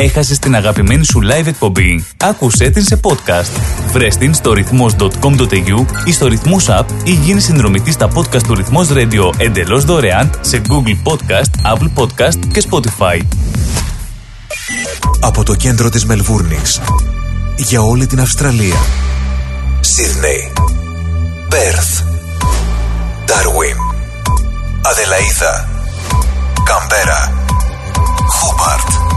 Έχασες την αγαπημένη σου live εκπομπή. Άκουσέ την σε podcast. Βρες την στο ρυθμός.com.au ή στο ρυθμός app ή γίνει συνδρομητής στα podcast του ρυθμός radio εντελώς δωρεάν σε Google Podcast, Apple Podcast και Spotify. Από το κέντρο της Μελβούρνης για όλη την Αυστραλία. Σίδνεϊ, Πέρθ, Ντάρουιν, Αδελαίδα, Καμπέρα, Χούμπαρτ, Μελβούρνη.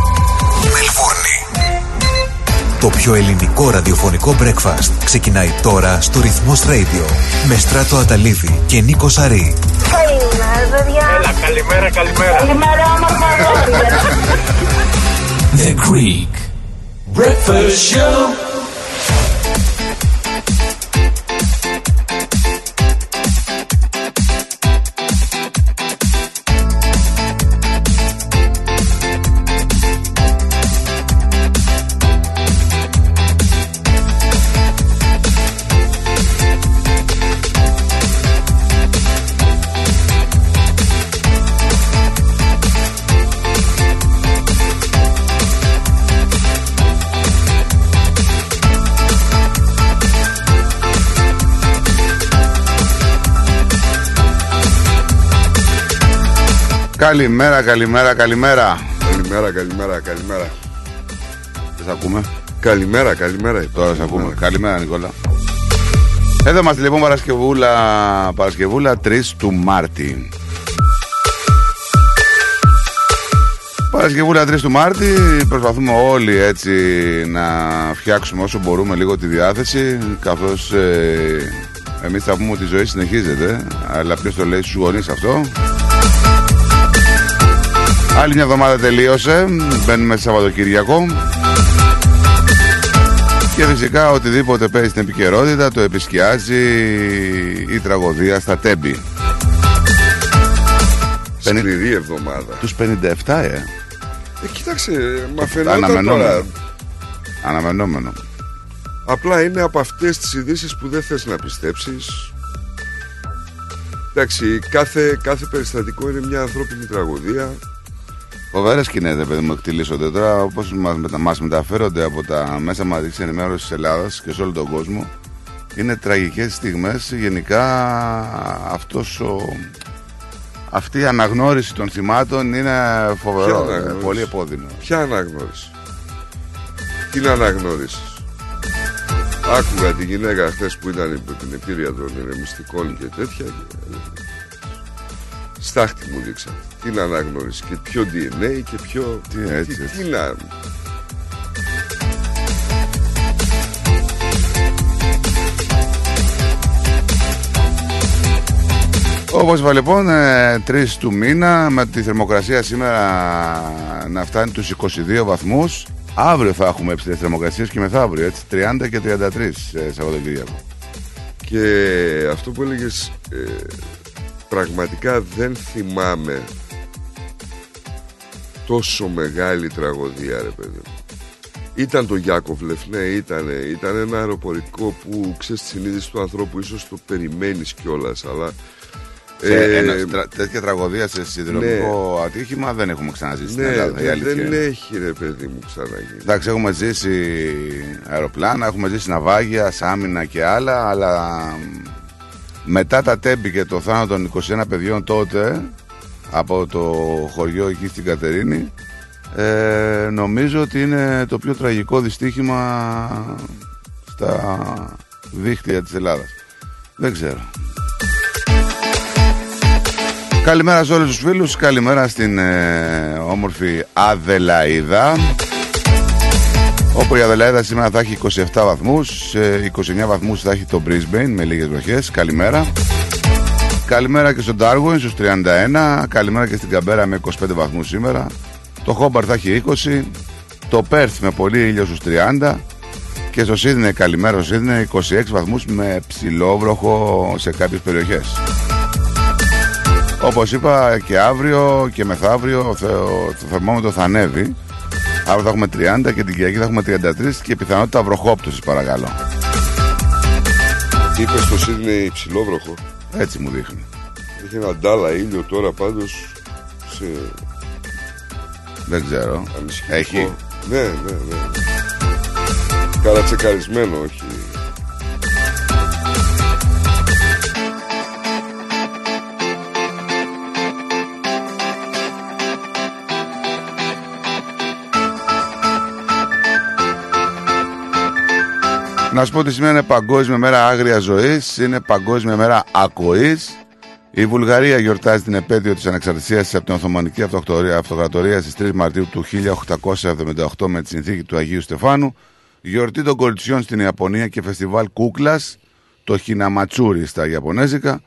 Το πιο ελληνικό ραδιοφωνικό breakfast ξεκινάει τώρα στο Ρυθμός Radio με Στράτο Αταλίδη και Νίκο Σαρή. Καλημέρα, παιδιά. Έλα, καλημέρα, καλημέρα. Καλημέρα, όμορφα αγόρια. The Greek Breakfast Show. Καλημέρα, καλημέρα, καλημέρα. Καλημέρα, καλημέρα, καλημέρα. Δεν σε ακούμε. Καλημέρα, καλημέρα. Τώρα σε ακούμε. Καλημέρα, Νικόλα. Εδώ είμαστε λοιπόν Παρασκευούλα, Παρασκευούλα 3 του Μάρτη. Παρασκευούλα 3 του Μάρτη προσπαθούμε όλοι έτσι να φτιάξουμε όσο μπορούμε λίγο τη διάθεση καθώς ε, εμείς θα πούμε ότι η ζωή συνεχίζεται αλλά ποιος το λέει στους γονείς αυτό Άλλη μια εβδομάδα τελείωσε. Μπαίνουμε σε Σαββατοκύριακο. Και φυσικά οτιδήποτε παίζει στην επικαιρότητα το επισκιάζει η τραγωδία στα τέμπη. Σκληρή εβδομάδα. Τους 57 ε. Ε, κοίταξε, μα φαινόταν τώρα. Αναμενόμενο. Αναμενόμενο. Απλά είναι από αυτές τις ειδήσεις που δεν θες να πιστέψεις. Εντάξει, κάθε, κάθε περιστατικό είναι μια ανθρώπινη τραγωδία. Φοβερές σκηνές, ρε παιδί μου, εκτελήσονται τώρα όπως μας μας μεταφέρονται από τα μέσα μαζικής ενημέρωσης της Ελλάδας και σε όλο τον κόσμο. Είναι τραγικές στιγμές. Γενικά αυτός ο... αυτή η αναγνώριση των θυμάτων είναι φοβερό. Ποια είναι αναγνώριση; πολύ επώδυνο. Ποια αναγνώριση; Τι να αναγνώρισεις. Άκουγα τη γυναίκα χθες που ήταν υπό την επίρρεια των ηρεμιστικών και τέτοια. Και... Στάχτη μου δείξαν. Τι να αναγνώρισει και ποιο DNA και ποιο. Τι έτσι, τι, έτσι. τι να. Όπως είπα λοιπόν, ε, 3 του μήνα με τη θερμοκρασία σήμερα να φτάνει τους 22 βαθμούς. Αύριο θα έχουμε έψηλε θερμοκρασίες και μεθαύριο, έτσι. 30 και 33 ε, Σαββατοκύριακο. Και αυτό που έλεγες ε, πραγματικά δεν θυμάμαι τόσο μεγάλη τραγωδία ρε παιδί μου. Ήταν το Γιάκοβλεφ, ναι, ήταν, ήταν ένα αεροπορικό που ξέρεις τη συνείδηση του ανθρώπου ίσως το περιμένεις κιόλας, αλλά Σε ε, ένα, τρα- τέτοια τραγωδία σε σιδηροδρομικό ατύχημα δεν έχουμε ξαναζήσει στην ναι, Ελλάδα. η δεν, αλήθεια δεν είναι. έχει ρε παιδί μου ξαναγίνει. Εντάξει, έχουμε ζήσει αεροπλάνα, έχουμε ζήσει ναυάγια, σάμινα και άλλα, αλλά μ, μετά τα τέμπη και το θάνατο των 21 παιδιών τότε από το χωριό εκεί στην Κατερίνη, ε, νομίζω ότι είναι το πιο τραγικό δυστύχημα στα δίχτυα της Ελλάδας. Δεν ξέρω. Καλημέρα σε όλους τους φίλους, καλημέρα στην ε, όμορφη Αδελαίδα όπου η Αδελαίδα σήμερα θα έχει 27 βαθμούς, ε, 29 βαθμούς θα έχει το Brisbane με λίγες βροχές, καλημέρα. Καλημέρα και στον Darwin στους 31, καλημέρα και στην Καμπέρα με 25 βαθμούς σήμερα. Το Hobart θα έχει 20, το Perth με πολύ ήλιο στους 30 και στο Sydney καλημέρα στο Sydney 26 βαθμούς με ψηλόβροχο σε κάποιες περιοχές. Όπως είπα και αύριο και μεθαύριο θε- το θερμόμετρο θα ανέβει. Αύριο θα έχουμε 30 και την Κυριακή θα έχουμε 33 και πιθανότητα βροχόπτωσης παρακαλώ. Είπες στο Σίδνεϊ υψηλόβροχο. Έτσι μου δείχνει. Έχει ένα ντάλα ήλιο τώρα πάντως σε... Δεν ξέρω. Ανησυχητικό. Έχει. Ναι, ναι, ναι. Καρατσεκαρισμένο, όχι. Να σου πω ότι σήμερα είναι Παγκόσμια Μέρα Άγρια Ζωής, είναι Παγκόσμια Μέρα Ακοής. Η Βουλγαρία γιορτάζει την επέτειο της ανεξαρτησίας τη από την Οθωμανική Αυτοκρατορία, Αυτοκρατορία στις 3 Μαρτίου του 1878 με τη συνθήκη του Αγίου Στεφάνου. Γιορτή των κοριτσιών στην Ιαπωνία και φεστιβάλ κούκλας, το Χιναματσούρι στα Ιαπωνέζικα.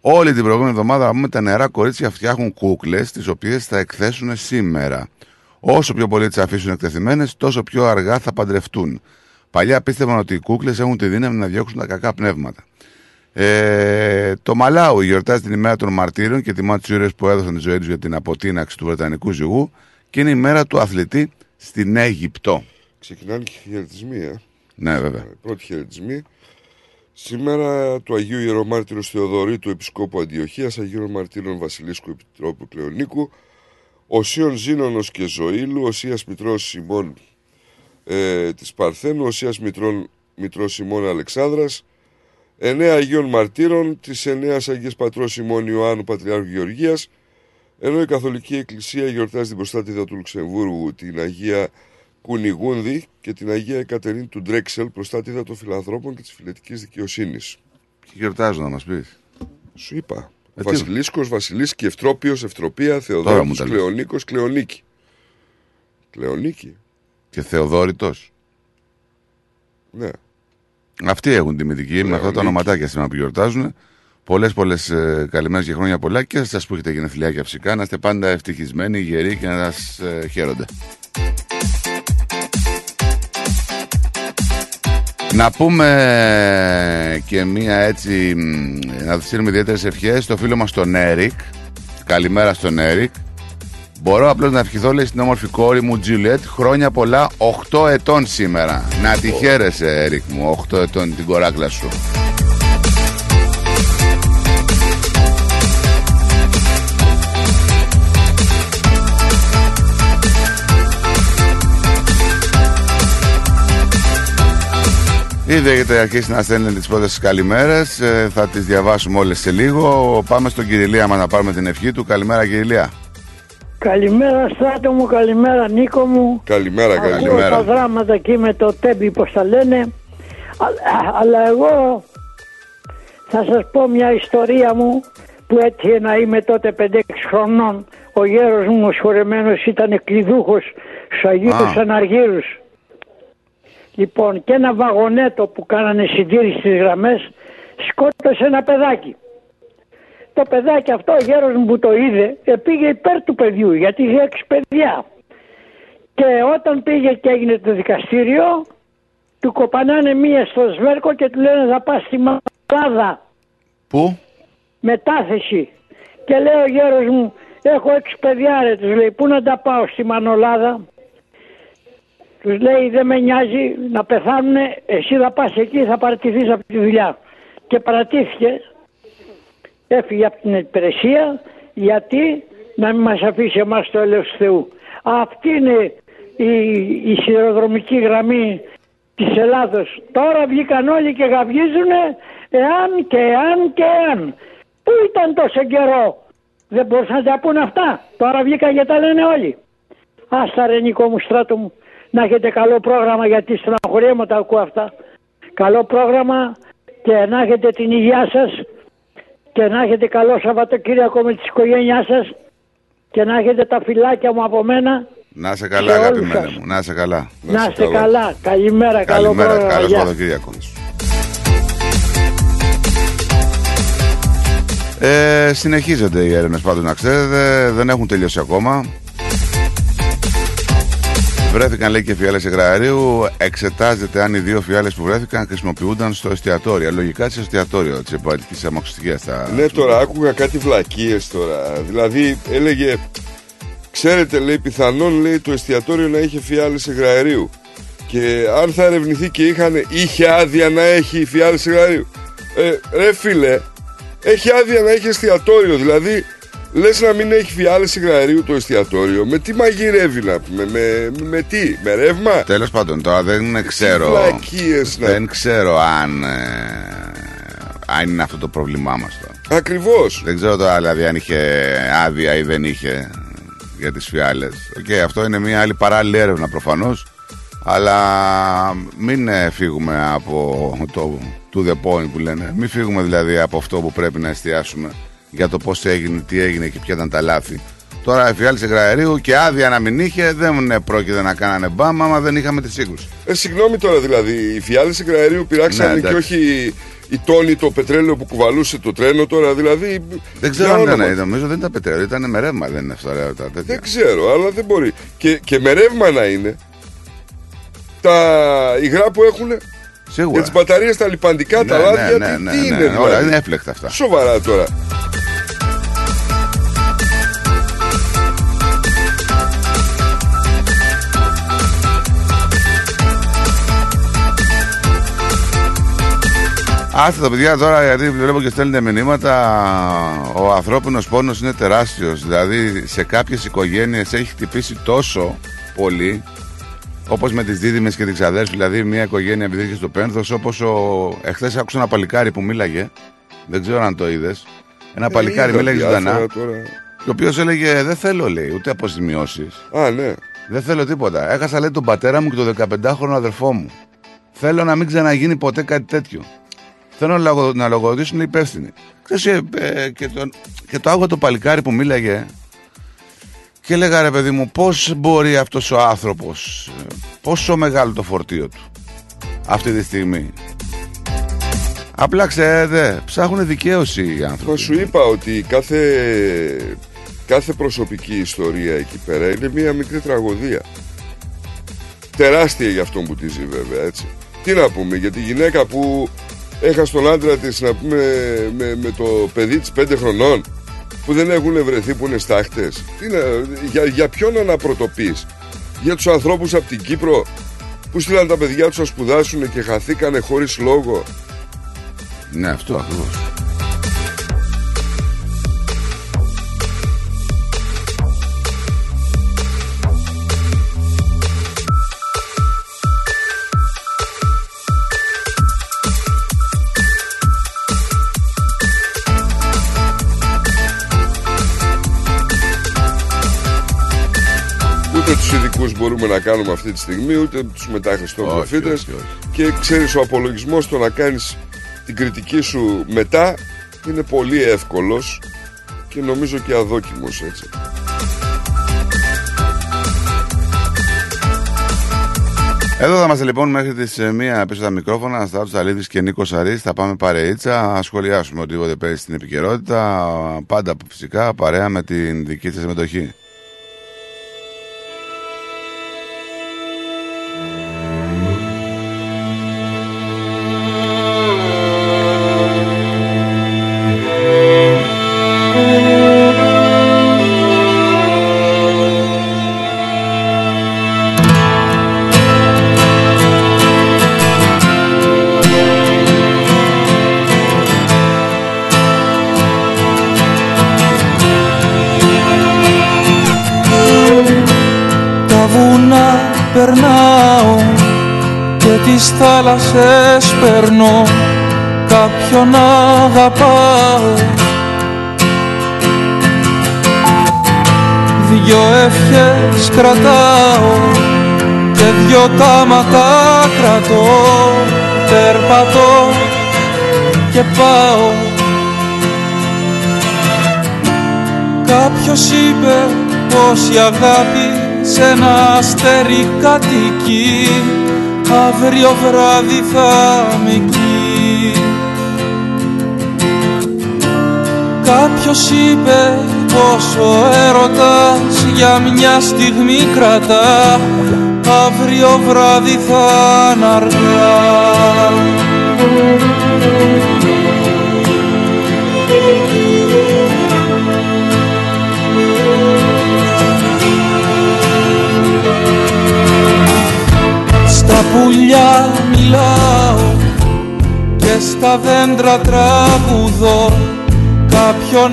Όλη την προηγούμενη εβδομάδα πούμε, τα νεαρά κορίτσια φτιάχνουν κούκλες, τις οποίες θα εκθέσουν σήμερα. Όσο πιο πολύ τις αφήσουν εκτεθειμένες, τόσο πιο αργά θα παντρευτούν. Παλιά πίστευαν ότι οι κούκλες έχουν τη δύναμη να διώξουν τα κακά πνεύματα. Ε, το Μαλάου γιορτάζει την ημέρα των μαρτύρων και τιμά του ήρωε που έδωσαν τη ζωή τους για την αποτείναξη του Βρετανικού ζυγού και είναι η μέρα του αθλητή στην Αίγυπτο. Ξεκινάνε και χαιρετισμοί, ε. Ναι, βέβαια. Πρώτοι χαιρετισμοί. Σήμερα του Αγίου Ιερομάρτυρου Θεοδωρή του Επισκόπου Αντιοχίας, Αγίων Μαρτύρων Βασιλίσκου Επιτρόπου Κλεονίκου, Οσίων Ζήνονος και Ζωήλου, Οσίας Μητρός Σιμών ε, της Παρθένου, Οσίας Μητρών, Μητρός Σιμών Αλεξάνδρας, εννέα Αγίων Μαρτύρων, της εννέας Αγίας Πατρός Σιμών Ιωάννου Πατριάρχου Γεωργίας, ενώ η Καθολική Εκκλησία γιορτάζει την προστάτηδα του Λουξεμβούργου, την Αγία Κουνιγούνδη και την Αγία Εκατερίνη του Ντρέξελ, προστάτηδα των φιλανθρώπων και της φιλετικής δικαιοσύνης. Τι γιορτάζω να μας πεις. Σου είπα. Ε, τι- Βασιλίσκος, Βασιλίσκη, Ευτρόπιος, Ευτροπία, Τώρα μου Θεοδόρος, τα λες. Κλεονίκος, Κλεονίκη. Κλεονίκη, Και Θεοδόρητος. ναι. Αυτοί έχουν τιμητική με αυτά τα Λεωνίκη. ονοματάκια σήμερα που γιορτάζουν. Πολλές πολλές ε, καλημέρες και χρόνια πολλά και σας που έχετε γενεθλιάκια φυσικά. Να είστε πάντα ευτυχισμένοι, γεροί και να σας ε, χαίρονται. Να πούμε και μία έτσι, μ, να του στείλουμε ιδιαίτερες ευχές στο φίλο μας τον Έρικ. Καλημέρα στον Έρικ. Μπορώ απλώς να ευχηθώ, λέει στην όμορφη κόρη μου Τζουλιέτ, χρόνια πολλά, 8 ετών σήμερα. Να τη χαίρεσαι, Έρικ μου, 8 ετών την κοράκλα σου. Ήδη έχετε αρχίσει να στέλνετε τις πρώτες καλημέρες. θα τις διαβάσουμε όλες σε λίγο. Πάμε στον Κυριλία μα να πάρουμε την ευχή του. Καλημέρα, Κυριλία. Καλημέρα Στράτο μου, καλημέρα Νίκο μου. Καλημέρα, Ακούω καλημέρα. τα δράματα εκεί με το τέμπι πως τα λένε. Α- αλλά εγώ θα σας πω μια ιστορία μου που έτυχε να είμαι τότε 5-6 χρονών. Ο γέρος μου ο σχορεμένος ήταν κλειδούχος στους Αγίους Α. Αναργύρους. Λοιπόν και ένα βαγονέτο που κάνανε συντήρηση στις γραμμές σκότωσε ένα παιδάκι. Το παιδάκι αυτό ο γέρος μου που το είδε ε, πήγε υπέρ του παιδιού γιατί είχε έξι παιδιά. Και όταν πήγε και έγινε το δικαστήριο του κοπανάνε μία στο σβέρκο και του λένε θα πας στη Μαλάδα Πού; μετάθεση. Και λέει ο γέρος μου, έχω έξι παιδιά ρε, τους λέει, πού να τα πάω στη Μανολάδα; Τους λέει, δεν με νοιάζει να πεθάνουνε, εσύ θα πας εκεί, θα παρατηθείς από τη δουλειά. Και παρατήθηκε, έφυγε από την υπηρεσία, γιατί να μην μας αφήσει εμάς το έλεος του Θεού. Αυτή είναι η, η σιδηροδρομική γραμμή της Ελλάδος. Τώρα βγήκαν όλοι και γαυγίζουνε εάν και εάν και εάν. Πού ήταν τόσο καιρό; Δεν μπορούσαν να τα πούν αυτά. Τώρα βγήκαν και τα λένε όλοι. Άστα ρε Νικό μου στράτο μου να έχετε καλό πρόγραμμα γιατί στεναχωριέμαι τα ακούω αυτά. Καλό πρόγραμμα και να έχετε την υγεία σας και να έχετε καλό Σαββατοκύριακο με τις οικογένειάς σας και να έχετε τα φυλάκια μου από μένα. Να είσαι καλά, Σε όλους αγαπημένε σας. μου. Να είσαι καλά. Να είστε καλά. Καλημέρα. Καλό Καλημέρα, πρόγραμμα. καλό Γεια. Σαββατοκύριακο. Ε, συνεχίζονται οι έρευνες πάντως να ξέρετε, δεν έχουν τελειώσει ακόμα. Βρέθηκαν λέει και φιάλες υγραερίου. Εξετάζεται αν οι δύο φιάλες που βρέθηκαν χρησιμοποιούνταν στο εστιατόριο. Λογικά σε εστιατόριο τη επαγγελματική αμαξοστοιχεία. Θα... Ναι, τώρα άκουγα κάτι βλακίες τώρα. Δηλαδή έλεγε, ξέρετε λέει πιθανόν λέει το εστιατόριο να είχε φιάλες υγραερίου. Και αν θα ερευνηθεί και είχαν, είχε άδεια να έχει φιάλες υγραερίου. Ε, ρε φίλε, έχει άδεια να έχει εστιατόριο. Δηλαδή Λες να μην έχει φιάλες υγραερίου το εστιατόριο. Με τι μαγειρεύει να πούμε, με, με, με τι, με ρεύμα; Τέλος πάντων, τώρα δεν ξέρω. Βλακίες να... Δεν ξέρω αν. ε, αν είναι αυτό το πρόβλημά μας τώρα. Ακριβώς. Δεν ξέρω τώρα δηλαδή αν είχε άδεια ή δεν είχε για τις φιάλες. Οκ, αυτό είναι μια άλλη παράλληλη έρευνα προφανώς. Αλλά μην ε, φύγουμε από το to the point που λένε. Μην φύγουμε δηλαδή από αυτό που πρέπει να εστιάσουμε για το πώς έγινε, τι έγινε και ποια ήταν τα λάθη. Τώρα η φιάλη υγραερίου και άδεια να μην είχε δεν ε, πρόκειται να κάνανε μπαμ άμα δεν είχαμε τη σύγκρουση. Ε, συγγνώμη τώρα δηλαδή, οι φιάλες υγραερίου πειράξανε Ναι, και εντάξει. όχι η τόνη το πετρέλαιο που κουβαλούσε το τρένο τώρα, δηλαδή... Δεν ξέρω για αν όνομα. ήταν, νομίζω δεν ήταν πετρέλαιο, ήταν με ρεύμα, δεν είναι αυτά ρε, τα τέτοια. Δεν ξέρω, αλλά δεν μπορεί. Και, και με ρεύμα να είναι, τα υγρά που έχουν Σίγουρα. για τις μπαταρίες, τα λιπαντικά, τα Ναι, λάδια, ναι, τι, ναι, τι ναι, είναι ναι, δηλαδή; Όλα είναι έφλεκτα αυτά. Σοβαρά τώρα. Άστε τα παιδιά τώρα γιατί βλέπω και στέλνετε μηνύματα. Ο ανθρώπινος πόνος είναι τεράστιος. Δηλαδή σε κάποιες οικογένειες έχει χτυπήσει τόσο πολύ. Όπως με τις δίδυμες και τις ξαδέρφη. Δηλαδή μια οικογένεια επειδή είχε στο πένθος. Όπως ο... εχθές άκουσα ένα παλικάρι που μίλαγε. Δεν ξέρω αν το είδες. Ένα παλικάρι Ε, είδα μίλαγε διάφορα ζωντανά. τώρα. Και ο οποίος έλεγε: Δεν θέλω, λέει, ούτε αποζημιώσεις. Α, ναι. Δεν θέλω τίποτα. Έχασα, λέει, τον πατέρα μου και τον 15χρονο αδερφό μου. Θέλω να μην ξαναγίνει ποτέ κάτι τέτοιο. Θέλω να, λογο, να λογοδοτήσουν οι υπεύθυνοι. Ξέρεις, ε, ε, και, τον, και το άκουγα το παλικάρι που μίλαγε και έλεγα ρε παιδί μου πώς μπορεί αυτός ο άνθρωπος ε, πόσο μεγάλο το φορτίο του αυτή τη στιγμή; Απλά ξέρετε ψάχνουν δικαίωση οι άνθρωποι Μα σου είπα ότι κάθε, κάθε προσωπική ιστορία εκεί πέρα είναι μια μικρή τραγωδία. Τεράστια για αυτόν που τη ζει βέβαια έτσι. Τι να πούμε για τη γυναίκα που έχασε τον άντρα της να πούμε με, με το παιδί της πέντε χρονών που δεν έχουν βρεθεί που είναι στάχτες. Τι να, για, για ποιον να αναπρωτοποιείς. Για τους ανθρώπους από την Κύπρο που στείλαν τα παιδιά τους να σπουδάσουν και χαθήκανε χωρίς λόγο. ναι αυτό ακριβώς μπορούμε να κάνουμε αυτή τη στιγμή, ούτε τους μετά Όχι, Χριστόφιλοφίτες. όχι, όχι. Και ξέρεις ο απολογισμός το να κάνεις την κριτική σου μετά είναι πολύ εύκολος και νομίζω και αδόκιμος έτσι. Εδώ θα είμαστε λοιπόν μέχρι τις μία πίσω τα μικρόφωνα. Στράτο Ταλίδη και Νίκος Αρής. Θα πάμε παρείτσα. Α σχολιάσουμε οτιδήποτε παίζει στην επικαιρότητα. Πάντα φυσικά παρέα με την δική σας συμμετοχή. Κρατάω και δυο κάματα κρατώ. Περπατώ και πάω. Κάποιος είπε πως η αγάπη σε ένα αστέρι κατοικεί. Αύριο βράδυ θα με εκεί. Κάποιος είπε πως ο έρωτας για μια στιγμή κρατά αύριο βράδυ θα είναι αργά Στα πουλιά μιλάω και στα δέντρα τραγουδώ κάποιον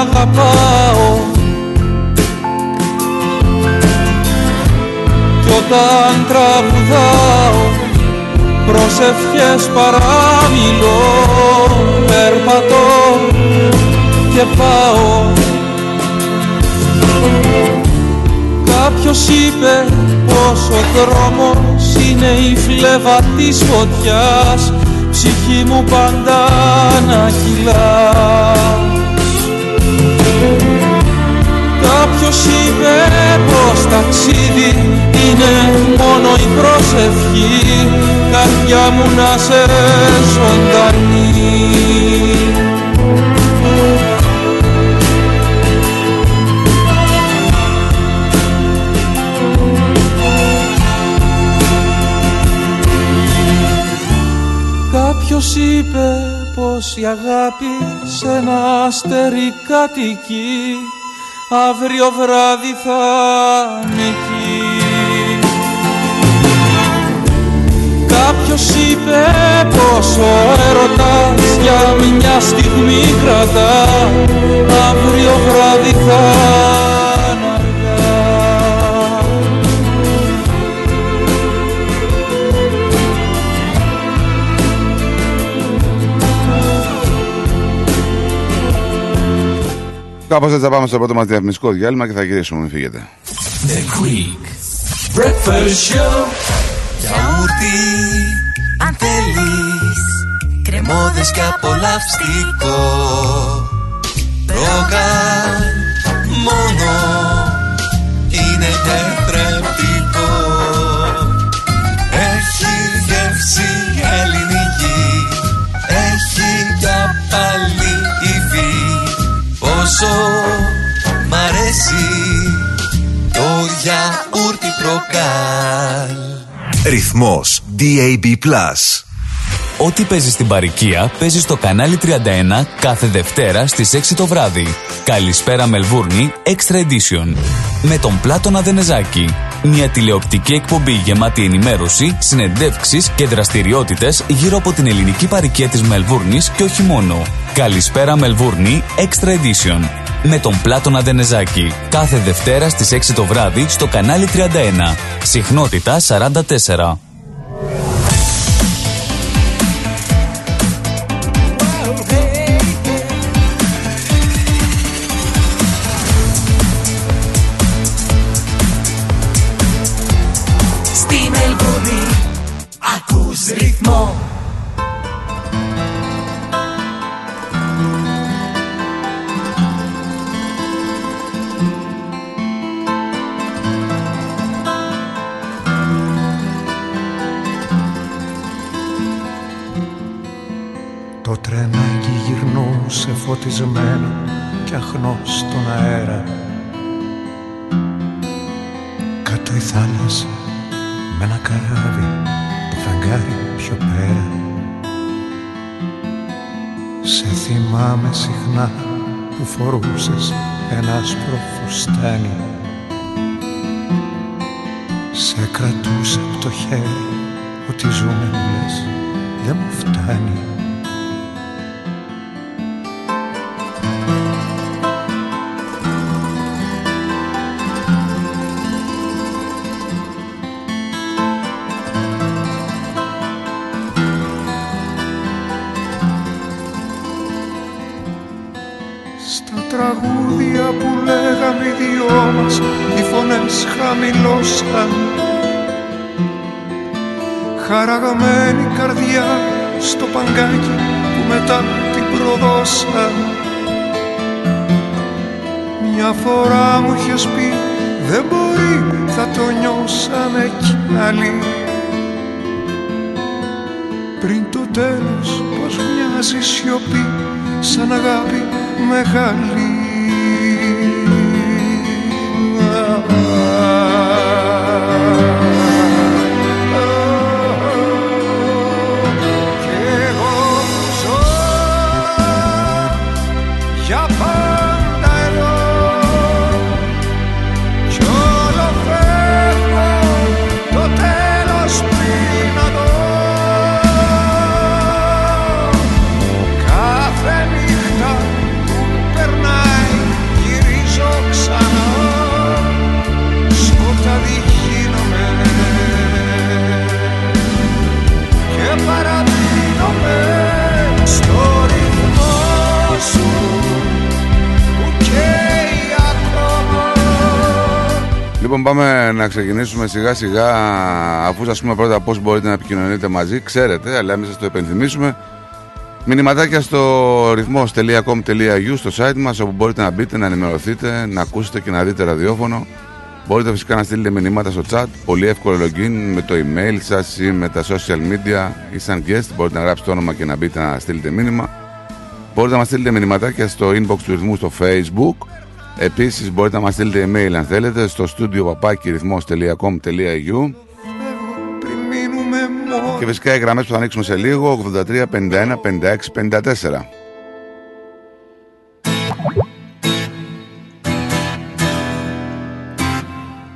αγαπάω όταν τραγουδάω προσευχές παραμιλώ περπατώ και πάω. Κάποιος είπε πως ο δρόμος είναι η φλέβα της φωτιάς. Ψυχή μου πάντα να κυλάς Κάποιος είπε πως ταξίδι είναι μόνο η προσευχή. Καρδιά μου να σε ζωντανή Κάποιος είπε πως η αγάπη σε ένα αστέρι κατοικεί αύριο βράδυ θα είναι εκεί. Κάποιος είπε πως ο έρωτας για μια στιγμή κρατά. Αύριο βράδυ θα Κάπως έτσι θα πάμε στο πρώτο μας διαφημιστικό διάλειμμα και θα γυρίσουμε. Μην φύγετε. The Greek Breakfast Show. Γιαούρτι, αν θέλεις Κρεμόδες και απολαυστικό Ρόγαν Ρυθμός DAB+. Ό,τι παίζεις στην παροικία παίζεις στο κανάλι 31 κάθε Δευτέρα στις 6 το βράδυ. Καλησπέρα Μελβούρνη Extra Edition. Με τον Πλάτωνα Δενεζάκη. Μια τηλεοπτική εκπομπή γεμάτη ενημέρωση, συνεντεύξεις και δραστηριότητες γύρω από την ελληνική παροικία της Μελβούρνης και όχι μόνο. Καλησπέρα Μελβούρνη Extra Edition. Με τον Πλάτωνα Δενεζάκη. Κάθε Δευτέρα στις 6 το βράδυ στο κανάλι 31. Συχνότητα 44. Φωτισμένο και αχνό στον αέρα. Κάτω η θάλασσα με ένα καράβι το φεγγάρι πιο πέρα. Σε θυμάμαι συχνά που φορούσες ένα άσπρο φουστάνι. Σε κρατούσε από το χέρι ότι ζούμε μου λες δεν μου φτάνει χαμηλώσαν Χαραγμένη καρδιά στο παγκάκι που μετά την προδώσαν. Μια φορά μου είχες πει δεν μπορεί θα το νιώσαμε κι άλλοι πριν το τέλος πως μοιάζει σιωπή σαν αγάπη μεγάλη Λοιπόν, πάμε να ξεκινήσουμε σιγά σιγά. Αφού σας πούμε πρώτα πώς μπορείτε να επικοινωνείτε μαζί, ξέρετε, αλλά εμείς σας το επενθυμίσουμε. Μηνυματάκια στο ρυθμός.com.au στο site μας όπου μπορείτε να μπείτε, να ενημερωθείτε, να ακούσετε και να δείτε ραδιόφωνο. Μπορείτε φυσικά να στείλετε μηνύματα στο chat, πολύ εύκολο login με το email σας ή με τα social media ή σαν guest. Μπορείτε να γράψετε το όνομα και να μπείτε να στείλετε μήνυμα. Μπορείτε να μας στείλετε μηνυματάκια στο inbox του ρυθμού στο facebook. Επίσης μπορείτε να μας στείλετε email αν θέλετε στο studio papakirυθμός.com.au Φεύγω πριν μείνουμε μόνοι και φυσικά οι γραμμές που θα ανοίξουμε σε λίγο 83, 51, 56, 54.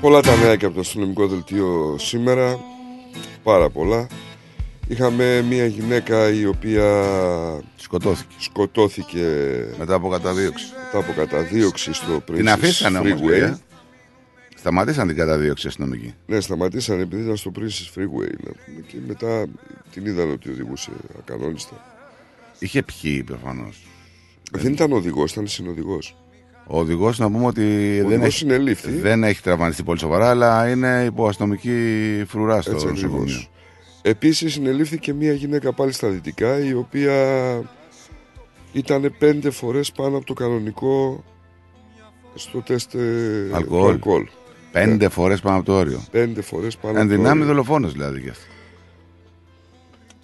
Πολλά τα νέα και από το αστυνομικό δελτίο σήμερα. Πάρα πολλά. Είχαμε μια γυναίκα η οποία Σκοτώθηκε σκοτώθηκε μετά από καταδίωξη. μετά από καταδίωξη στο Princess Την αφήσανε όμως, Freeway. παιδιά. Σταματήσαν την καταδίωξη αστυνομική. Ναι, σταματήσαν επειδή ήταν στο Princess Freeway. να πούμε, Και μετά την είδαν ότι οδηγούσε ακανόνιστα. Είχε πιει προφανώς. Δεν ήταν οδηγός, ήταν συνοδηγός. Ο οδηγός να πούμε ότι δεν οδηγός έχει, συνελήφθη. δεν έχει τραυματιστεί πολύ σοβαρά, αλλά είναι υπό αστυνομική φρουρά στο Έτσι νοσοκομείο. Ακριβώ. Επίση, συνελήφθηκε μια γυναίκα πάλι στα δυτικά η οποία ήταν πέντε φορές πάνω από το κανονικό στο τεστ ε, του Αλκοόλ. αλκοόλ. Πέντε φορές πάνω από το όριο. Πέντε φορές πάνω Εν από το δυνάμει όριο. δολοφόνος δηλαδή κι αυτός.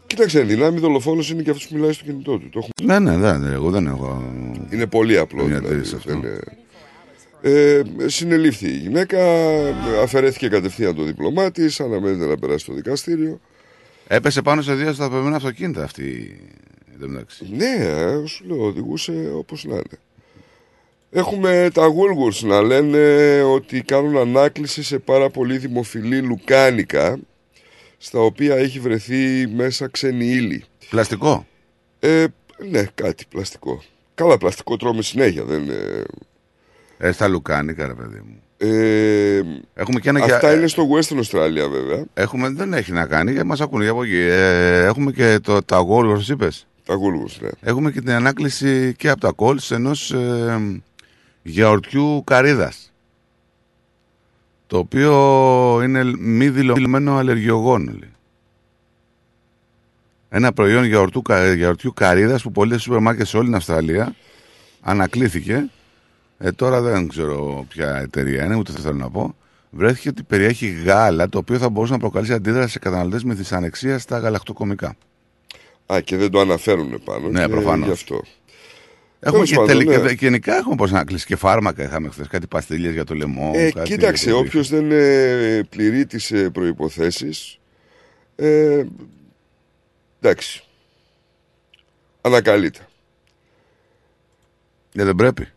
Κοίταξε, εν δυνάμει δολοφόνος είναι και αυτός που μιλάει στο κινητό του. Το έχουμε... Ναι, ναι, ναι, ναι, εγώ δεν έχω. Είναι πολύ απλό. Μια Δηλαδή, αντίρρηση αυτό. δεν είναι- Ε, συνελήφθη η γυναίκα, αφαιρέθηκε κατευθείαν το διπλωμά τη, αναμένεται να περάσει στο δικαστήριο. Έπεσε πάνω σε δύο σταθμένα αυτοκίνητα αυτή. εν τω μεταξύ. Ναι, ε, σου λέω, οδηγούσε όπως να είναι. Έχουμε τα Woolworths να λένε ότι κάνουν ανάκληση σε πάρα πολύ δημοφιλή λουκάνικα στα οποία έχει βρεθεί μέσα ξένη ύλη. Πλαστικό; Ε, ναι, κάτι πλαστικό. Καλά, πλαστικό τρώμε συνέχεια, δεν είναι... Ε, στα λουκάνικα, ρε παιδί μου. Ε, Έχουμε και ένα αυτά και- είναι στο Western Australia βέβαια. Έχουμε, δεν έχει να κάνει, γιατί μας ακούνε για από εκεί. Ε, έχουμε και το, τα Woolworths, είπες. Τα Woolworths, ναι. Έχουμε και την ανάκληση και από τα calls ενός ε, γιαουρτιού καρύδας. Το οποίο είναι μη δηλωμένο αλλεργιογόνο. λέει. Ένα προϊόν γιαουρτού, κα- γιαουρτιού καρύδας που πολλοί σούπερ μάρκετ σε όλη την Αυστραλία ανακλήθηκε. Ε, τώρα δεν ξέρω ποια εταιρεία είναι, ούτε θέλω να πω. Βρέθηκε ότι περιέχει γάλα το οποίο θα μπορούσε να προκαλέσει αντίδραση σε καταναλωτές με δυσανεξία στα γαλακτοκομικά. Α, και δεν το αναφέρουν πάνω. Ναι, και προφανώς. Γι' αυτό. Έχουμε Τέλος και, πάντων, τελικά, ναι. και γενικά έχουμε πώς να κλείσει και φάρμακα. Είχαμε χθες κάτι παστίλια για το λαιμό. Ε, κάτι κοίταξε, για το όποιος δεν ε, πληρεί τις ε, προποθέσει. Ε, εντάξει. Ανακαλείται. Ε, δεν πρέπει.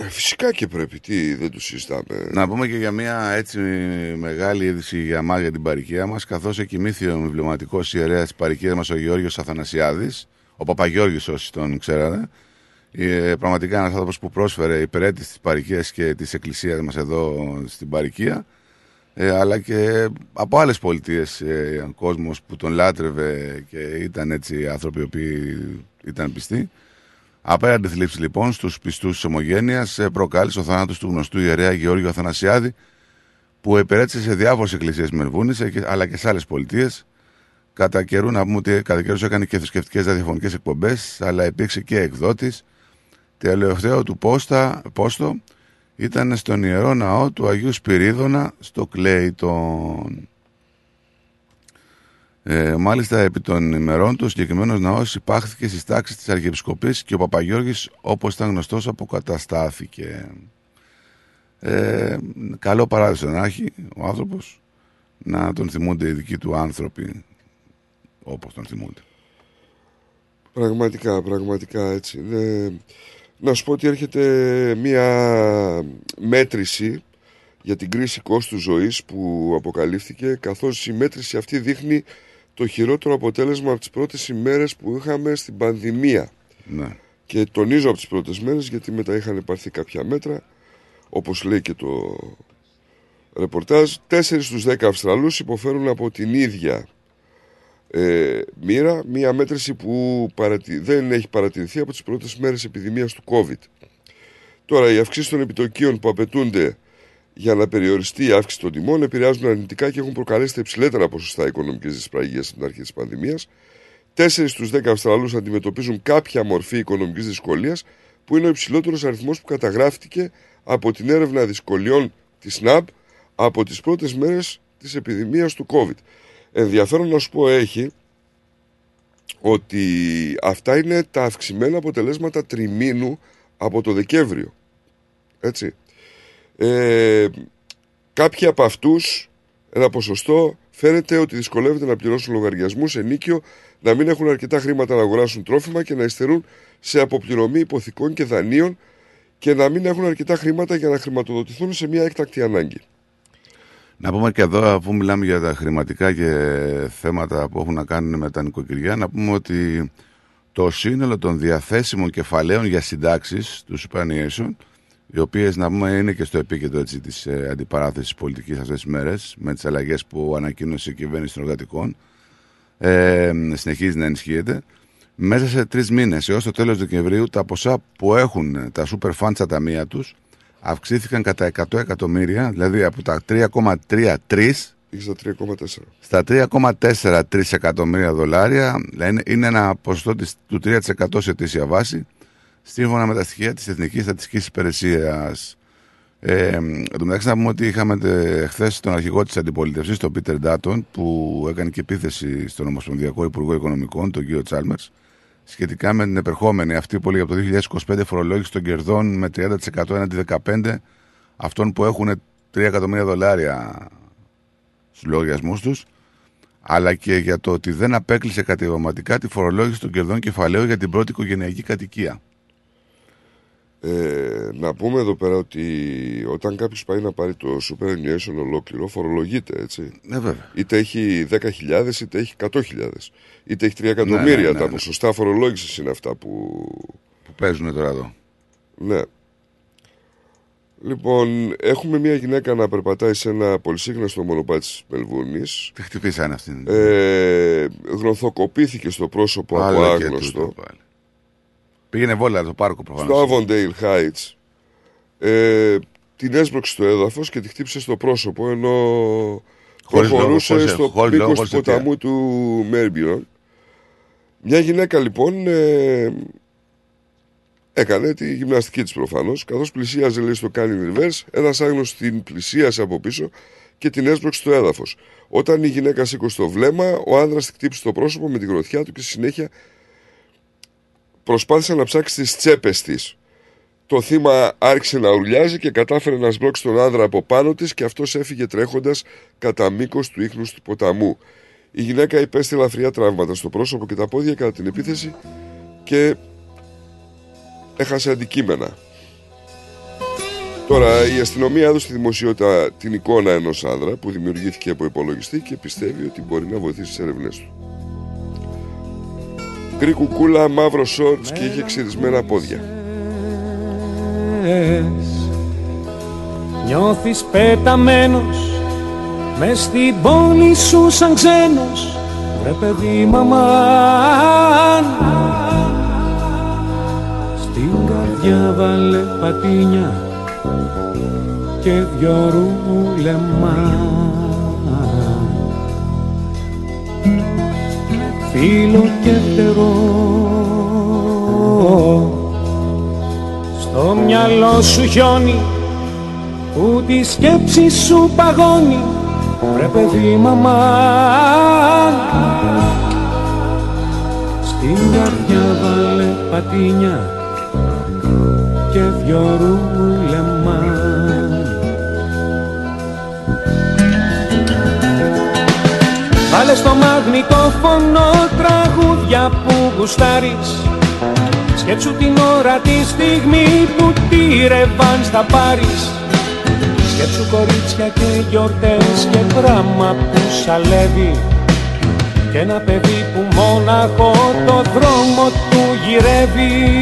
Ε, φυσικά και πρέπει. Τι, δεν τους συζητάμε. Να πούμε και για μια έτσι μεγάλη είδηση για μας για την παροικία μας, καθώς εκοιμήθη ο εμβληματικός ιερέας της παροικία μας, ο Γιώργο Αθανασιάδης, ο Παπαγιώργης όσοι τον ξέρατε. Ε, πραγματικά ένας άνθρωπος που πρόσφερε υπηρέτηση της παροικία και της εκκλησίας μας εδώ στην παροικία. Ε, αλλά και από άλλες πολιτείες ε, κόσμος που τον λάτρευε και ήταν έτσι άνθρωποι οι οποίοι ήταν πιστοί. Απέραντη θλίψη λοιπόν στους πιστούς της Ομογένειας ε, προκάλεσε ο θάνατος του γνωστού ιερέα Γεώργιο Αθανασιάδη που επερέτησε σε διάφορες εκκλησίες Μελβούνης ε, και- αλλά και σε άλλες πολιτείες. Κατά καιρού να πούμε ότι κατά καιρούς έκανε και θρησκευτικές ραδιοφωνικές εκπομπές αλλά υπήρξε και εκδότης. Τελευταίο του πόστα, πόστο ήταν στον Ιερό Ναό του Αγίου Σπυρίδωνα στο Κλέιτον. Ε, μάλιστα, επί των ημερών του, ο συγκεκριμένος ναός υπάχθηκε στις τάξεις της Αρχιεπισκοπής και ο Παπαγιώργης, όπως ήταν γνωστός, αποκαταστάθηκε. Ε, καλό παράδεισο να έχει ο άνθρωπος να τον θυμούνται οι δικοί του άνθρωποι όπως τον θυμούνται. Πραγματικά, πραγματικά έτσι. είναι. να σου πω ότι έρχεται μία μέτρηση για την κρίση κόστου ζωής που αποκαλύφθηκε καθώς η μέτρηση αυτή δείχνει το χειρότερο αποτέλεσμα από τις πρώτες ημέρες που είχαμε στην πανδημία. Ναι. Και τονίζω από τις πρώτες μέρες γιατί μετά είχαν πάρθει κάποια μέτρα όπως λέει και το ρεπορτάζ 4 στους 10 Αυστραλούς υποφέρουν από την ίδια ε, μοίρα μια μέτρηση που παρατη... δεν έχει παρατηρηθεί από τις πρώτες μέρες επιδημίας του COVID. Τώρα οι αυξήσεις των επιτοκίων που απαιτούνται για να περιοριστεί η αύξηση των τιμών επηρεάζουν αρνητικά και έχουν προκαλέσει τα υψηλότερα ποσοστά οικονομικής δυσπραγίας από την αρχή της πανδημίας. Τέσσερις στους 10 Αυστραλούς αντιμετωπίζουν κάποια μορφή οικονομικής δυσκολίας, που είναι ο υψηλότερος αριθμός που καταγράφηκε από την έρευνα δυσκολιών της ΣΝΑΠ από τις πρώτες μέρες της επιδημίας του COVID. Ενδιαφέρον να σου πω έχει ότι αυτά είναι τα αυξημένα αποτελέσματα τριμήνου από το Δεκέμβριο. Έτσι. Ε, κάποιοι από αυτούς, ένα ποσοστό, φαίνεται ότι δυσκολεύεται να πληρώσουν λογαριασμούς ενίκιο, να μην έχουν αρκετά χρήματα να αγοράσουν τρόφιμα και να υστερούν σε αποπληρωμή υποθηκών και δανείων και να μην έχουν αρκετά χρήματα για να χρηματοδοτηθούν σε μια έκτακτη ανάγκη. Να πούμε και εδώ, αφού μιλάμε για τα χρηματικά και θέματα που έχουν να κάνουν με τα νοικοκυριά, να πούμε ότι το σύνολο των διαθέσιμων κεφαλαίων για συντάξεις τους Superannuation, οι οποίες να πούμε είναι και στο επίκεντρο έτσι, της ε, αντιπαράθεσης πολιτικής αυτές τις μέρες, με τις αλλαγές που ανακοίνωσε η κυβέρνηση των εργατικών, ε, συνεχίζει να ενισχύεται. Μέσα σε τρεις μήνες έως το τέλος Δεκεμβρίου, τα ποσά που έχουν τα super funds στα ταμεία τους αυξήθηκαν κατά 100 εκατομμύρια, δηλαδή από τα 3,33 στα 3,4. Στα 3,43 εκατομμύρια δολάρια, δηλαδή είναι ένα ποσοστό της, του 3% σε αιτήσια βάση, σύμφωνα με τα στοιχεία της Εθνικής Στατιστικής Υπηρεσίας. Ε, εν τω μεταξύ να πούμε ότι είχαμε χθες τον αρχηγό της αντιπολίτευσης, τον Πίτερ Ντάτον, που έκανε και επίθεση στον Ομοσπονδιακό Υπουργό Οικονομικών, τον κύριο Τσάλμερς, σχετικά με την επερχόμενη αυτή που λέει από το 2025 φορολόγηση των κερδών με 30% έναντι 15% αυτών που έχουν 3 εκατομμύρια δολάρια στους λογαριασμούς τους, αλλά και για το ότι δεν απέκλεισε κατηγορηματικά τη φορολόγηση των κερδών κεφαλαίου για την πρώτη οικογενειακή κατοικία. Ε, να πούμε εδώ πέρα ότι όταν κάποιος πάει να πάρει το superannuation ολόκληρο, φορολογείται έτσι. Ναι, βέβαια. Είτε έχει 10.000 είτε έχει 100.000. Είτε έχει 3 εκατομμύρια. ναι, ναι, Τα ναι. ποσοστά φορολόγησης είναι αυτά που. Που παίζουν τώρα εδώ. Ναι. Λοιπόν, έχουμε μια γυναίκα να περπατάει σε ένα πολυσύγνωστο μονοπάτι της Μελβούρνη. Τι χτυπήσανε αυτήν. Ε, γροθοκοπήθηκε στο πρόσωπο από Άλλα και άγνωστο. τούτο πάλι. Πήγαινε βόλα το πάρκο προφανώς. στο Avondale Heights ε, την έσπρωξε στο έδαφος και τη χτύπησε στο πρόσωπο ενώ Χωρίς προχωρούσε λόγο, πώς- στο χωρίς λόγο, πίκος του χωρίς ποταμού του Μέρμπιον. Μια γυναίκα λοιπόν ε, έκανε τη γυμναστική της προφανώς καθώς πλησίαζε λέει, στο Canyon Reverse ένας άγνωστος την πλησίασε από πίσω και την έσπρωξε στο έδαφος. Όταν η γυναίκα σήκωσε το βλέμμα, ο άνδρας τη χτύπησε στο πρόσωπο με τη γροθιά του και στη συνέχεια προσπάθησε να ψάξει τις τσέπες της. Το θύμα άρχισε να ουρλιάζει και κατάφερε να σμπρώξει τον άνδρα από πάνω της και αυτός έφυγε τρέχοντας κατά μήκος του ίχνους του ποταμού. Η γυναίκα υπέστη ελαφριά τραύματα στο πρόσωπο και τα πόδια κατά την επίθεση και έχασε αντικείμενα. Τώρα η αστυνομία έδωσε στη δημοσιότητα την εικόνα ενός άνδρα που δημιουργήθηκε από υπολογιστή και πιστεύει ότι μπορεί να βοηθήσει στις έρευνές του. Γκρι κουκούλα, μαύρο σόρτς και είχε ξυρισμένα πόδια. Νιώθεις πεταμένος μες στην πόλη σου σαν ξένος Βρε παιδί μαμάν Στην καρδιά βάλε πατίνια και δυο ρούλεμα Φίλο και φτερό στο μυαλό σου χιόνι που τη σκέψη σου παγώνει Βρε παιδί μαμάν Στην καρδιά βάλε πατίνια και δυο ρούλεμα Βάλε στο μαγνητόφωνο τραγούδια που γουστάρεις. Σκέψου την ώρα τη στιγμή που τη ρεβάν θα πάρεις. Σκέψου κορίτσια και γιορτές και δράμα που σαλεύει. Και ένα παιδί που μόναχο το δρόμο του γυρεύει.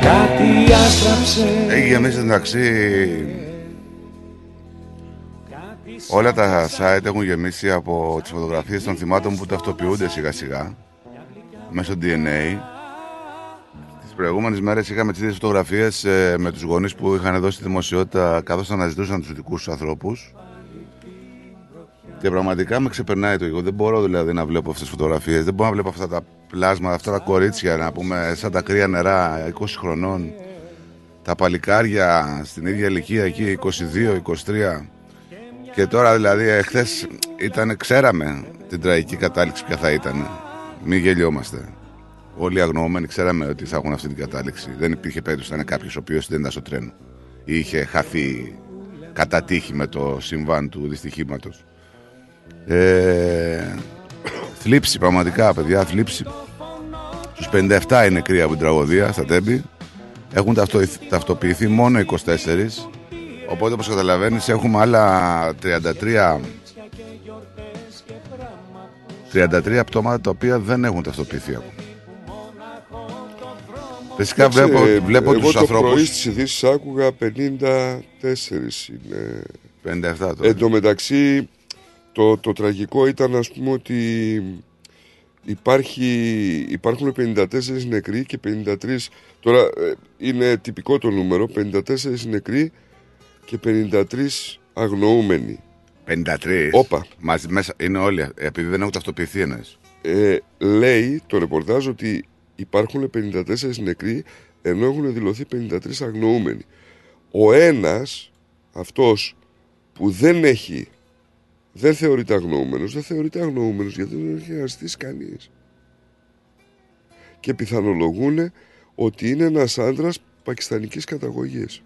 Κάτι άστραψε. Έχει γεμίσει εντάξει. Όλα τα site έχουν γεμίσει από τις φωτογραφίες των θυμάτων που ταυτοποιούνται σιγά σιγά μέσω DNA. Τις προηγούμενες μέρες είχαμε τις ίδιες φωτογραφίες με τους γονείς που είχαν δώσει τη δημοσιότητα καθώς αναζητούσαν τους δικούς τους ανθρώπους. Και πραγματικά με ξεπερνάει το εγώ. Δεν μπορώ δηλαδή να βλέπω αυτές τις φωτογραφίες. Δεν μπορώ να βλέπω αυτά τα πλάσματα, αυτά τα κορίτσια να πούμε σαν τα κρύα νερά 20 χρονών. Τα παλικάρια στην ίδια ηλικία εκεί 22-23. Και τώρα δηλαδή εχθές ήταν, ξέραμε την τραγική κατάληξη ποια θα ήταν. Μην γελιόμαστε. Όλοι οι αγνοούμενοι ξέραμε ότι θα έχουν αυτή την κατάληξη. Δεν υπήρχε περίπτωση να είναι κάποιος ο οποίος δεν ήταν στο τρένο ή είχε χαθεί κατά τύχη με το συμβάν του δυστυχήματος. Ε, θλίψη, πραγματικά παιδιά, θλίψη. Στους 57 είναι κρύα από την τραγωδία στα τέμπη. Έχουν ταυτο- ταυτοποιηθεί μόνο 24. Οπότε, όπως καταλαβαίνεις, έχουμε άλλα 33 33 πτώματα τα οποία δεν έχουν ταυτοποιηθεί ακόμα. Φυσικά βλέπω, βλέπω εγώ τους το πρωί ανθρώπους στις ειδήσεις άκουγα 54 είναι. 57 τώρα. Εν τω μεταξύ το, το τραγικό ήταν ας πούμε ότι υπάρχει, υπάρχουν 54 νεκροί και 53 τώρα ε, είναι τυπικό το νούμερο 54 νεκροί και 53 αγνοούμενοι 53. Όπα. Μαζί μέσα είναι όλοι, επειδή δεν έχουν ταυτοποιηθεί εννοείς. ε, λέει το ρεπορτάζ ότι υπάρχουν 54 νεκροί ενώ έχουν δηλωθεί 53 αγνοούμενοι. Ο ένας, αυτός που δεν έχει, δεν θεωρείται αγνοούμενος, δεν θεωρείται αγνοούμενος γιατί δεν έχει αναστήσει κανείς. Και πιθανολογούν ότι είναι ένας άντρας πακιστανικής καταγωγής.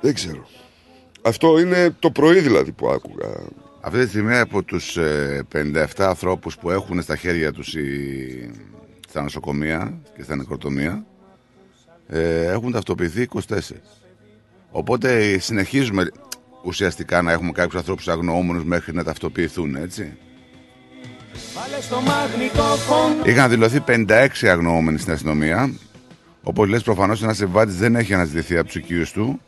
Δεν ξέρω. Αυτό είναι το πρωί δηλαδή που άκουγα. Αυτή τη στιγμή από τους ε, 57 ανθρώπους που έχουν στα χέρια τους οι... στα νοσοκομεία και στα νεκροτομεία ε, έχουν ταυτοποιηθεί 24. Οπότε ε, συνεχίζουμε ουσιαστικά να έχουμε κάποιους ανθρώπους αγνοούμενους μέχρι να ταυτοποιηθούν, έτσι. Βάλε στο μαγνητόφωνο Είχαν δηλωθεί 56 αγνοούμενοι στην αστυνομία. Όπω λες, προφανώς ένας επιβάτης δεν έχει αναζητηθεί από τους οικείους του.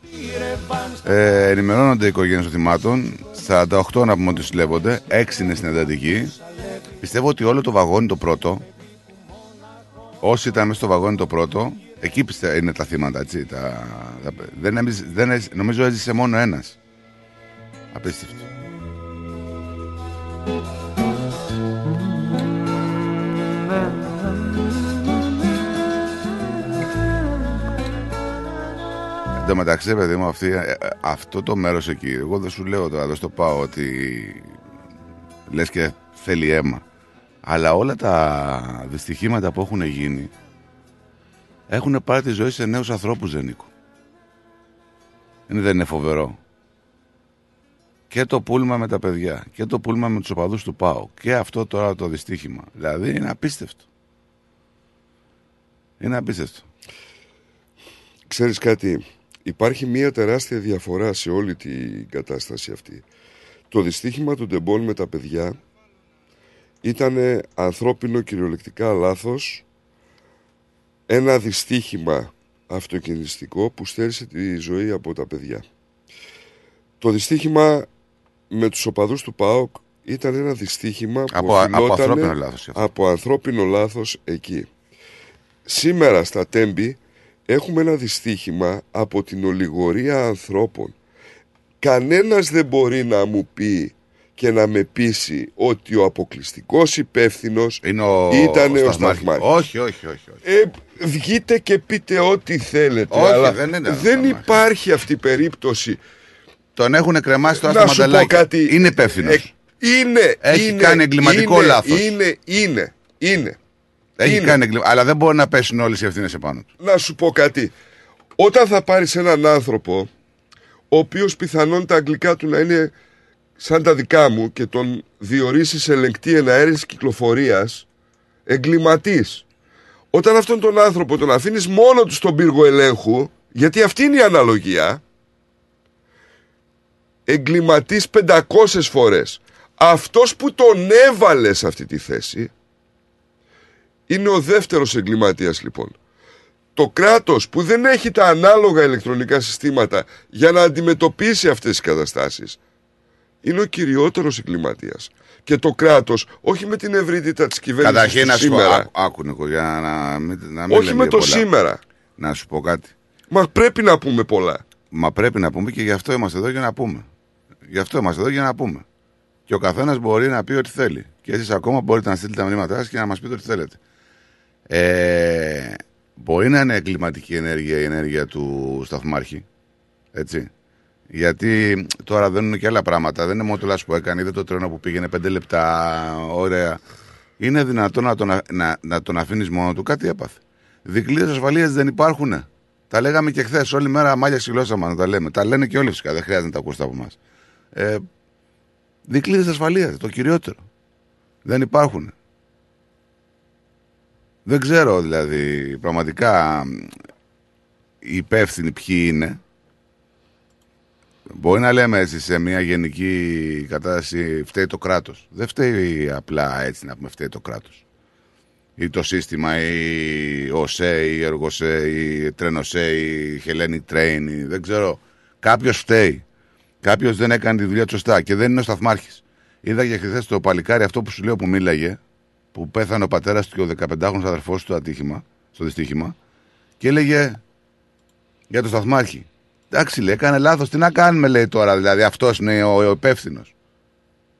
Ε, ενημερώνονται οι οικογένειες των θυμάτων. 48 να πούμε ότι συλλέγονται. 6 είναι στην εντατική. Πιστεύω ότι όλο το βαγόνι το πρώτο. Όσοι ήταν μέσα στο βαγόνι το πρώτο, εκεί πιστε, είναι τα θύματα, έτσι. Τα, τα- δεν, έμειζε- δεν, έζησε- νομίζω έζησε μόνο ένας. Απίστευτο. Εν τω μεταξύ, παιδί μου, αυτή, ε, ε, αυτό το μέρος εκεί, εγώ δεν σου λέω τώρα, δεν στο πάω ότι λες και θέλει αίμα. Αλλά όλα τα δυστυχήματα που έχουν γίνει έχουν πάρει τη ζωή σε νέους ανθρώπους, δεν Νίκο. Είναι, δεν είναι φοβερό. Και το πούλμα με τα παιδιά και το πούλμα με τους οπαδούς του ΠΑΟ και αυτό τώρα το δυστύχημα. Δηλαδή είναι απίστευτο. Είναι απίστευτο. Ξέρεις κάτι, υπάρχει μια τεράστια διαφορά σε όλη την κατάσταση αυτή. Το δυστύχημα του Ντεμπόν με τα παιδιά ήταν ανθρώπινο κυριολεκτικά λάθος, ένα δυστύχημα αυτοκινηστικό που στέρισε τη ζωή από τα παιδιά. Το δυστύχημα με τους οπαδούς του ΠΑΟΚ ήταν ένα δυστύχημα που Από- από οφειλότανε ανθρώπινο λάθος αυτό. από ανθρώπινο λάθος εκεί. Σήμερα στα Τέμπη έχουμε ένα δυστύχημα από την ολιγορία ανθρώπων. Κανένας δεν μπορεί να μου πει και να με πείσει ότι ο αποκλειστικός υπεύθυνος Είναι ο, ήταν ο Σταθμάρχης. Σταθμάρχης. Όχι, όχι, όχι. όχι. Ε, βγείτε και πείτε ό,τι θέλετε. Όχι, αλλά δεν είναι ο δεν Σταθμάρχης. υπάρχει αυτή η περίπτωση. Τον έχουν κρεμάσει τώρα να στα σου πω μανταλάκια. κάτι. Είναι υπεύθυνος. Ε, είναι. Έχει είναι, κάνει εγκληματικό είναι, λάθος. Είναι, είναι, είναι. Έχει είναι. κάνει εγκλημα- Αλλά δεν μπορεί να πέσουν όλες οι ευθύνες επάνω τους. να σου πω κάτι. Όταν θα πάρεις έναν άνθρωπο ο οποίος πιθανόν τα αγγλικά του να είναι σαν τα δικά μου και τον διορίσεις ελεγκτή εναέρης κυκλοφορίας εγκληματής. Όταν αυτόν τον άνθρωπο τον αφήνεις μόνο του στον πύργο ελέγχου γιατί αυτή είναι η αναλογία εγκληματής 500 φορές. Αυτός που τον έβαλες σε αυτή τη θέση είναι ο δεύτερος εγκληματίας λοιπόν. Το κράτος που δεν έχει τα ανάλογα ηλεκτρονικά συστήματα για να αντιμετωπίσει αυτές τις καταστάσεις είναι ο κυριότερος εγκληματίας. Και το κράτος, όχι με την ευρύτητα της κυβέρνησης Καταρχήν του να σου πω, σήμερα, άκου, άκου, Νίκο, για να, μην, να μην όχι λέμε με το πολλά. σήμερα. Να σου πω κάτι. Μα πρέπει να πούμε πολλά. Μα πρέπει να πούμε και γι' αυτό είμαστε εδώ για να πούμε. Γι' αυτό είμαστε εδώ για να πούμε. Και ο καθένας μπορεί να πει ό,τι θέλει. Και εσείς ακόμα μπορείτε να στείλετε τα μηνύματά σας και να μας πείτε ό,τι θέλετε. Ε, μπορεί να είναι εγκληματική ενέργεια η ενέργεια του σταθμάρχη. Έτσι. Γιατί τώρα δεν είναι και άλλα πράγματα. Δεν είναι μόνο το λάθο που έκανε, είδε το τρένο που πήγαινε πέντε λεπτά. Ωραία. Είναι δυνατόν να τον, α- να, να τον αφήνεις μόνο του. Κάτι έπαθε. Δικλείδες ασφαλείας δεν υπάρχουν. Τα λέγαμε και χθες. Όλη μέρα μάλια ξυλώσαμε να τα λέμε. Τα λένε και όλοι φυσικά. Δεν χρειάζεται να τα ακούσετε από εμάς. Ε, Δικλείδες ασφαλείας. Το κυριότερο. Δεν υπάρχουν. Δεν ξέρω δηλαδή πραγματικά οι υπεύθυνοι ποιοι είναι. Μπορεί να λέμε έτσι σε μια γενική κατάσταση φταίει το κράτος. Δεν φταίει απλά έτσι να πούμε φταίει το κράτος. Ή το σύστημα, ή ο ΣΕ, ή Εργοσέ, ή Τρένοσέ, ή Hellenic Train, ή δεν ξέρω. Κάποιος φταίει. Κάποιος δεν έκανε τη δουλειά του σωστά και δεν είναι ο σταθμάρχης. Είδα και χθες το παλικάρι αυτό που σου λέω που μίλαγε, που πέθανε ο πατέρας του και ο 15χρονος αδερφός του ατύχημα, στο δυστύχημα, και έλεγε για το σταθμάρχη. Εντάξει, λέει, έκανε λάθος. Τι να κάνουμε, λέει τώρα, δηλαδή αυτός είναι ο, ο υπεύθυνος.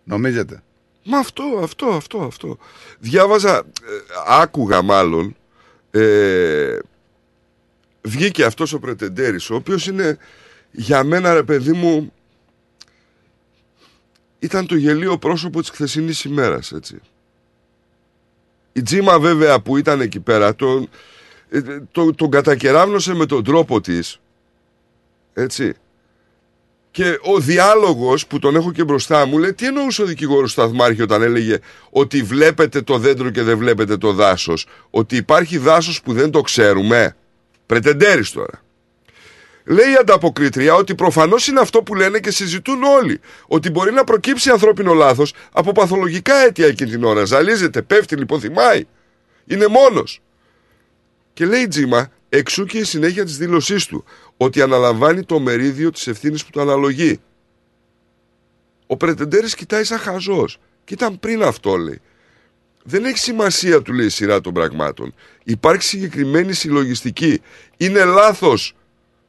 Νομίζετε. Μα αυτό, αυτό, αυτό, αυτό. Διάβαζα, ε, άκουγα μάλλον, ε, βγήκε αυτός ο Πρετεντέρης, ο οποίος είναι για μένα ρε παιδί μου, ήταν το γελίο πρόσωπο της χθεσινής ημέρας, έτσι. Η Τζίμα βέβαια που ήταν εκεί πέρα, τον, ε, τον, τον κατακεράβνωσε με τον τρόπο της, έτσι. Και ο διάλογος που τον έχω και μπροστά μου λέει τι εννοούσε ο δικηγόρος Σταθμάρχη όταν έλεγε ότι βλέπετε το δέντρο και δεν βλέπετε το δάσος. Ότι υπάρχει δάσος που δεν το ξέρουμε; Πρετεντέρης τώρα. Λέει η ανταποκρίτρια ότι προφανώς είναι αυτό που λένε και συζητούν όλοι. Ότι μπορεί να προκύψει ανθρώπινο λάθος από παθολογικά αίτια εκείνη την ώρα. Ζαλίζεται, πέφτει, λιποθυμάει. Είναι μόνος. Και λέει η Τζίμα, εξού και η συνέχεια της δήλωσής του, ότι αναλαμβάνει το μερίδιο της ευθύνης που του αναλογεί. Ο Πρετεντέρης κοιτάει σαν χαζός. Και ήταν πριν αυτό, λέει. Δεν έχει σημασία, του λέει η σειρά των πραγμάτων. Υπάρχει συγκεκριμένη συλλογιστική. Είναι λάθος.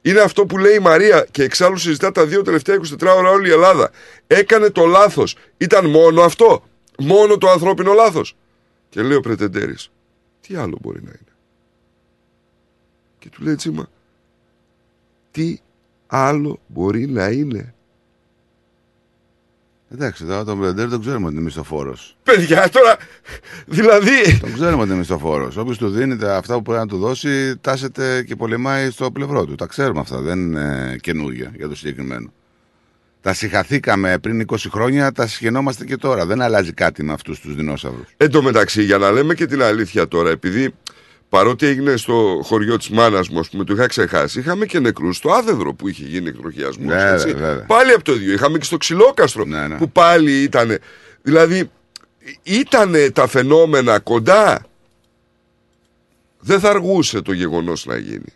Είναι αυτό που λέει η Μαρία και εξάλλου συζητά τα δύο τελευταία 24 ώρα όλη η Ελλάδα. Έκανε το λάθος. Ήταν μόνο αυτό. Μόνο το ανθρώπινο λάθος. Και λέει ο Πρετεντέρης, τι άλλο μπορεί να είναι; Και του λέει Τσίμα, τι άλλο μπορεί να είναι; Εντάξει, τώρα τον Μπρεντέρ τον ξέρουμε ότι είναι μισθοφόρος. Παιδιά, τώρα, δηλαδή, Τον ξέρουμε ότι είναι μισθοφόρος. Όποιος του δίνεται αυτά που πρέπει να του δώσει, τάσεται και πολεμάει στο πλευρό του. Τα ξέρουμε αυτά. Δεν είναι καινούργια για το συγκεκριμένο. Τα συγχαθήκαμε πριν 20 χρόνια, τα συγχαινόμαστε και τώρα. Δεν αλλάζει κάτι με αυτούς τους δεινόσαυρους. εν τω μεταξύ, για να λέμε και την αλήθεια τώρα, επειδή παρότι έγινε στο χωριό της μάνας μου, ας πούμε, το είχα ξεχάσει, είχαμε και νεκρούς στο άδεδρο που είχε γίνει εκτροχιασμός. Βέβαια, βέβαια. Πάλι από το ίδιο. Είχαμε και στο ξυλόκαστρο Ναι, ναι. που πάλι ήταν. Δηλαδή, ήταν τα φαινόμενα κοντά. Δεν θα αργούσε το γεγονός να γίνει.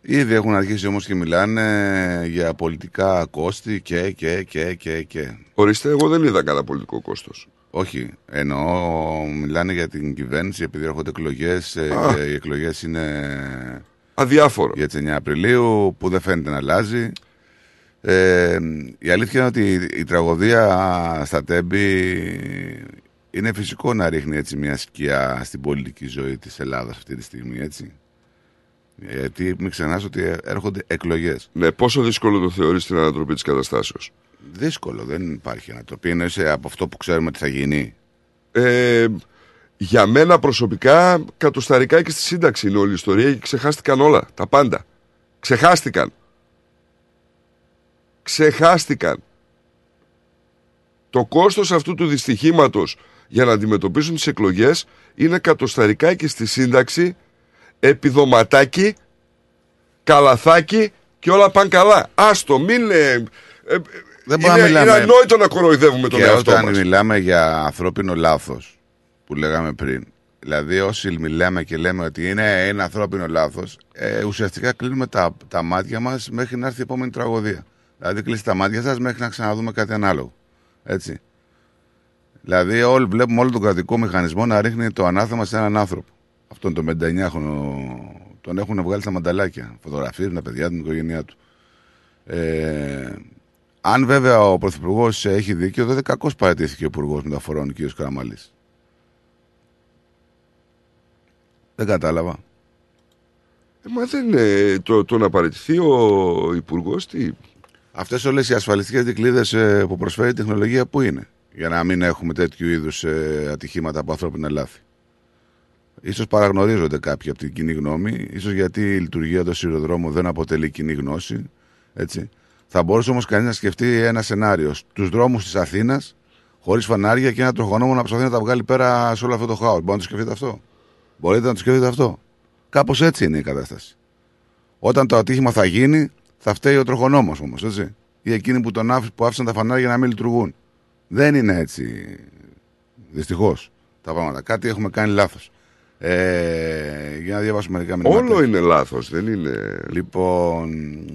Ήδη έχουν αρχίσει όμως και μιλάνε για πολιτικά κόστη και, και, και, και, και. Ορίστε, εγώ δεν είδα κανένα πολιτικό κόστος. Όχι, εννοώ μιλάνε για την κυβέρνηση επειδή έρχονται εκλογές Α. και οι εκλογές είναι Αδιάφορο. για τις 9 Απριλίου που δεν φαίνεται να αλλάζει. Ε, η αλήθεια είναι ότι η τραγωδία στα Τέμπη είναι φυσικό να ρίχνει έτσι μια σκιά στην πολιτική ζωή της Ελλάδας αυτή τη στιγμή, έτσι. Γιατί μην ξεχνάς ότι έρχονται εκλογές. Ναι, πόσο δύσκολο το θεωρείς την ανατροπή της καταστάσεως. Δύσκολο, δεν υπάρχει να το πει. Εννοείσαι από αυτό που ξέρουμε τι θα γίνει. Ε, για μένα προσωπικά, κατοσταρικά και στη σύνταξη είναι όλη η ιστορία και ξεχάστηκαν όλα, τα πάντα. Ξεχάστηκαν. Ξεχάστηκαν. Το κόστος αυτού του δυστυχήματος για να αντιμετωπίσουν τις εκλογές είναι κατοσταρικά και στη σύνταξη, επιδοματάκι, καλαθάκι και όλα πάνε καλά. Άστο, μην... ε, ε, Δεν μπορούμε είναι, να μιλάμε- είναι ανόητο να κοροϊδεύουμε τον και εαυτό όταν μας. μιλάμε για ανθρώπινο λάθος που λέγαμε πριν. Δηλαδή, όσοι μιλάμε και λέμε ότι είναι ένα ανθρώπινο λάθος, ε, ουσιαστικά κλείνουμε τα, τα μάτια μας μέχρι να έρθει η επόμενη τραγωδία. Δηλαδή κλείστε τα μάτια σας μέχρι να ξαναδούμε κάτι ανάλογο. Έτσι. Δηλαδή όλοι βλέπουμε όλο τον κρατικό μηχανισμό να ρίχνει το ανάθεμα σε έναν άνθρωπο. Αυτόν τον 59χρονο τον έχουν βγάλει στα μανταλάκια. Φωτογραφίες με τα παιδιά του, την οικογένειά του. Ε, αν βέβαια ο Πρωθυπουργός έχει δίκιο, τότε κακώς παρατήθηκε ο Υπουργός Μεταφορών, κ. Καραμαλής. Δεν κατάλαβα. Ε, μα δεν είναι το, το να παραιτηθεί ο υπουργός. Τι... Αυτές όλες οι ασφαλιστικές δικλείδε που προσφέρει η τεχνολογία, πού είναι, για να μην έχουμε τέτοιου είδους ατυχήματα από ανθρώπινα λάθη. Ίσως παραγνωρίζονται κάποιοι από την κοινή γνώμη, ίσως γιατί η λειτουργία του σιδηροδρόμου δεν αποτελεί κοινή γνώση. Έτσι. Θα μπορούσε όμως κανείς να σκεφτεί ένα σενάριο. Στους δρόμους της Αθήνας, χωρίς φανάρια και ένα τροχονόμο να προσπαθεί να τα βγάλει πέρα σε όλο αυτό το χάος. Μπορείτε να το σκεφτείτε αυτό. Μπορείτε να το σκεφτείτε αυτό. Κάπως έτσι είναι η κατάσταση. Όταν το ατύχημα θα γίνει, θα φταίει ο τροχονόμος όμως, έτσι. Ή εκείνοι που, τον άφη, που άφησαν τα φανάρια να μην λειτουργούν. Δεν είναι έτσι. Δυστυχώς τα πράγματα. Κάτι έχουμε κάνει λάθος. Ε, για να διαβάσουμε μερικά μηνύματα. Όλο είναι λάθος, δεν είναι. Λοιπόν,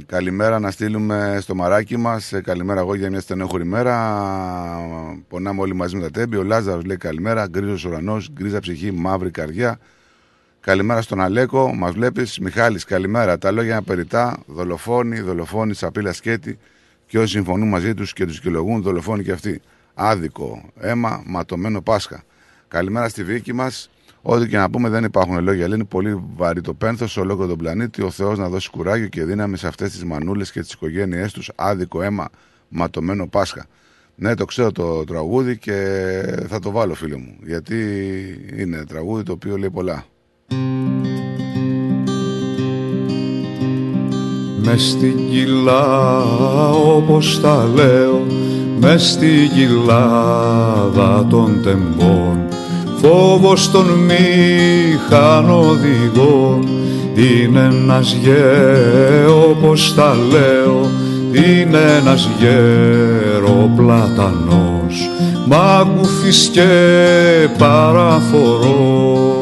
καλημέρα να στείλουμε στο μαράκι μας. Καλημέρα εγώ για μια στενόχωρη μέρα. Πονάμε όλοι μαζί με τα τέμπη. Ο Λάζαρος λέει καλημέρα. Γκρίζος ουρανός, γκρίζα ψυχή, μαύρη καρδιά. Καλημέρα στον Αλέκο. Μας βλέπεις. Μιχάλης, καλημέρα. Τα λόγια είναι περιτά. Δολοφόνοι, δολοφόνοι, σαπίλα σκέτη. Και όσοι συμφωνούν μαζί τους και τους δικαιολογούν, δολοφόνοι και αυτοί. Άδικο. Αίμα, ματωμένο Πάσχα. Καλημέρα στη Βίκη μας. Ό,τι και να πούμε δεν υπάρχουν λόγια. Λέει είναι πολύ βαρύ το πένθος σε ολόκληρο τον πλανήτη. Ο Θεός να δώσει κουράγιο και δύναμη σε αυτές τις μανούλες και τις οικογένειές τους. Άδικο αίμα, ματωμένο Πάσχα. Ναι, το ξέρω το τραγούδι και θα το βάλω, φίλε μου. Γιατί είναι τραγούδι το οποίο λέει πολλά. Μες στην κοιλά όπως τα λέω μες στην κοιλάδα των τεμπών φόβος των μηχανοδηγών είναι ένας γέρο όπως τα λέω. Είναι ένας γέρο πλατανός. Μάγουφης και παραφορός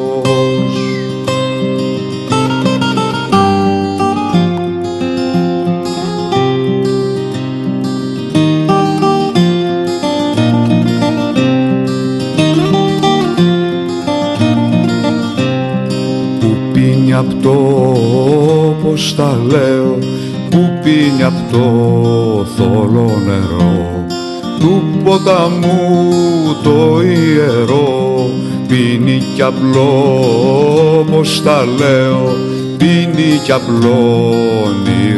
το όπως τα λέω που πίνει απ' το θολό νερό. Του ποταμού το ιερό πίνει κι απλό όπως τα λέω. Πίνει κι απλό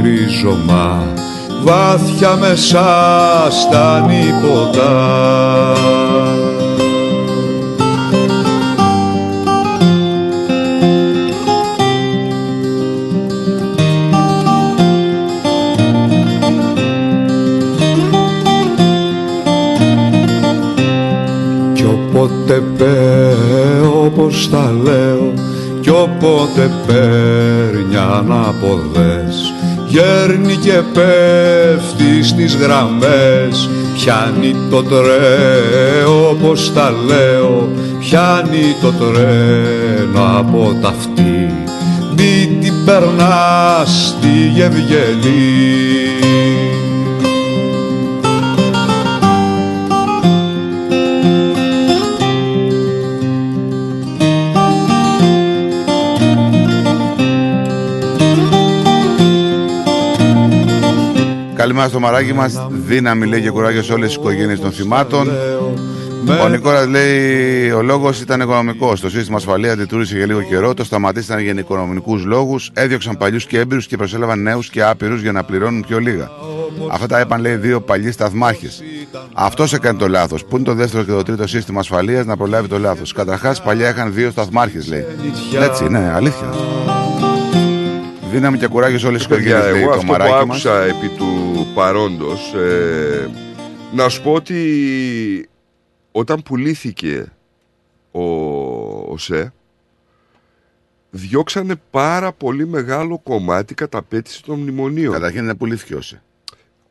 ρίζωμα βάθια μέσα στα νύποτα όποτε πέ όπως τα λέω κι όποτε παίρνει αναποδές γέρνει και πέφτει στις γραμμές πιάνει το τρέο όπως τα λέω πιάνει το τρένο από τα αυτή. Μη την περνάς στη Γευγελή Καλημέρα στο μαράκι μας. Δύναμη λέει και κουράγιο σε όλες τις οικογένειες των θυμάτων. Ο Νικόρα λέει: Ο λόγος ήταν οικονομικός. Το σύστημα ασφαλείας αντιτούρισε για λίγο καιρό. Το σταματήσαν για οικονομικούς λόγους. Έδιωξαν παλιούς και έμπειρους και προσέλαβαν νέους και άπειρους για να πληρώνουν πιο λίγα. Αυτά τα έπαν λέει δύο παλιοί σταθμάρχες. Αυτός έκανε το λάθος. Πού είναι το δεύτερο και το τρίτο σύστημα ασφαλείας να προλάβει το λάθος; Καταρχάς, παλιά είχαν δύο σταθμάρχες λέει. Έτσι, ναι, αλήθεια. Δύναμη και κουράγιος σε όλες τις οικογένειες. Εγώ αυτό που άκουσα επί του παρόντος. Ε, να σου πω ότι όταν πουλήθηκε ο, ο ΣΕ, διώξανε πάρα πολύ μεγάλο κομμάτι καταπέτηση των μνημονίων. Καταρχήν δεν πουλήθηκε ο ΣΕ.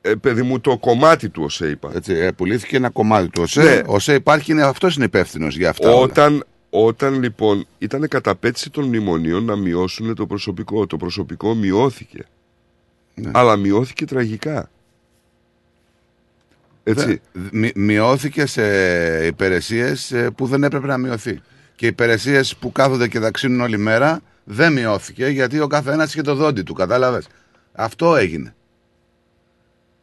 Ε, παιδί μου, το κομμάτι του ΟΣΕ είπα. Έτσι, ε, πουλήθηκε ένα κομμάτι του ΟΣΕ. Ναι. Ο ΟΣΕ υπάρχει, είναι, αυτός είναι υπεύθυνος για αυτά. Όταν, όταν λοιπόν ήταν καταπέτηση των μνημονίων να μειώσουν το προσωπικό, το προσωπικό μειώθηκε. Ναι. Αλλά μειώθηκε τραγικά. Έτσι. Δε- μει- μειώθηκε σε υπηρεσίες που δεν έπρεπε να μειωθεί. Και οι υπηρεσίες που κάθονται και ταξίνουν όλη μέρα δεν μειώθηκε γιατί ο καθένας είχε το δόντι του. Κατάλαβες. Αυτό έγινε.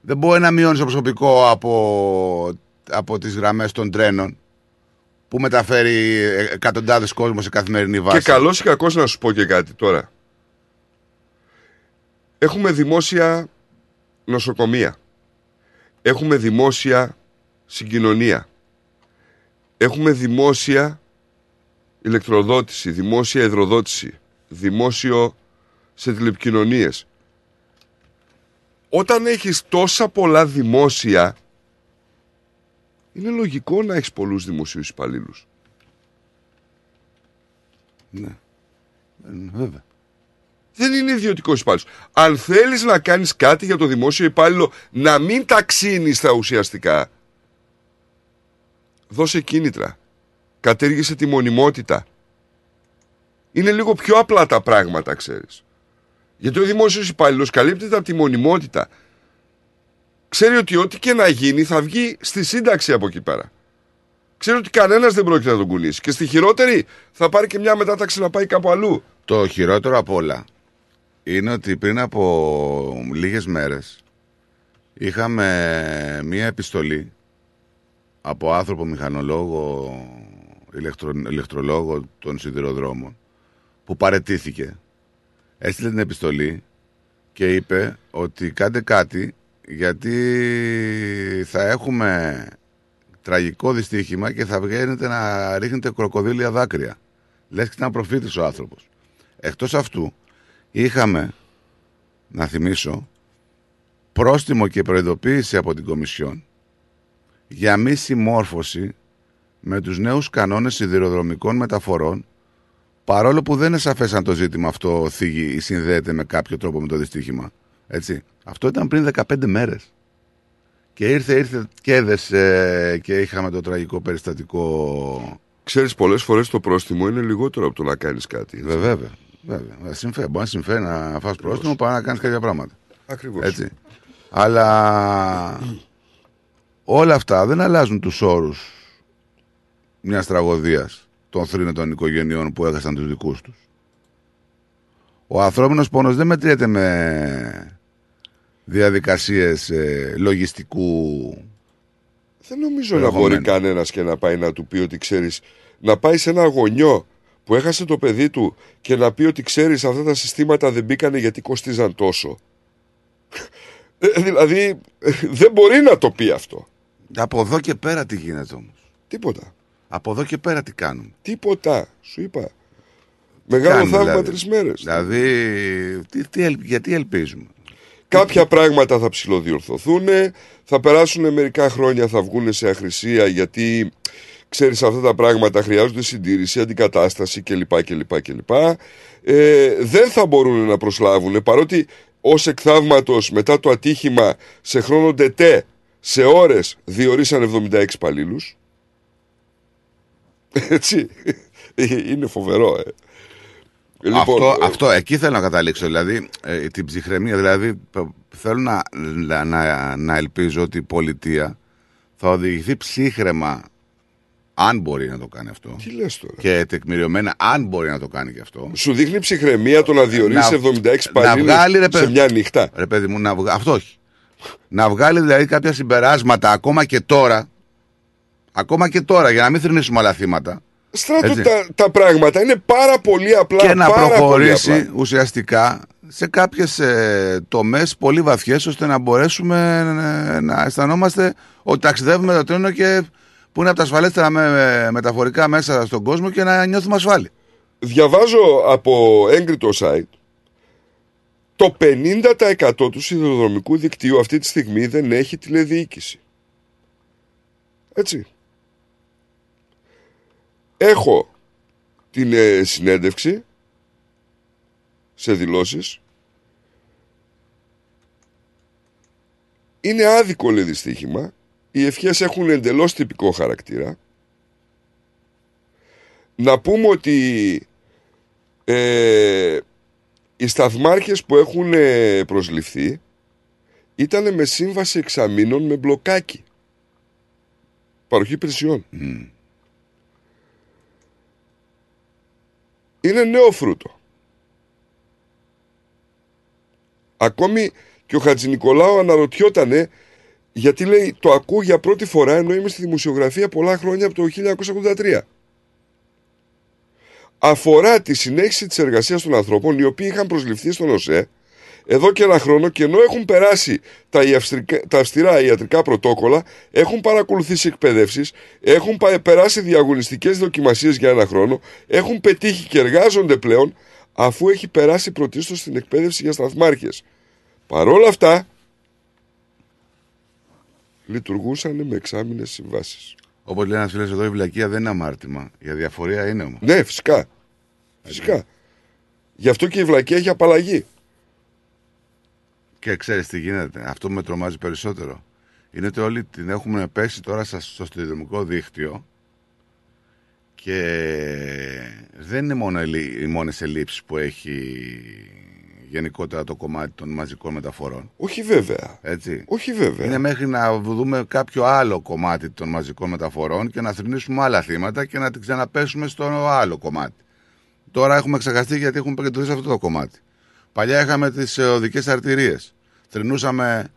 Δεν μπορεί να μειώνεις το προσωπικό από, από τις γραμμές των τρένων που μεταφέρει εκατοντάδες κόσμος σε καθημερινή βάση. Και καλό ή κακό να σου πω και κάτι τώρα. Έχουμε δημόσια νοσοκομεία. Έχουμε δημόσια συγκοινωνία. Έχουμε δημόσια ηλεκτροδότηση, δημόσια υδροδότηση, δημόσιο σε τηλεπικοινωνίες. Όταν έχεις τόσα πολλά δημόσια, είναι λογικό να έχεις πολλούς δημοσίους υπαλλήλους. Ναι. Ε, Βέβαια. δεν είναι ιδιωτικός υπάλληλος. Αν θέλεις να κάνεις κάτι για το δημόσιο υπάλληλο, να μην ταξίνεις τα ουσιαστικά, δώσε κίνητρα. Κατέργησε τη μονιμότητα. Είναι λίγο πιο απλά τα πράγματα, ξέρεις. Γιατί ο δημόσιος υπάλληλος καλύπτεται από τη μονιμότητα. Ξέρει ότι ό,τι και να γίνει θα βγει στη σύνταξη από εκεί πέρα. Ξέρει ότι κανένας δεν πρόκειται να τον κουνήσει. Και στη χειρότερη θα πάρει και μια μετάταξη να πάει κάπου αλλού. Το χειρότερο απ' όλα είναι ότι πριν από λίγες μέρες είχαμε μία επιστολή από άνθρωπο μηχανολόγο, ηλεκτρο, ηλεκτρολόγο των σιδηροδρόμων που παρετήθηκε. Έστειλε την επιστολή και είπε ότι κάντε κάτι γιατί θα έχουμε τραγικό δυστύχημα και θα βγαίνετε να ρίχνετε κροκοδίλια δάκρυα. Λες και ήταν προφήτης ο άνθρωπος. Εκτός αυτού, είχαμε, να θυμίσω, πρόστιμο και προειδοποίηση από την Κομισιόν για μη συμμόρφωση με τους νέους κανόνες σιδηροδρομικών μεταφορών παρόλο που δεν είναι σαφές αν το ζήτημα αυτό θίγει ή συνδέεται με κάποιο τρόπο με το δυστύχημα. Έτσι. Αυτό ήταν πριν 15 μέρες. Και ήρθε, ήρθε και έδεσε και είχαμε το τραγικό περιστατικό. Ξέρεις, πολλές φορές το πρόστιμο είναι λιγότερο από το να κάνεις κάτι. έτσι. Βέβαια, βέβαια. βέβαια. Συμφέρει, μπορεί να συμφέρει να φας πρόστιμο παρά να κάνεις κάποια πράγματα. Ακριβώς. Έτσι. Αλλά όλα αυτά δεν αλλάζουν τους όρους μιας τραγωδίας των θρήνων οικογενειών που έχασαν τους δικούς τους. Ο ανθρώπινος πόνος δεν μετριέται με διαδικασίες ε, λογιστικού Δεν νομίζω να Περιεχομένου. μπορεί κανένας και να πάει να του πει ότι ξέρεις, να πάει σε ένα γονιό που έχασε το παιδί του και να πει ότι ξέρεις αυτά τα συστήματα δεν μπήκανε γιατί κοστίζαν τόσο. Ε, δηλαδή ε, δεν μπορεί να το πει αυτό. Από εδώ και πέρα τι γίνεται όμως; Τίποτα. Από εδώ και πέρα τι κάνουμε; Τίποτα. Σου είπα. Μεγάλο Κάνουμε, θαύμα δηλαδή. τρεις μέρες. Δηλαδή, τι, τι, ελ- γιατί ελπίζουμε; Κάποια πράγματα θα ψηλοδιορθωθούν, θα περάσουν μερικά χρόνια, θα βγουν σε αχρησία γιατί ξέρεις αυτά τα πράγματα χρειάζονται συντήρηση, αντικατάσταση κλπ. κλπ, κλπ. Ε, δεν θα μπορούν να προσλάβουν παρότι ως εκ θαύματος μετά το ατύχημα σε χρόνο ντετέ σε ώρες διορίσαν 76 υπαλλήλους. Έτσι. Είναι φοβερό, ε. Αυτό, ε, αυτό, εκεί θέλω να καταλήξω. Δηλαδή, ε, την ψυχραιμία. Δηλαδή, π- θέλω να, να, να, να ελπίζω ότι η πολιτεία θα οδηγηθεί ψύχραιμα, αν μπορεί να το κάνει αυτό. Τι λες τώρα; Και τεκμηριωμένα, αν μπορεί να το κάνει και αυτό. Σου δείχνει ψυχραιμία το να διορίσει Να- 76 να υπαλλήλους βγάλει, ρε σε παιδί- μια νύχτα. Ρε παιδί μου, να βγα... αυτό όχι. Να βγάλει δηλαδή κάποια συμπεράσματα ακόμα και τώρα. Ακόμα και τώρα, για να μην θρυνήσουμε άλλα θύματα. Στράτο Έτσι. τα, τα πράγματα είναι πάρα πολύ απλά. και να πάρα πολύ προχωρήσει απλά. ουσιαστικά σε κάποιες ε, τομές πολύ βαθιές ώστε να μπορέσουμε ε, να αισθανόμαστε ότι ταξιδεύουμε το τρένο και που είναι από τα ασφαλέστερα με, με- μεταφορικά μέσα στον κόσμο και να νιώθουμε ασφάλεια. Διαβάζω από έγκριτο site το 50% του σιδηροδρομικού δικτύου αυτή τη στιγμή δεν έχει τηλεδιοίκηση. Έτσι. Έχω την ε, συνέντευξη σε δηλώσεις είναι άδικο λέει δυστύχημα οι ευχές έχουν εντελώς τυπικό χαρακτήρα να πούμε ότι ε, οι σταθμάρχες που έχουν ε, προσληφθεί ήταν με σύμβαση εξαμήνων με μπλοκάκι. Παροχή υπηρεσιών. Είναι νέο φρούτο. Ακόμη και ο Χατζη Νικολάου αναρωτιότανε γιατί λέει το ακούω για πρώτη φορά ενώ είμαι στη δημοσιογραφία πολλά χρόνια από το 1983. Αφορά τη συνέχιση της εργασίας των ανθρώπων οι οποίοι είχαν προσληφθεί στον ΟΣΕ εδώ και ένα χρόνο και ενώ έχουν περάσει τα, ιαυστρικα- τα αυστηρά ιατρικά πρωτόκολλα, έχουν παρακολουθήσει εκπαιδεύσεις, έχουν πα- περάσει διαγωνιστικές δοκιμασίες για ένα χρόνο, έχουν πετύχει και εργάζονται πλέον αφού έχει περάσει πρωτίστως στην εκπαίδευση για σταθμάρχες. Παρόλα αυτά, λειτουργούσαν με εξάμεινες συμβάσεις. Όπως λέει ένας φίλος εδώ, η βλακεία δεν είναι αμάρτημα. Η αδιαφορία είναι όμως. Ναι, φυσικά. Φυσικά. Γι' αυτό και η βλακία έχει απαλλαγή. Και ξέρεις τι γίνεται. Αυτό που με τρομάζει περισσότερο. Είναι ότι όλοι την έχουμε πέσει τώρα στα- στο στιδημικό δίκτυο και δεν είναι μόνο οι μόνες ελλείψεις που έχει γενικότερα το κομμάτι των μαζικών μεταφορών. Όχι βέβαια. Έτσι. Όχι βέβαια. Είναι μέχρι να δούμε κάποιο άλλο κομμάτι των μαζικών μεταφορών και να θρυνήσουμε άλλα θύματα και να την ξαναπέσουμε στο άλλο κομμάτι. Τώρα έχουμε ξεχαστεί γιατί έχουμε επικεντρωθεί σε αυτό το κομμάτι. Παλιά είχαμε τις οδικές αρτηρίες. Θρυνούσαμε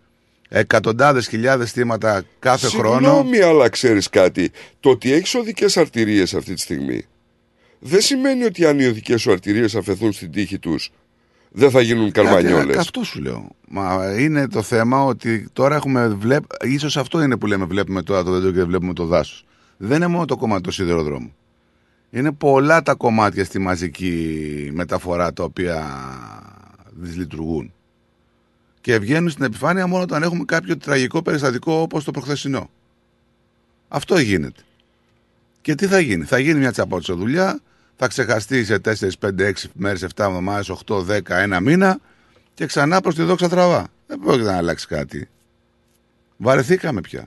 εκατοντάδες χιλιάδες θύματα κάθε χρόνο. Συγγνώμη, αλλά ξέρεις κάτι. Το ότι έχεις οδικές αρτηρίες αυτή τη στιγμή δεν σημαίνει ότι αν οι οδικές σου αρτηρίες αφαιθούν στην τύχη τους, δεν θα γίνουν καρμανιόλες. Κάτι- Αυτό σου λέω. Μα είναι το θέμα ότι τώρα έχουμε βλέπ... ίσως αυτό είναι που λέμε βλέπουμε τώρα το δέντρο και δεν βλέπουμε το δάσος. Δεν είναι μόνο το κομμάτι του σιδηροδρόμου. Είναι πολλά τα κομμάτια στη μαζική μεταφορά τα οποία δυσλειτουργούν. Και βγαίνουν στην επιφάνεια μόνο όταν έχουμε κάποιο τραγικό περιστατικό όπως το προχθεσινό. Αυτό γίνεται. Και τι θα γίνει; Θα γίνει μια τσαπότσο δουλειά, θα ξεχαστεί σε 4, 5, 6 μέρες, 7 εβδομάδες, 8, 10, ένα μήνα και ξανά προς τη δόξα τραβά. Δεν πρόκειται να αλλάξει κάτι. Βαρεθήκαμε πια.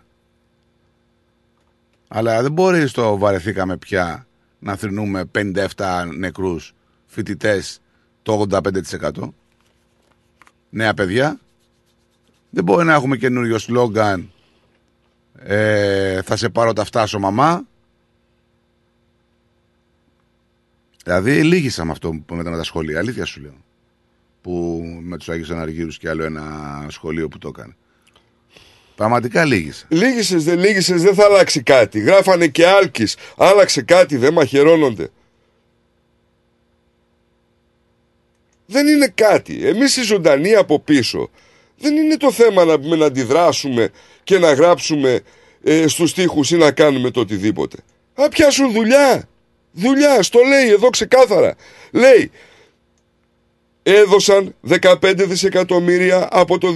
Αλλά δεν μπορεί στο βαρεθήκαμε πια να θρυνούμε 57 νεκρούς φοιτητές το 85%. Νέα παιδιά. Δεν μπορεί να έχουμε καινούριο σλόγγαν ε, θα σε πάρω τα αυτά σου μαμά Δηλαδή λύγησα με αυτό που μετά με τα σχολεία, αλήθεια σου λέω. Που με τους Άγιους Αναργύρους και άλλο ένα σχολείο που το έκανε. Πραγματικά λύγησα. Λύγισε, δεν λύγισε, δεν θα αλλάξει κάτι. Γράφανε και Άλκη. Άλλαξε κάτι, δεν μαχαιρώνονται. Δεν είναι κάτι. Εμείς οι ζωντανοί από πίσω δεν είναι το θέμα να, πούμε, να αντιδράσουμε και να γράψουμε ε, στους τοίχους ή να κάνουμε το οτιδήποτε. Α, πιάσουν δουλειά. Δουλειά, στο λέει εδώ ξεκάθαρα. Λέει, έδωσαν 15 δισεκατομμύρια από το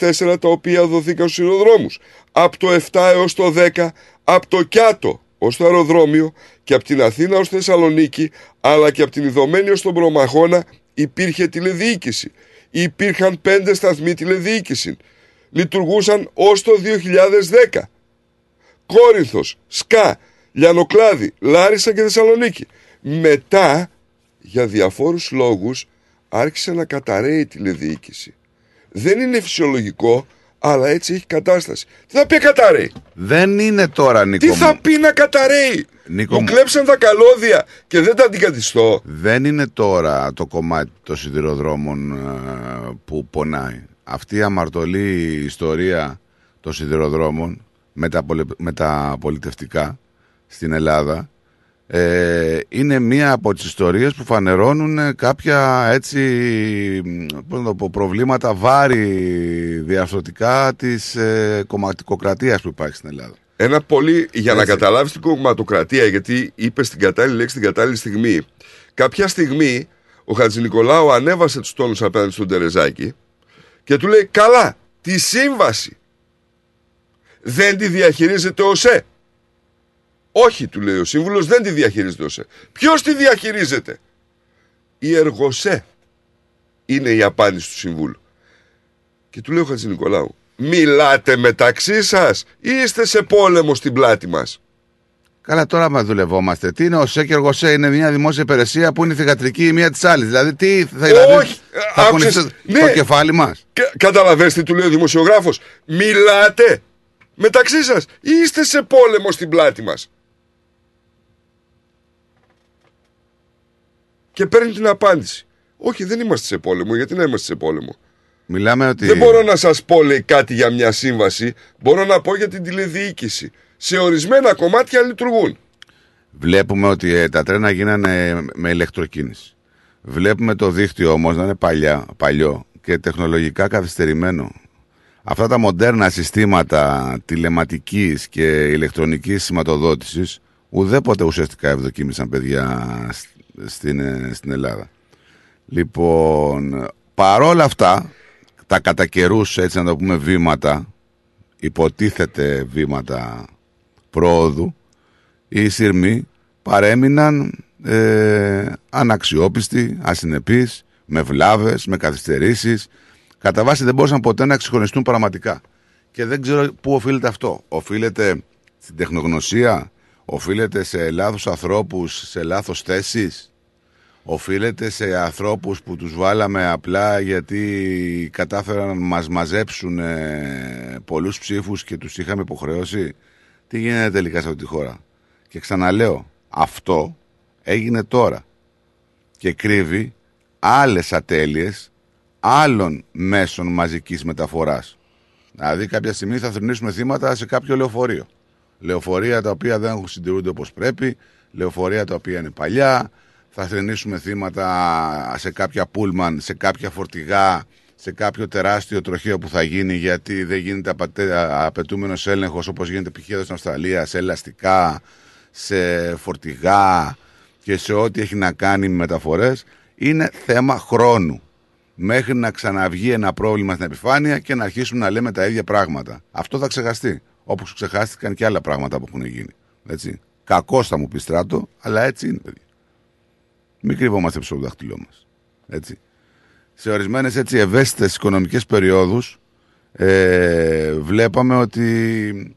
2004 τα οποία δοθήκαν στους σιδηροδρόμους. Από το 7 έως το 10 από το Κιάτο ως το αεροδρόμιο και από την Αθήνα ως Θεσσαλονίκη αλλά και από την Ιδωμένη ως τον Προμαχώνα υπήρχε τηλεδιοίκηση. Υπήρχαν πέντε σταθμοί τηλεδιοίκησης. Λειτουργούσαν ως το 2010. Κόρινθος, Σκά, Λιανοκλάδη, Λάρισα και Θεσσαλονίκη. Μετά, για διαφόρους λόγους, άρχισε να καταραίει η τηλεδιοίκηση. Δεν είναι φυσιολογικό, αλλά έτσι έχει κατάσταση. Τι θα πει καταραίει. Δεν είναι τώρα, Νίκο. Τι μου. θα πει να καταραίει; Νίκο μου μου. κλέψαν τα καλώδια και δεν τα αντικαθιστώ. Δεν είναι τώρα το κομμάτι των σιδηροδρόμων ε, που πονάει. Αυτή η αμαρτωλή ιστορία των σιδηροδρόμων με τα, πολε- με τα πολιτευτικά στην Ελλάδα ε, είναι μία από τις ιστορίες που φανερώνουν ε, κάποια έτσι μ, πώς να το πω, προβλήματα βάρη διαρθρωτικά της ε, κομματικοκρατίας που υπάρχει στην Ελλάδα. Ένα πολύ, για να Έτσι. καταλάβεις την κομματοκρατία, γιατί είπε την κατάλληλη λέξη την κατάλληλη στιγμή. Κάποια στιγμή ο Χατζη Νικολάου ανέβασε τους τόνους απέναντι στον Τερεζάκη και του λέει καλά, τη σύμβαση δεν τη διαχειρίζεται ο ΣΕ. Όχι, του λέει ο σύμβουλος, δεν τη διαχειρίζεται ο ΣΕ. Ποιος τη διαχειρίζεται; Η Εργοσέ είναι η απάντηση του Συμβούλου. Και του λέει ο Χατζη Νικολάου, μιλάτε μεταξύ σας ή είστε σε πόλεμο στην πλάτη μας. Καλά, τώρα μας δουλευόμαστε. Τι είναι ο ΣΕ και ο ΓΟΣΕ, είναι μια δημόσια υπηρεσία που είναι θηγατρική η μία της άλλης. Δηλαδή, τι θα, δηλαδή, Όχι, θα άκουσες, κουνηθείς ναι. το κεφάλι μας; Κα- Καταλαβαίνεις τι του λέει ο δημοσιογράφος. Μιλάτε. Μεταξύ σας, ή είστε σε πόλεμο στην πλάτη μας. Και παίρνει την απάντηση. Όχι, δεν είμαστε σε πόλεμο. Γιατί να είμαστε σε πόλεμο; Μιλάμε ότι. Δεν μπορώ να σας πω λέει κάτι για μια σύμβαση. Μπορώ να πω για την τηλεδιοίκηση. Σε ορισμένα κομμάτια λειτουργούν. Βλέπουμε ότι ε, τα τρένα γίνανε με ηλεκτροκίνηση. Βλέπουμε το δίκτυο όμως να είναι παλιά, παλιό και τεχνολογικά καθυστερημένο. Αυτά τα μοντέρνα συστήματα τηλεματικής και ηλεκτρονικής σηματοδότησης ουδέποτε ουσιαστικά ευδοκίμησαν παιδιά σ- στην, ε, στην Ελλάδα. Λοιπόν, παρόλα αυτά, τα κατά καιρούς, έτσι να το πούμε βήματα, υποτίθεται βήματα πρόοδου, οι σειρμοί παρέμειναν ε, αναξιόπιστοι, ασυνεπείς, με βλάβες, με καθυστερήσεις. Κατά βάση δεν μπορούσαν ποτέ να εξυγχρονιστούν πραγματικά. Και δεν ξέρω πού οφείλεται αυτό. Οφείλεται στην τεχνογνωσία, οφείλεται σε λάθος ανθρώπους, σε λάθος θέσεις, οφείλεται σε ανθρώπους που τους βάλαμε απλά γιατί κατάφεραν να μας μαζέψουν ε, πολλούς ψήφους και τους είχαμε υποχρεώσει; Τι γίνεται τελικά σε αυτή τη χώρα; Και ξαναλέω, αυτό έγινε τώρα και κρύβει άλλες ατέλειες άλλων μέσων μαζικής μεταφοράς. Δηλαδή κάποια στιγμή θα θρυνήσουμε θύματα σε κάποιο λεωφορείο. Λεωφορεία τα οποία δεν έχουν συντηρούνται όπως πρέπει, λεωφορεία τα οποία είναι παλιά, θα θρυνήσουμε θύματα σε κάποια πούλμαν, σε κάποια φορτηγά, σε κάποιο τεράστιο τροχείο που θα γίνει γιατί δεν γίνεται απαιτούμενος έλεγχος όπως γίνεται π.χ. εδώ στην Αυστραλία, σε ελαστικά, σε φορτηγά και σε ό,τι έχει να κάνει με μεταφορές. Είναι θέμα χρόνου. Μέχρι να ξαναβγεί ένα πρόβλημα στην επιφάνεια και να αρχίσουμε να λέμε τα ίδια πράγματα. Αυτό θα ξεχαστεί. Όπως ξεχάστηκαν και άλλα πράγματα που έχουν γίνει. Έτσι. Κακό θα μου πεις στράτο, αλλά έτσι είναι, παιδιά. Μην κρύβομαστε πίσω από το δάχτυλό μας. Έτσι σε ορισμένες έτσι ευαίσθητες οικονομικές περιόδους ε, βλέπαμε ότι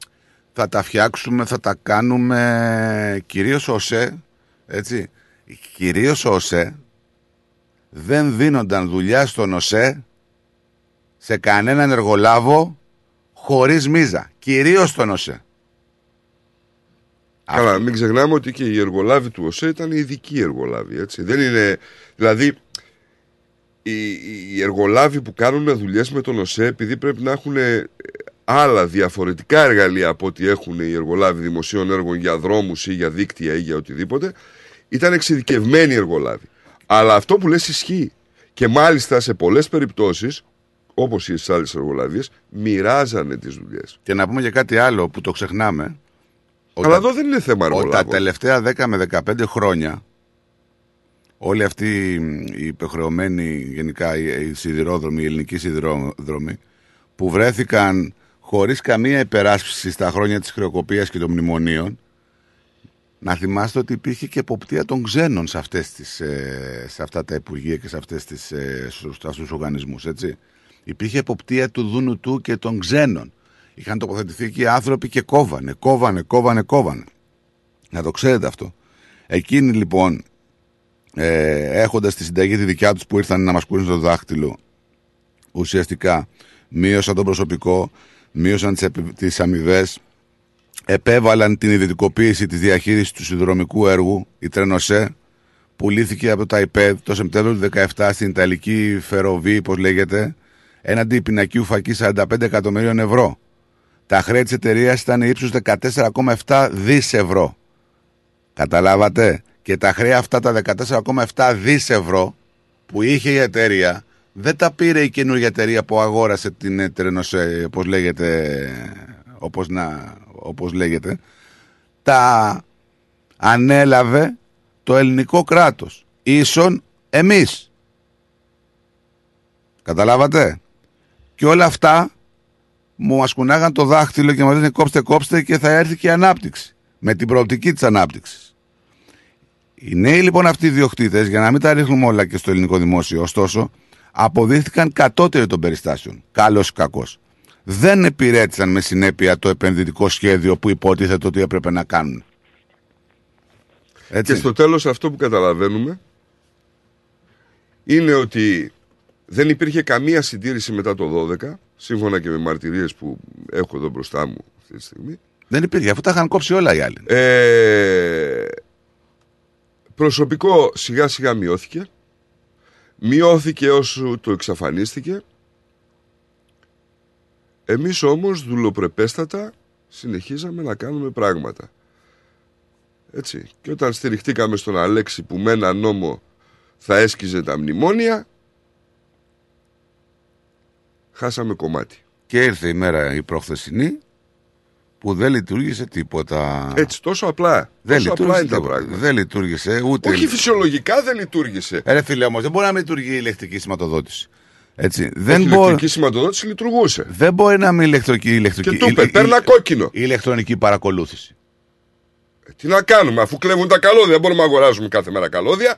θα τα φτιάξουμε, θα τα κάνουμε κυρίως ΟΣΕ, έτσι, κυρίως ΟΣΕ δεν δίνονταν δουλειά στον ΟΣΕ σε κανέναν εργολάβο χωρίς μίζα. Κυρίως στον ΟΣΕ. Καλά, μην ξεχνάμε ότι και οι εργολάβοι του ΟΣΕ ήταν ειδικοί εργολάβοι. Έτσι. Δεν είναι, δηλαδή, οι, οι εργολάβοι που κάνουν δουλειές με τον ΟΣΕ, επειδή πρέπει να έχουν ε, άλλα διαφορετικά εργαλεία από ό,τι έχουν οι εργολάβοι δημοσίων έργων για δρόμους ή για δίκτυα ή για οτιδήποτε, ήταν εξειδικευμένοι εργολάβοι. Αλλά αυτό που λες ισχύει. Και μάλιστα σε πολλές περιπτώσεις, όπως στι άλλε εργολαβίε, μοιράζανε τις δουλειές. Και να πούμε και κάτι άλλο που το ξεχνάμε. Αλλά Όταν- εδώ δεν είναι θέμα ότι τα εργολάβων. τελευταία 10 με 15 χρόνια όλοι αυτοί οι υπεχρεωμένοι γενικά οι οι σιδηρόδρομοι, οι ελληνικοί σιδηρόδρομοι που βρέθηκαν χωρίς καμία υπεράσπιση στα χρόνια της χρεοκοπίας και των μνημονίων να θυμάστε ότι υπήρχε και εποπτεία των ξένων σε, αυτές τις, ε, σε αυτά τα υπουργεία και σε αυτές τις, ε, στους, σε αυτούς τους οργανισμούς, έτσι. Υπήρχε εποπτεία του Δούνου του και των ξένων. Είχαν τοποθετηθεί εκεί άνθρωποι και κόβανε, κόβανε, κόβανε, κόβανε. Να το ξέρετε αυτό. Εκείνοι λοιπόν, ε, έχοντας τη συνταγή τη δικιά τους που ήρθαν να μας κούρουν στο δάχτυλο, ουσιαστικά μείωσαν τον προσωπικό, μείωσαν τις, επι- τις αμοιβές, επέβαλαν την ιδιωτικοποίηση της διαχείρισης του συνδρομικού έργου, η Τρενοσέ, πουλήθηκε από τα ΙΠΕΔ το Σεπτέμβριο του 2017 στην Ιταλική Φεροβή, όπως λέγεται, έναντι πινακίου φακή 45 εκατομμυρίων ευρώ. Τα χρέη της εταιρείας ήταν ύψους 14,7 δις ευρώ. Καταλάβατε; Και τα χρέη αυτά τα 14,7 δις ευρώ που είχε η εταιρεία δεν τα πήρε η καινούργια εταιρεία που αγόρασε την Τρενοσέ, όπως λέγεται, όπως, να, όπως λέγεται. Τα ανέλαβε το ελληνικό κράτος. Ίσον εμείς. Καταλάβατε; Και όλα αυτά μου ασκουνάγαν το δάχτυλο και μας λένε κόψτε κόψτε και θα έρθει και η ανάπτυξη. Με την προοπτική της ανάπτυξης. Οι νέοι λοιπόν αυτοί οι διοκτήτες, για να μην τα ρίχνουμε όλα και στο ελληνικό δημόσιο, ωστόσο, αποδείχθηκαν κατώτεροι των περιστάσεων. Καλός ή κακός. Δεν επιρέτησαν με συνέπεια το επενδυτικό σχέδιο που υποτίθεται ότι έπρεπε να κάνουν. Έτσι. Και στο τέλος αυτό που καταλαβαίνουμε είναι ότι δεν υπήρχε καμία συντήρηση μετά το 12 σύμφωνα και με μαρτυρίες που έχω εδώ μπροστά μου αυτή τη στιγμή, Δεν υπήρχε, αφού τα είχαν κόψει όλα οι άλλοι. ε, προσωπικό σιγά σιγά μειώθηκε. Μειώθηκε όσο το εξαφανίστηκε. Εμείς όμως δουλοπρεπέστατα συνεχίζαμε να κάνουμε πράγματα. Έτσι. Και όταν στηριχτήκαμε στον Αλέξη που με ένα νόμο θα έσκιζε τα μνημόνια, χάσαμε κομμάτι. Και ήρθε η μέρα η προχθεσινή που δεν λειτουργήσε τίποτα. Έτσι, τόσο απλά. δεν τόσο απλά λειτουργήσε, είναι τα τίποτα. πράγματα. δεν λειτουργήσε ούτε. Όχι φυσιολογικά δεν λειτουργήσε. Ε, Ρε φίλε όμως, δεν μπορεί να μην λειτουργεί η ηλεκτρική σηματοδότηση. Έτσι. Η Δεν, ηλεκτρική μπορεί, σηματοδότηση λειτουργούσε. δεν μπορεί να μην ηλεκτρική, ηλεκτρική, Και του είπε, η- η- παίρνα κόκκινο. η ηλεκτρονική παρακολούθηση. Ε, Τι να κάνουμε, αφού κλέβουν τα καλώδια, δεν μπορούμε να αγοράζουμε κάθε μέρα καλώδια.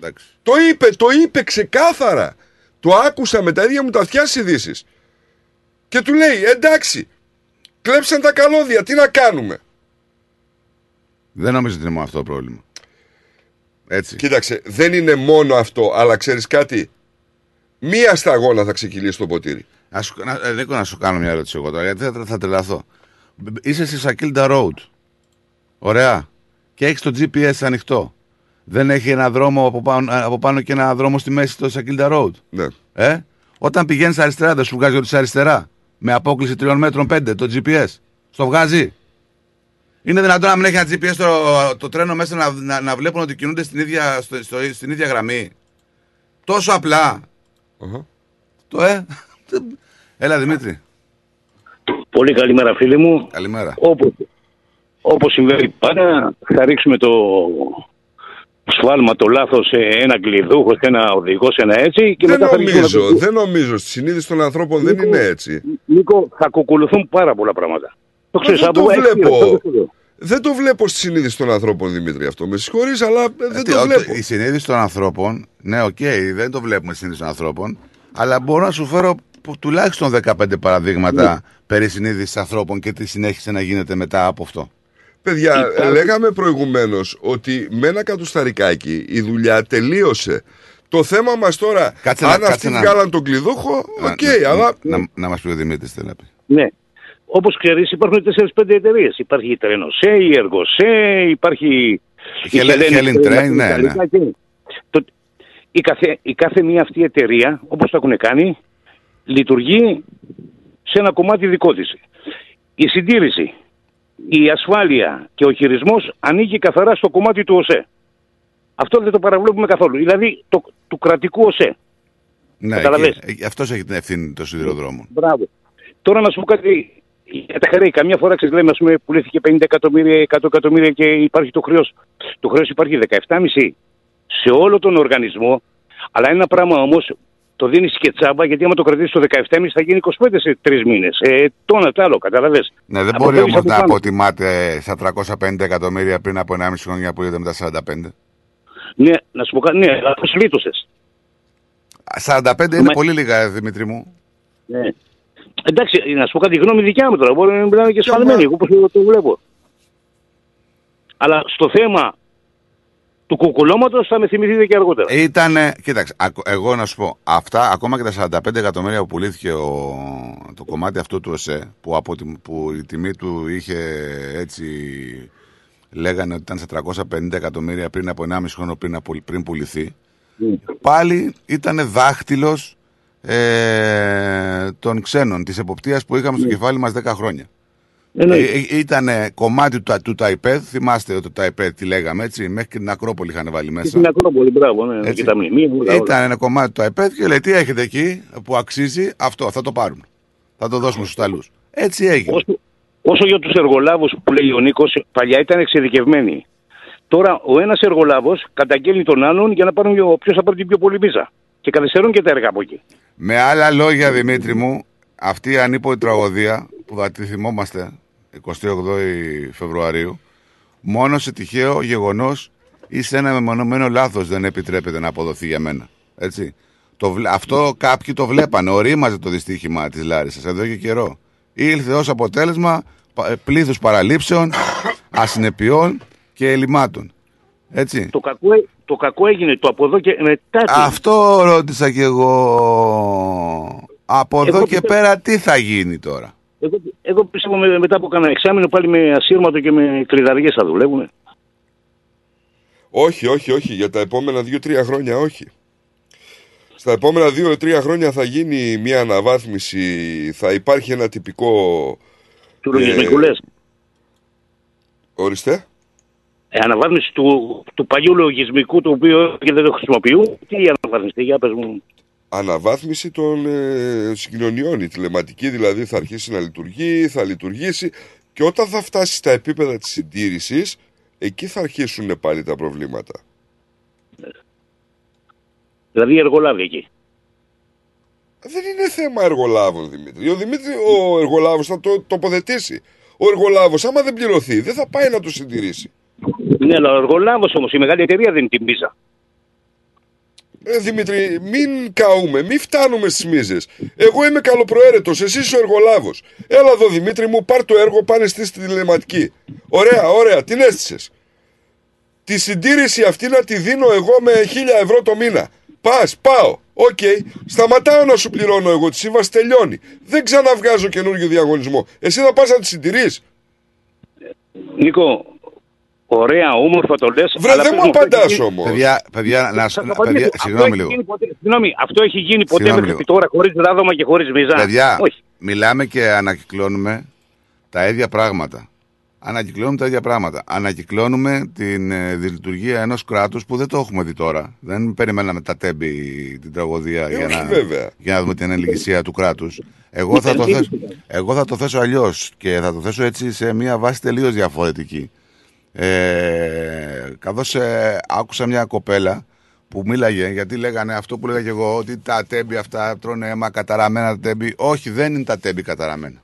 Εντάξει. Το είπε, το είπε ξεκάθαρα. Το άκουσα με τα ίδια μου τα αυτιά ειδήσεις. Και του λέει, εντάξει, κλέψαν τα καλώδια, τι να κάνουμε; Δεν νομίζω ότι είναι μόνο αυτό το πρόβλημα. Έτσι. Κοίταξε, δεν είναι μόνο αυτό, αλλά ξέρεις κάτι; Μία σταγόνα θα ξεκυλήσει το ποτήρι. Να σου, να, ε, Νίκο, να σου κάνω μια ερώτηση εγώ τώρα, γιατί θα, θα τρελαθώ. Είσαι στη Σακίλντα Road. Ωραία. Και έχεις το GPS ανοιχτό. Δεν έχει ένα δρόμο από πάνω, από πάνω και ένα δρόμο στη μέση το Σακίλντα Road. Ναι. Ε; Όταν πηγαίνεις αριστερά, δεν σου βγάζει ότι είσαι αριστερά. Με απόκληση τριών μέτρων πέντε το GPS. Στο βγάζει. Είναι δυνατόν να μην έχει ένα GPS το, το τρένο μέσα να, να, να βλέπουν ότι κινούνται στην ίδια, στο, στο, στην ίδια γραμμή. Τόσο απλά. Αχα. Το ε; Έλα Δημήτρη. Πολύ καλημέρα φίλοι μου. Καλημέρα. Όπως, όπως συμβαίνει πάντα, θα ρίξουμε το σφάλμα, το λάθος σε ένα κλειδούχο, σε ένα οδηγό, σε ένα έτσι. Και Δεν μετά θα ρίξουμε νομίζω, το- δεν νομίζω. Στη συνείδηση των ανθρώπων δεν Νίκο, είναι έτσι. Νίκο, θα κουκουλουθούν πάρα πολλά πράγματα. Το Μα ξέρεις, δεν από το έξι βλέπω. λεπτά, το ξέρω. Δεν το βλέπω στη συνείδηση των ανθρώπων, Δημήτρη, αυτό. Με συγχωρείς, αλλά ε, δεν Γιατί, το ο- βλέπω. Η συνείδηση των ανθρώπων, ναι, οκ, δεν το βλέπουμε στη συνείδηση των ανθρώπων, αλλά μπορώ να σου φέρω που- τουλάχιστον 15 παραδείγματα περί συνείδησης ανθρώπων και τι συνέχισε να γίνεται μετά από αυτό. Παιδιά, Υπάρχει- λέγαμε προηγουμένως ότι με ένα κατουσταρικάκι η δουλειά τελείωσε. Το θέμα μας τώρα, Κάτσε να- αν κάτσε αυτοί να- βγάλαν τον κλειδούχο, Να- οκ, να, αλλά. να, να, μας πει ο Δημήτρης τι θέλει να πει. Ναι. Όπως ξέρεις υπάρχουν 4-5 εταιρείες. Υπάρχει η ΤΡΑΙΝΟΣΕ, η ΕΡΓΟΣΕ, υπάρχει η Hellen- Hellenic Hellenic Train, Train, ναι, Ιταλικά και- Το- η, κάθε, η κάθε μία αυτή εταιρεία, όπως το έχουν κάνει, λειτουργεί σε ένα κομμάτι δικό της. Η συντήρηση, η ασφάλεια και ο χειρισμός ανήκει καθαρά στο κομμάτι του ΟΣΕ. Αυτό δεν το παραβλέπουμε καθόλου. Δηλαδή το, του κρατικού ΟΣΕ. Ναι, Καταλαβες. εκεί- ε, αυτός έχει την ευθύνη των σιδηροδρόμων. Μπράβο. Τώρα να σου πω κάτι για τα χρέη. Καμιά φορά ξέρεις λέμε, ας πούμε, πουλήθηκε 50 εκατομμύρια, 100 εκατομμύρια και υπάρχει το χρέος. Το χρέος υπάρχει 17,5 σε όλο τον οργανισμό. Αλλά ένα πράγμα όμως το δίνεις και τσάμπα γιατί άμα το κρατήσεις το 17,5 θα γίνει 25 σε τρεις μήνες. Ε, το ένα το άλλο, καταλαβες. Ναι, δεν Αποφεύγεις μπορεί όμως από να πάνω. αποτιμάται στα 350 εκατομμύρια πριν από 1,5 χρόνια που είδαμε τα 45. Ναι, να σου πω κάτι, ναι, αλλά πώς λύτωσες. 45 είναι Μα- πολύ λίγα, ε, Δημήτρη μου. Ναι. Εντάξει, να σου πω κάτι, η γνώμη δικιά μου τώρα. Μπορεί να μιλάνε και Και σφαλμένοι, μα- εγώ όπως το, το βλέπω. Αλλά στο θέμα του κουκουλώματος θα με θυμηθείτε και αργότερα. Ήτανε, κοίταξε, ακ- εγώ να σου πω, αυτά, ακόμα και τα 45 εκατομμύρια που πουλήθηκε ο, το κομμάτι αυτό του ΟΣΕ, που, από τη, που η τιμή του είχε έτσι, λέγανε ότι ήταν στα 350 εκατομμύρια πριν από 1,5 χρόνο πριν, να πουλ- πριν πουληθεί, πάλι ήταν δάχτυλος ε, των ξένων, της εποπτείας που είχαμε στο κεφάλι μας 10 χρόνια. Εννοείται. Ήταν κομμάτι του, του ΤΑΙΠΕΔ, θυμάστε ότι το ΤΑΙΠΕΔ τι λέγαμε έτσι, μέχρι και την Ακρόπολη είχαν βάλει Και μέσα. στην Ακρόπολη, μπράβο, ναι, Έτσι. και τα μνημεία. όλα, όλα. Ήταν ένα κομμάτι του ΑΕΠΕΔ και λέει τι έχετε εκεί που αξίζει αυτό, θα το πάρουμε. Θα το δώσουμε στους Ιταλούς. Έτσι έγινε. Όσο, όσο για τους εργολάβους που λέει ο Νίκος, παλιά ήταν εξειδικευμένοι. Τώρα ο ένας εργολάβος καταγγέλνει τον άλλον για να πάρουν ποιος θα πάρει την πιο πολύ πίζα. Και καθυστερούν και τα έργα από εκεί. Με άλλα λόγια, Δημήτρη μου, αυτή η ανίποτη τραγωδία που θα τη θυμόμαστε 28 Φεβρουαρίου, μόνο σε τυχαίο γεγονός ή σε ένα μεμονωμένο λάθος δεν επιτρέπεται να αποδοθεί για μένα. Έτσι. Το, βλέ- αυτό κάποιοι το βλέπανε, ορίμαζε το δυστύχημα της Λάρισας εδώ και καιρό. Ήλθε ως αποτέλεσμα πα- ε, πλήθους παραλήψεων, ασυνεπιών και ελλημάτων. Έτσι. Το κακό, ε- το κακό έγινε το από εδώ και μετά. τι. Αυτό ρώτησα κι εγώ. Από εδώ Εγώ και πιστεύω- πέρα τι θα γίνει τώρα; Εγώ, εγώ πιστεύω με- μετά από κανένα εξάμεινο πάλι με ασύρματο και με κλειδαριές θα δουλεύουν. Όχι, όχι, όχι. Για τα επόμενα δύο-τρία χρόνια όχι. Στα επόμενα δύο-τρία χρόνια θα γίνει μια αναβάθμιση, θα υπάρχει ένα τυπικό. Του λογισμικού λες. Ορίστε. Ε, αναβάθμιση του, του παλιού λογισμικού το οποίο και δεν το χρησιμοποιούν. Τι αναβάθμιση, για πες μου. Αναβάθμιση των ε, συγκοινωνιών. Η τηλεματική δηλαδή θα αρχίσει να λειτουργεί, θα λειτουργήσει και όταν θα φτάσει στα επίπεδα της συντήρησης, εκεί θα αρχίσουν πάλι τα προβλήματα. Δηλαδή εργολάβοι εκεί. Δεν είναι θέμα εργολάβων, Δημήτρη. Ο Δημήτρη, ο εργολάβος θα το τοποθετήσει. Ο εργολάβος, άμα δεν πληρωθεί, δεν θα πάει να το συντηρήσει. Ναι, αλλά ο εργολάβος όμως, η μεγάλη εταιρεία δεν είναι την πίζα. Ε, Δημήτρη, μην καούμε, μην φτάνουμε στις μίζες. Εγώ είμαι καλοπροαίρετος, εσύ είσαι ο εργολάβος. Έλα εδώ, Δημήτρη μου, πάρ το έργο, πάνε στη τηλεματική. Ωραία, ωραία, την έστησες. Τη συντήρηση αυτή να τη δίνω εγώ με χίλια ευρώ το μήνα. Πας, πάω. Οκ, σταματάω να σου πληρώνω εγώ. Της σύμβασης τελειώνει. Δεν ξαναβγάζω καινούριο διαγωνισμό. Εσύ θα πας να τη συντηρείς. Νίκο, ωραία, όμορφα το λες. Βρε, αλλά δεν πες μου αυτό έχει απαντάς γίνει- όμως. Παιδιά, παιδιά, να, Σας να- απαντήσω, παιδιά, αυτό συγγνώμη έχει λίγο. γίνει ποτέ- Συγγνώμη, αυτό έχει γίνει ποτέ Συγγνώμη μέχρι λίγο. τώρα χωρίς ράδομα και χωρίς μιζά. Παιδιά, Όχι. μιλάμε και ανακυκλώνουμε τα ίδια πράγματα. Ανακυκλώνουμε τα ίδια πράγματα. Ανακυκλώνουμε την ε, λειτουργία ενός κράτους που δεν το έχουμε δει τώρα. Δεν περιμέναμε τα τέμπη την τραγωδία για, όχι, να, βέβαια. για να δούμε την ανελιγησία του κράτους. Εγώ, θα το θέσω, εγώ θα το θέσω αλλιώς και θα το θέσω έτσι σε μια βάση τελείως διαφορετική. Ε, καθώς ε, άκουσα μια κοπέλα που μίλαγε, γιατί λέγανε αυτό που λέγα και εγώ, ότι τα τέμπη αυτά τρώνε αίμα καταραμένα τα τέμπη. Όχι, δεν είναι τα τέμπη καταραμένα.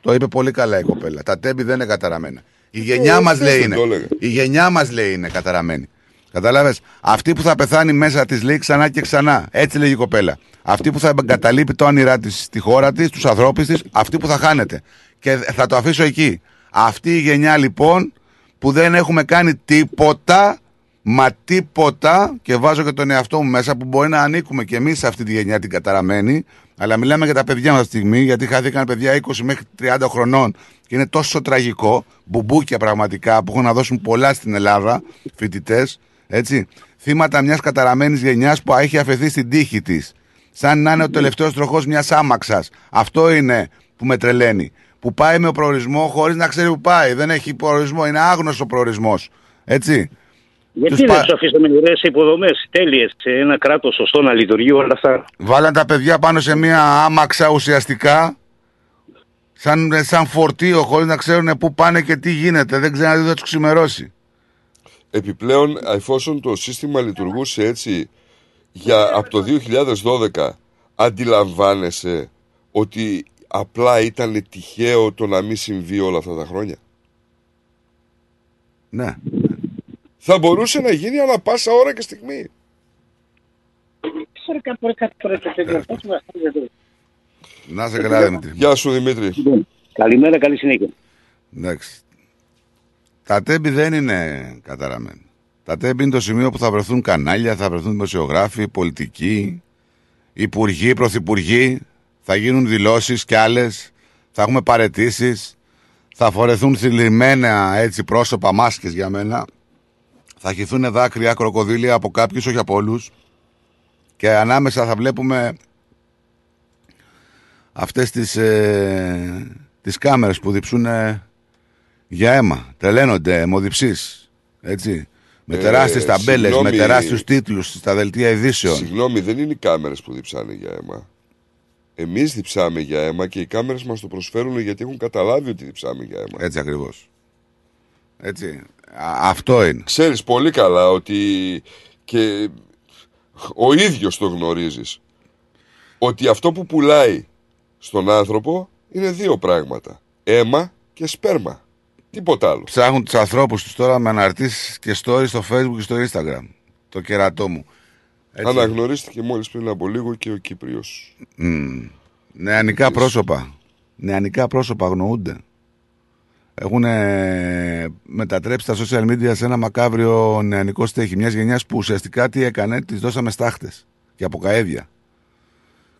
Το είπε πολύ καλά η κοπέλα. Τα τέμπη δεν είναι καταραμένα. Η γενιά Ε, μας χθες λέει δεν είναι. το έλεγα. Η γενιά μας λέει είναι καταραμένη. Κατάλαβε. Αυτή που θα πεθάνει μέσα της λέει ξανά και ξανά. Έτσι λέγει η κοπέλα. Αυτή που θα εγκαταλείπει το όνειρά της στη χώρα της, τους ανθρώπους της, αυτή που θα χάνεται. Και θα το αφήσω εκεί. Αυτή η γενιά λοιπόν που δεν έχουμε κάνει τίποτα, μα τίποτα, και βάζω και τον εαυτό μου μέσα που μπορεί να ανήκουμε και εμείς σε αυτή τη γενιά την καταραμένη, αλλά μιλάμε για τα παιδιά μας αυτή τη στιγμή, γιατί χάθηκαν παιδιά 20 μέχρι 30 χρονών και είναι τόσο τραγικό, μπουμπούκια πραγματικά που έχουν να δώσουν πολλά στην Ελλάδα, φοιτητές, έτσι. Θύματα μιας καταραμένης γενιάς που έχει αφαιθεί στην τύχη της. Σαν να είναι ο τελευταίος τροχός μιας άμαξας. Αυτό είναι που με τρελαίνει. Που πάει με προορισμό χωρίς να ξέρει που πάει. Δεν έχει προορισμό. Είναι άγνωστος προορισμός. Έτσι. Γιατί Τους δεν πα- τους αφήσαμε ωραίες υποδομές τέλειες σε ένα κράτος σωστό να λειτουργεί όλα αυτά. Βάλαν τα παιδιά πάνω σε μια άμαξα ουσιαστικά. Σαν, σαν φορτίο, χωρίς να ξέρουν πού πάνε και τι γίνεται. Δεν ξέρουν τι θα τους ξημερώσει. Επιπλέον, εφόσον το σύστημα λειτουργούσε έτσι για, από το 2012, αντιλαμβάνεσαι ότι απλά ήταν τυχαίο το να μην συμβεί όλα αυτά τα χρόνια; Ναι. Θα μπορούσε να γίνει ανά πάσα ώρα και στιγμή. Να σε καλά, Δημήτρη. Γεια σου Δημήτρη. Καλημέρα, καλή συνέχεια. Εντάξει. Τα τέμπη δεν είναι καταραμένα. Τα τέμπη είναι το σημείο που θα βρεθούν κανάλια, θα βρεθούν δημοσιογράφοι, πολιτικοί, υπουργοί, πρωθυπουργοί, θα γίνουν δηλώσεις κι άλλες, θα έχουμε παρετήσεις, θα φορεθούν θυλιμμένα έτσι πρόσωπα μάσκες για μένα, θα χυθούν δάκρυα, κροκοδίλια από κάποιους, όχι από όλους και ανάμεσα θα βλέπουμε αυτές τις, ε, τις κάμερες που διψούν για αίμα. Τρελαίνονται, αιμοδιψείς. Έτσι. Με Ε, τεράστιες ταμπέλες, με συγγνώμη. τεράστιους τίτλους στα δελτία ειδήσεων. Συγγνώμη, δεν είναι οι κάμερες που διψάνε για αίμα. Εμείς διψάμε για αίμα και οι κάμερες μας το προσφέρουν γιατί έχουν καταλάβει ότι διψάμε για αίμα. Έτσι ακριβώς. Έτσι. Α- αυτό είναι. Ξέρεις πολύ καλά ότι και ο ίδιος το γνωρίζεις ότι αυτό που πουλάει στον άνθρωπο είναι δύο πράγματα. Αίμα και σπέρμα. Τίποτα άλλο. Ψάχνουν τους ανθρώπους τους τώρα με αναρτήσεις και stories στο facebook και στο instagram. Το κερατό μου. Έτσι. Αναγνωρίστηκε μόλις πριν από λίγο και ο Κύπριος. Μμμ. Νεανικά πρόσωπα. Νεανικά πρόσωπα αγνοούνται. Έχουν μετατρέψει τα social media σε ένα μακάβριο νεανικό στέχη. Μιας γενιάς που ουσιαστικά τι έκανε, της δώσαμε στάχτες και αποκαέδια.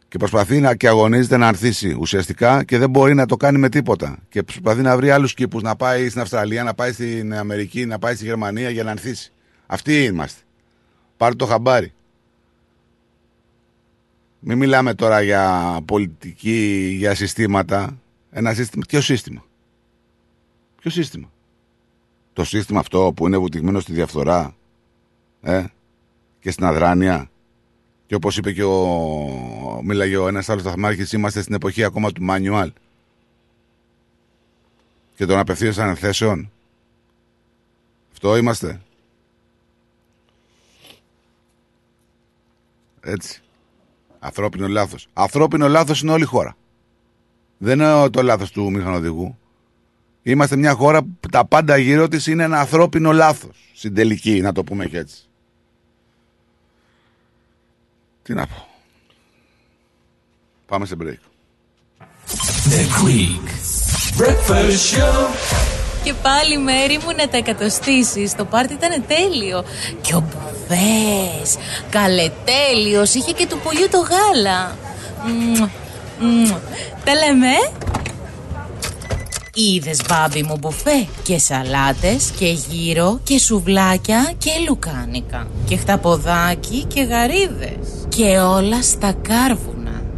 Και προσπαθεί να και αγωνίζεται να ανθίσει ουσιαστικά και δεν μπορεί να το κάνει με τίποτα. Και προσπαθεί να βρει άλλους κήπους, να πάει στην Αυστραλία, να πάει στην Αμερική, να πάει στη Γερμανία για να ανθίσει. Αυτοί είμαστε. Πάρτε το χαμπάρι. Μην μιλάμε τώρα για πολιτική, για συστήματα. Ένα σύστημα. Ποιο σύστημα; Ποιο σύστημα; Το σύστημα αυτό που είναι βουτυγμένο στη διαφθορά ε, και στην αδράνεια. Και όπως είπε και ο, μίλαγε ο ένας άλλος σταθμάρχης, είμαστε στην εποχή ακόμα του μάνιουαλ και των απευθείας ανεθέσεων. Αυτό είμαστε. Έτσι. Ανθρώπινο λάθος. Ανθρώπινο λάθος είναι όλη η χώρα. Δεν είναι το λάθος του μηχανοδηγού. Είμαστε μια χώρα που τα πάντα γύρω της είναι ένα ανθρώπινο λάθος. Στην τελική, να το πούμε και έτσι. Τι να πω. Πάμε σε break. The Greek Breakfast Show. Και πάλι μέρη μου να τα εκατοστήσεις Το πάρτι ήταν τέλειο Και ο Μπουβές Καλετέλειος. Είχε και του πολιού το γάλα. Μμμ, μμμ. Τα λέμε. Είδες μπάμπι μου μπουφέ. Και σαλάτες και γύρο και σουβλάκια και λουκάνικα. Και χταποδάκι και γαρίδες. Και όλα στα κάρβουνα.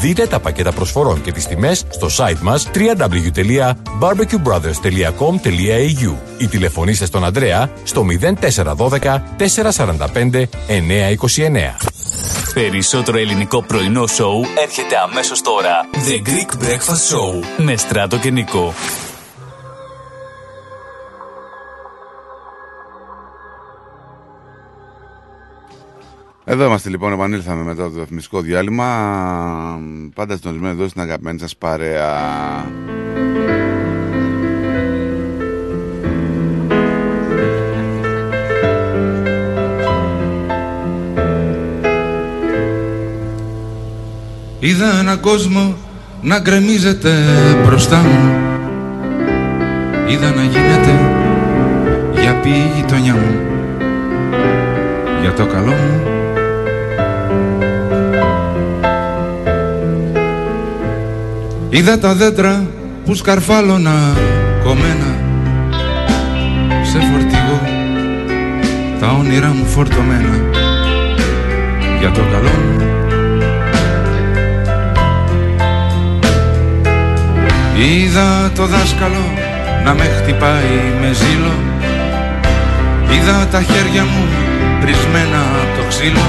Δείτε τα πακέτα προσφορών και τις τιμές στο site μας www.barbecuebrothers.com.au ή τηλεφωνήστε στον Ανδρέα στο 0412 445 929. Περισσότερο ελληνικό πρωινό σοου έρχεται αμέσως τώρα. The Greek Breakfast Show. Με Στράτο και Νικό. Εδώ είμαστε λοιπόν, επανήλθαμε μετά το διαφημιστικό διάλειμμα. Πάντα συντονισμένοι εδώ στην αγαπημένη σας παρέα. Είδα έναν κόσμο να γκρεμίζεται μπροστά μου Είδα να γίνεται για πει η γειτονιά μου Για το καλό μου Είδα τα δέντρα που σκαρφάλωνα κομμένα Σε φορτηγό. Τα όνειρά μου φορτωμένα Για το καλό μου. Είδα το δάσκαλο να με χτυπάει με ζήλο. Είδα τα χέρια μου πρισμένα από το ξύλο.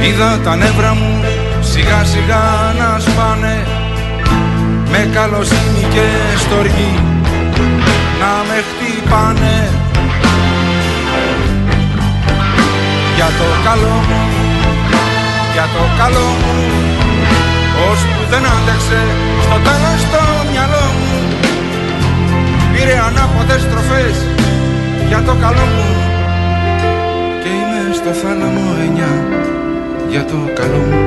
Είδα τα νεύρα μου σιγά σιγά να σπάνε Με καλοσύνη και στοργή να με χτυπάνε. Για το καλό μου, για το καλό μου Ώσπου δεν άντεξε στο τέλος το μυαλό μου. Πήρε ανάποδες στροφές για το καλό μου. Και είμαι στο θάλαμο εννιά για το καλό μου.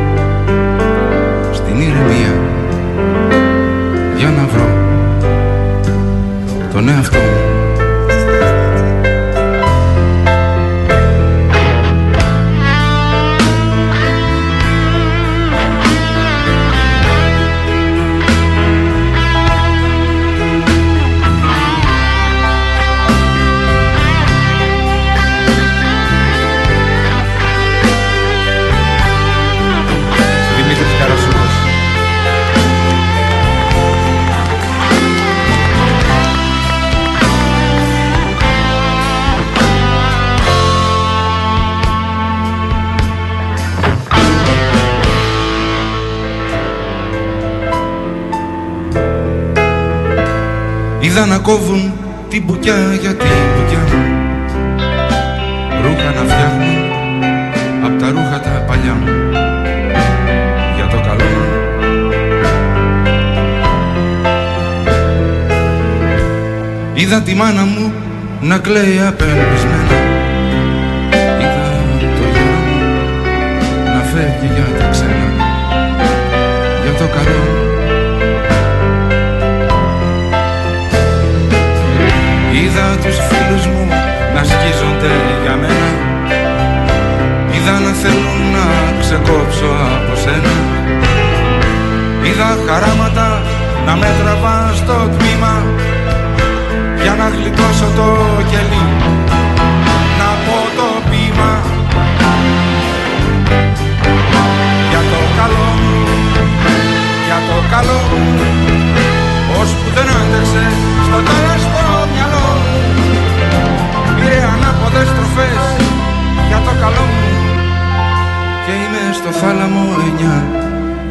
Στην ηρεμία τον εαυτό μου Είδα να κόβουν την μπουκιά για την μπουκιά μου Ρούχα να φτιάχνω απ' τα ρούχα τα παλιά μου για το καλό μου. Είδα τη μάνα μου να κλαίει απελπισμένα. Είδα το γιο μου να φεύγει για τα ξένα. Για το καλό μου ξεκόψω από σένα. Είδα χαράματα να με τραβά στο τμήμα Για να γλιτώσω το κελί Να πω το πείμα. Για το καλό μου Για το καλό μου Ώσπου δεν άντεξε στο τέλος το μυαλό μου Πήρε ανάποδες τροφές για το καλό μου. Και είμαι στο θάλαμο εννιά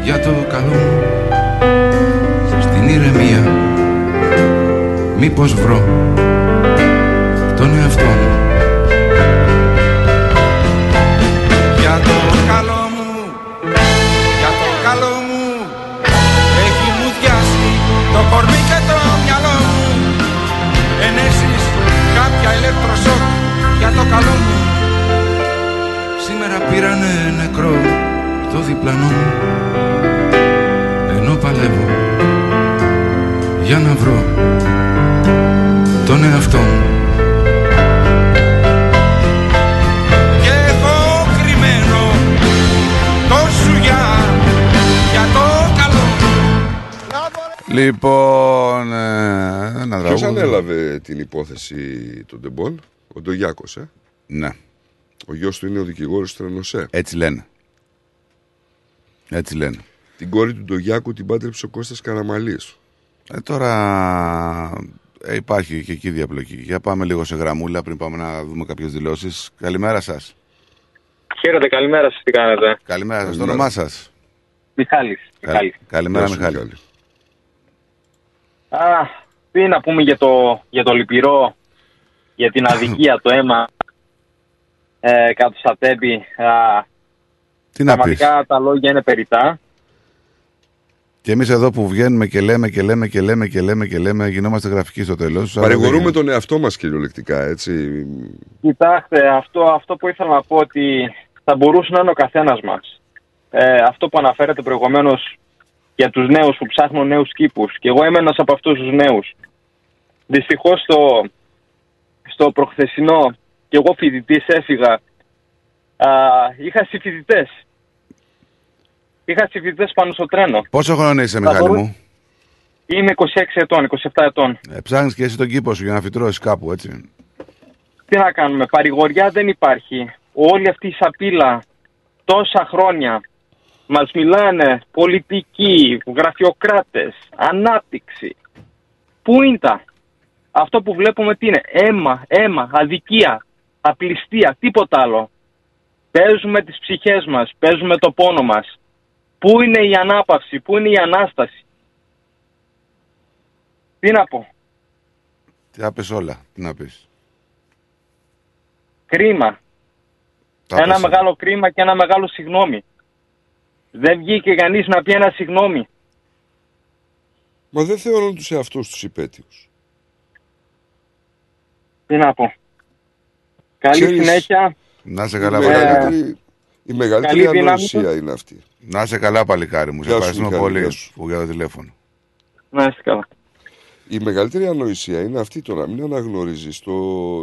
για το καλό μου. Στην ηρεμία μήπως βρω τον εαυτό μου. Για το καλό μου, για το καλό μου Έχει μου διάσει το κορμί και το μυαλό μου. Ενέσεις κάποια ηλεκτροσόκ για το καλό μου. Σήμερα πήρανε νεκρό το διπλανό μου Ενώ παλεύω για να βρω τον εαυτό μου Και έχω κρυμμένο το σουγιά για το καλό μου Λοιπόν, ε, ένα Ποιος τραγούδι. ανέλαβε την υπόθεση των Ντεμπόν, ο Ντογιάκος, ε; Ναι, Ο γιος του είναι ο δικηγόρος του Τρενοσέ. έτσι λένε. Έτσι λένε. Την κόρη του Ντογιάκου την πάντρεψε ο Κώστας Καραμαλής. Ε, τώρα ε, υπάρχει και εκεί διαπλοκή. Για πάμε λίγο σε γραμμούλα πριν πάμε να δούμε κάποιες δηλώσεις. Καλημέρα σας. Χαίρετε, καλημέρα σας, τι κάνετε; Καλημέρα σας. Το Καλημέρα. όνομά σας; Μιχάλης. Κα- Μιχάλης. Καλημέρα Γεια σου, Μιχάλη. Μιχάλη. Α, τι να πούμε για το, για το λυπηρό, για την αδικία, το αίμα ε, κάτω στα τέμπη. Α, Τι να πεις. πραγματικά τα λόγια είναι περιτά. Και εμείς εδώ που βγαίνουμε και λέμε και λέμε και λέμε και λέμε και λέμε γινόμαστε γραφικοί στο τέλος. αλλά Παρηγορούμε δεν- τον εαυτό μας κυριολεκτικά, έτσι. Κοιτάξτε, αυτό, αυτό που ήθελα να πω ότι θα μπορούσε να είναι ο καθένας μας. Ε, αυτό που αναφέρατε προηγουμένως για τους νέους που ψάχνουν νέους κήπους. Και εγώ είμαι ένας από αυτούς τους νέους. Δυστυχώς στο, στο προχθεσινό και εγώ φοιτητής έφυγα. Α, είχα συμφοιτητές. Είχα συμφοιτητές πάνω στο τρένο. Πόσο χρόνο είσαι Θα Μιχάλη μπορού- μου; Είμαι 26 ετών, 27 ετών. Ε, ψάχνεις και εσύ τον κήπο σου για να φυτρώσεις κάπου έτσι. Τι να κάνουμε, παρηγοριά δεν υπάρχει. Όλη αυτή η σαπίλα τόσα χρόνια μας μιλάνε πολιτικοί, γραφειοκράτες, ανάπτυξη. Πού είναι τα; Αυτό που βλέπουμε τι είναι. Αίμα, αίμα, αδικία, απληστία, τίποτα άλλο. Παίζουμε τις ψυχές μας, παίζουμε το πόνο μας. Πού είναι η ανάπαυση, πού είναι η Ανάσταση; Τι να πω; Τι να πεις όλα. Τι να πεις; Κρίμα. Τα ένα πες. μεγάλο κρίμα και ένα μεγάλο συγγνώμη. Δεν βγήκε κανείς να πει ένα συγγνώμη. Μα δεν θεωρούν τους εαυτούς τους υπέτειους. Τι να πω; Καλή Ξέρεις- συνέχεια. Να σε Η καλά, Ε, παλικάρι. μεγαλύτερη, η μεγαλύτερη καλή δύναμη. ανοησία είναι αυτή. Να σε καλά, παλικάρι μου. Σε Γεια σου, ευχαριστούμε Μιχάλη, πολύ γεια σου. που για το τηλέφωνο. Να είστε καλά. Η μεγαλύτερη ανοησία είναι αυτή το να μην αναγνωρίζεις το,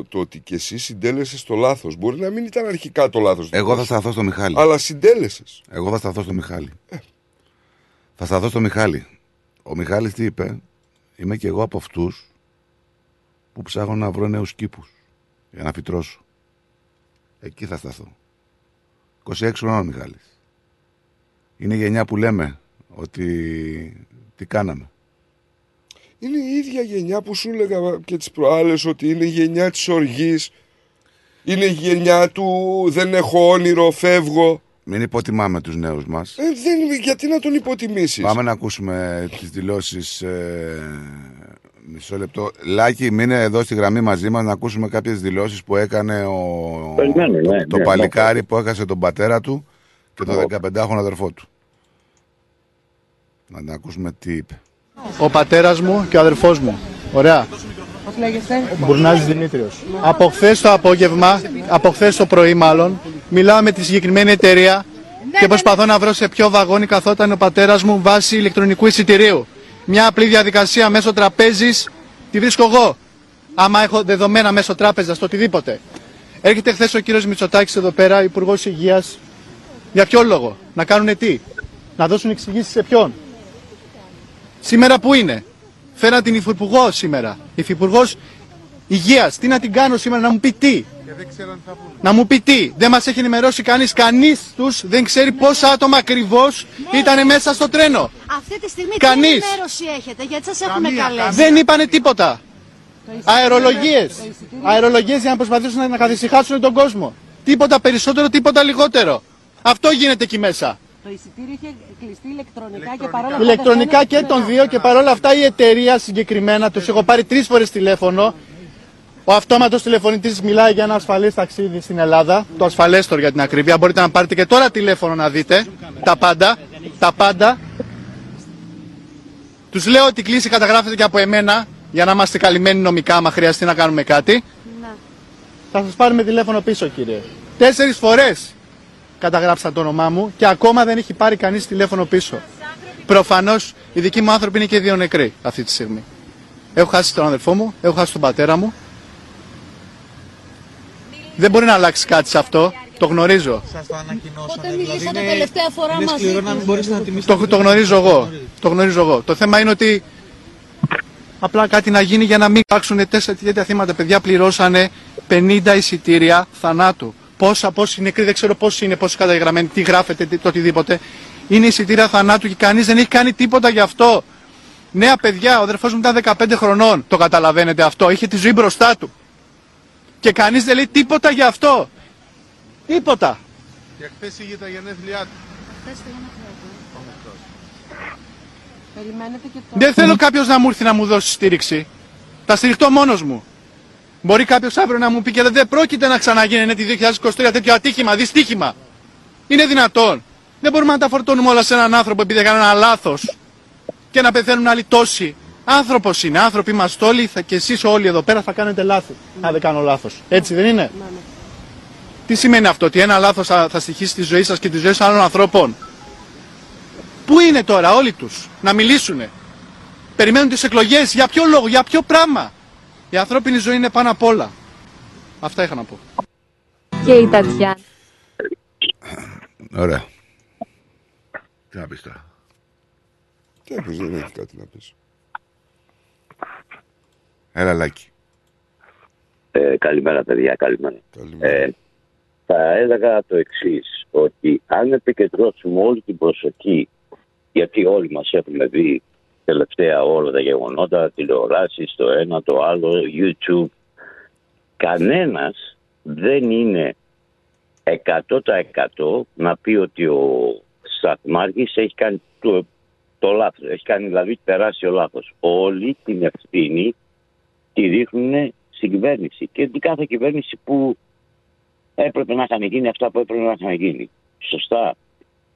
το ότι και εσύ συντέλεσες το λάθος. Μπορεί να μην ήταν αρχικά το λάθος. Εγώ θα σταθώ στο Μιχάλη. Αλλά συντέλεσες. Εγώ θα σταθώ στο Μιχάλη. Θα σταθώ στο Μιχάλη. Ο Μιχάλης τι είπε; Είμαι και εγώ από αυτούς που ψάχνω να βρω νέους κήπους για να φυτρώσω. Εκεί θα σταθώ. 26 χρόνων Μιχάλης. Είναι η γενιά που λέμε ότι τι κάναμε. Είναι η ίδια γενιά που σου έλεγα και τις προάλλες ότι είναι η γενιά της οργής. Είναι η γενιά του δεν έχω όνειρο, φεύγω. Μην υποτιμάμε τους νέους μας. Ε, δεν, γιατί να τον υποτιμήσεις; Πάμε να ακούσουμε τις δηλώσεις ε, Μισό λεπτό. Λάκη, μείνε εδώ στη γραμμή μαζί μας να ακούσουμε κάποιες δηλώσεις που έκανε ο... Περιμένω, το, ναι, το ναι, παλικάρι που έχασε τον πατέρα του και τον 15χρονο αδερφό του. Να την ακούσουμε τι είπε. Ο πατέρας μου και ο αδερφός μου. Ωραία. Πώς λέγεσαι; Μπουρνάζης Δημήτριος. Από χθες το απόγευμα, από χθες το πρωί μάλλον, μιλάω με τη συγκεκριμένη εταιρεία και προσπαθώ να βρω σε ποιο βαγόνι καθόταν ο πατέρας μου βάσει ηλεκτρονικού εισιτηρίου. Μια απλή διαδικασία μέσω τραπέζης τη βρίσκω εγώ. Άμα έχω δεδομένα μέσω τράπεζας, το οτιδήποτε. Έρχεται χθες ο κύριος Μητσοτάκης εδώ πέρα, Υπουργός Υγείας. Για ποιο λόγο, να κάνουν τι, να δώσουν εξηγήσεις σε ποιον; Σήμερα που είναι; Φέρα την υφυπουργό σήμερα. Υφυπουργός Υγεία. Τι να την κάνω σήμερα, να μου πει τι. Να μου πει τι. Δεν μας έχει ενημερώσει κανείς. Κανείς τους δεν ξέρει πόσα άτομα ακριβώς ήταν μέσα στο τρένο. Αυτή τη στιγμή Κανείς. τι ενημέρωση έχετε, γιατί σας έχουμε καλέσει. Δεν είπανε τίποτα. Αερολογίες. Αερολογίες για να προσπαθήσουν να καθησυχάσουν τον κόσμο. Τίποτα περισσότερο, τίποτα λιγότερο. Αυτό γίνεται εκεί μέσα. Το εισιτήριο είχε κλειστεί ηλεκτρονικά και παρόλα αυτά. Ηλεκτρονικά δεν και φαίνεται των δύο και παρόλα αυτά η εταιρεία συγκεκριμένα, τους έχω πάρει τρεις φορές τηλέφωνο. Ο αυτόματος τηλεφωνητής μιλάει για ένα ασφαλές ταξίδι στην Ελλάδα, το ασφαλέστορ για την ακρίβεια. Μπορείτε να πάρετε και τώρα τηλέφωνο να δείτε τα πάντα, τα πάντα. Τους λέω ότι η κλίση καταγράφεται και από εμένα για να είμαστε καλυμμένοι νομικά άμα χρειαστεί να κάνουμε κάτι. Θα σας πάρουμε τηλέφωνο πίσω κύριε. Τέσσερις φορές καταγράψα το όνομά μου και ακόμα δεν έχει πάρει κανείς τηλέφωνο πίσω. Προφανώς οι δικοί μου άνθρωποι είναι και δύο νεκροί αυτή τη στιγμή. Έχω χάσει τον αδερφό μου, έχω χάσει τον πατέρα μου. Δεν μπορεί να αλλάξει κάτι σε αυτό, το γνωρίζω. Σας το ανακοινώσανε. Πότε δηλαδή μιλήσατε είναι- τελευταία φορά είναι μαζί σκληρό να τους. μην μπορείς να τιμήσεις Το, το γνωρίζω εγώ. Το γνωρίζω εγώ. Το θέμα είναι ότι απλά κάτι να γίνει για να μην υπάρξουν τέσσερα τέτοια θύματα. Παιδιά πληρώσανε 50 εισιτήρια θανάτου. Πόσα, πόσοι νεκροί, δεν ξέρω πόσοι είναι, πόσοι καταγεγραμμένοι, τι γράφετε, τι, το οτιδήποτε. Είναι εισιτήρια θανάτου και κανείς δεν έχει κάνει τίποτα γι' αυτό. Νέα παιδιά, ο αδερφός μου ήταν 15 χρονών. Το καταλαβαίνετε αυτό. Είχε τη ζωή μπροστά του. Και κανείς δεν λέει τίποτα γι' αυτό. Τίποτα. Και χθες είχε τα γενέθλιά του. Περιμένετε και το. Δεν θέλω κάποιος να μου έρθει να μου δώσει στήριξη. Θα στηριχτώ μόνος μου. Μπορεί κάποιος αύριο να μου πει και δεν πρόκειται να ξαναγίνει είναι τη 2023 τέτοιο ατύχημα, δυστύχημα. Είναι δυνατόν. Δεν μπορούμε να τα φορτώνουμε όλα σε έναν άνθρωπο επειδή έκανε ένα λάθος και να πεθαίνουν άλλοι τόσοι. Άνθρωπος είναι, άνθρωποι είμαστε όλοι θα, και εσείς όλοι εδώ πέρα θα κάνετε λάθη. Αν δεν κάνω λάθος. Έτσι δεν είναι; Τι σημαίνει αυτό, ότι ένα λάθος θα, θα στοιχήσει τη ζωή σας και τη ζωή άλλων ανθρώπων; Πού είναι τώρα όλοι τους να μιλήσουνε; Περιμένουν τις εκλογές. Για ποιο λόγο, για ποιο πράγμα; Η ανθρώπινη ζωή είναι πάνω απ' όλα. Αυτά είχα να πω. Και η Τατιάνα. Ωραία. Τι να πεις τώρα; Τι έπαιζε, δεν έχει κάτι να πεις. Έλα Λάκη. Ε, καλημέρα παιδιά, καλημέρα. Ε, θα έλεγα το εξής ότι αν επικεντρώσουμε όλη την προσοχή, γιατί όλοι μας έχουμε δει τελευταία όλα τα γεγονότα, τηλεοράσεις, το ένα, το άλλο, YouTube, κανένας δεν είναι 100% να πει ότι ο Σταθμάρχης έχει κάνει το, το λάθος, έχει κάνει δηλαδή τεράστιο λάθος. Όλοι την ευθύνη τη ρίχνουν στην κυβέρνηση και την κάθε κυβέρνηση που έπρεπε να είχαν γίνει αυτά που έπρεπε να είχαν γίνει. Σωστά.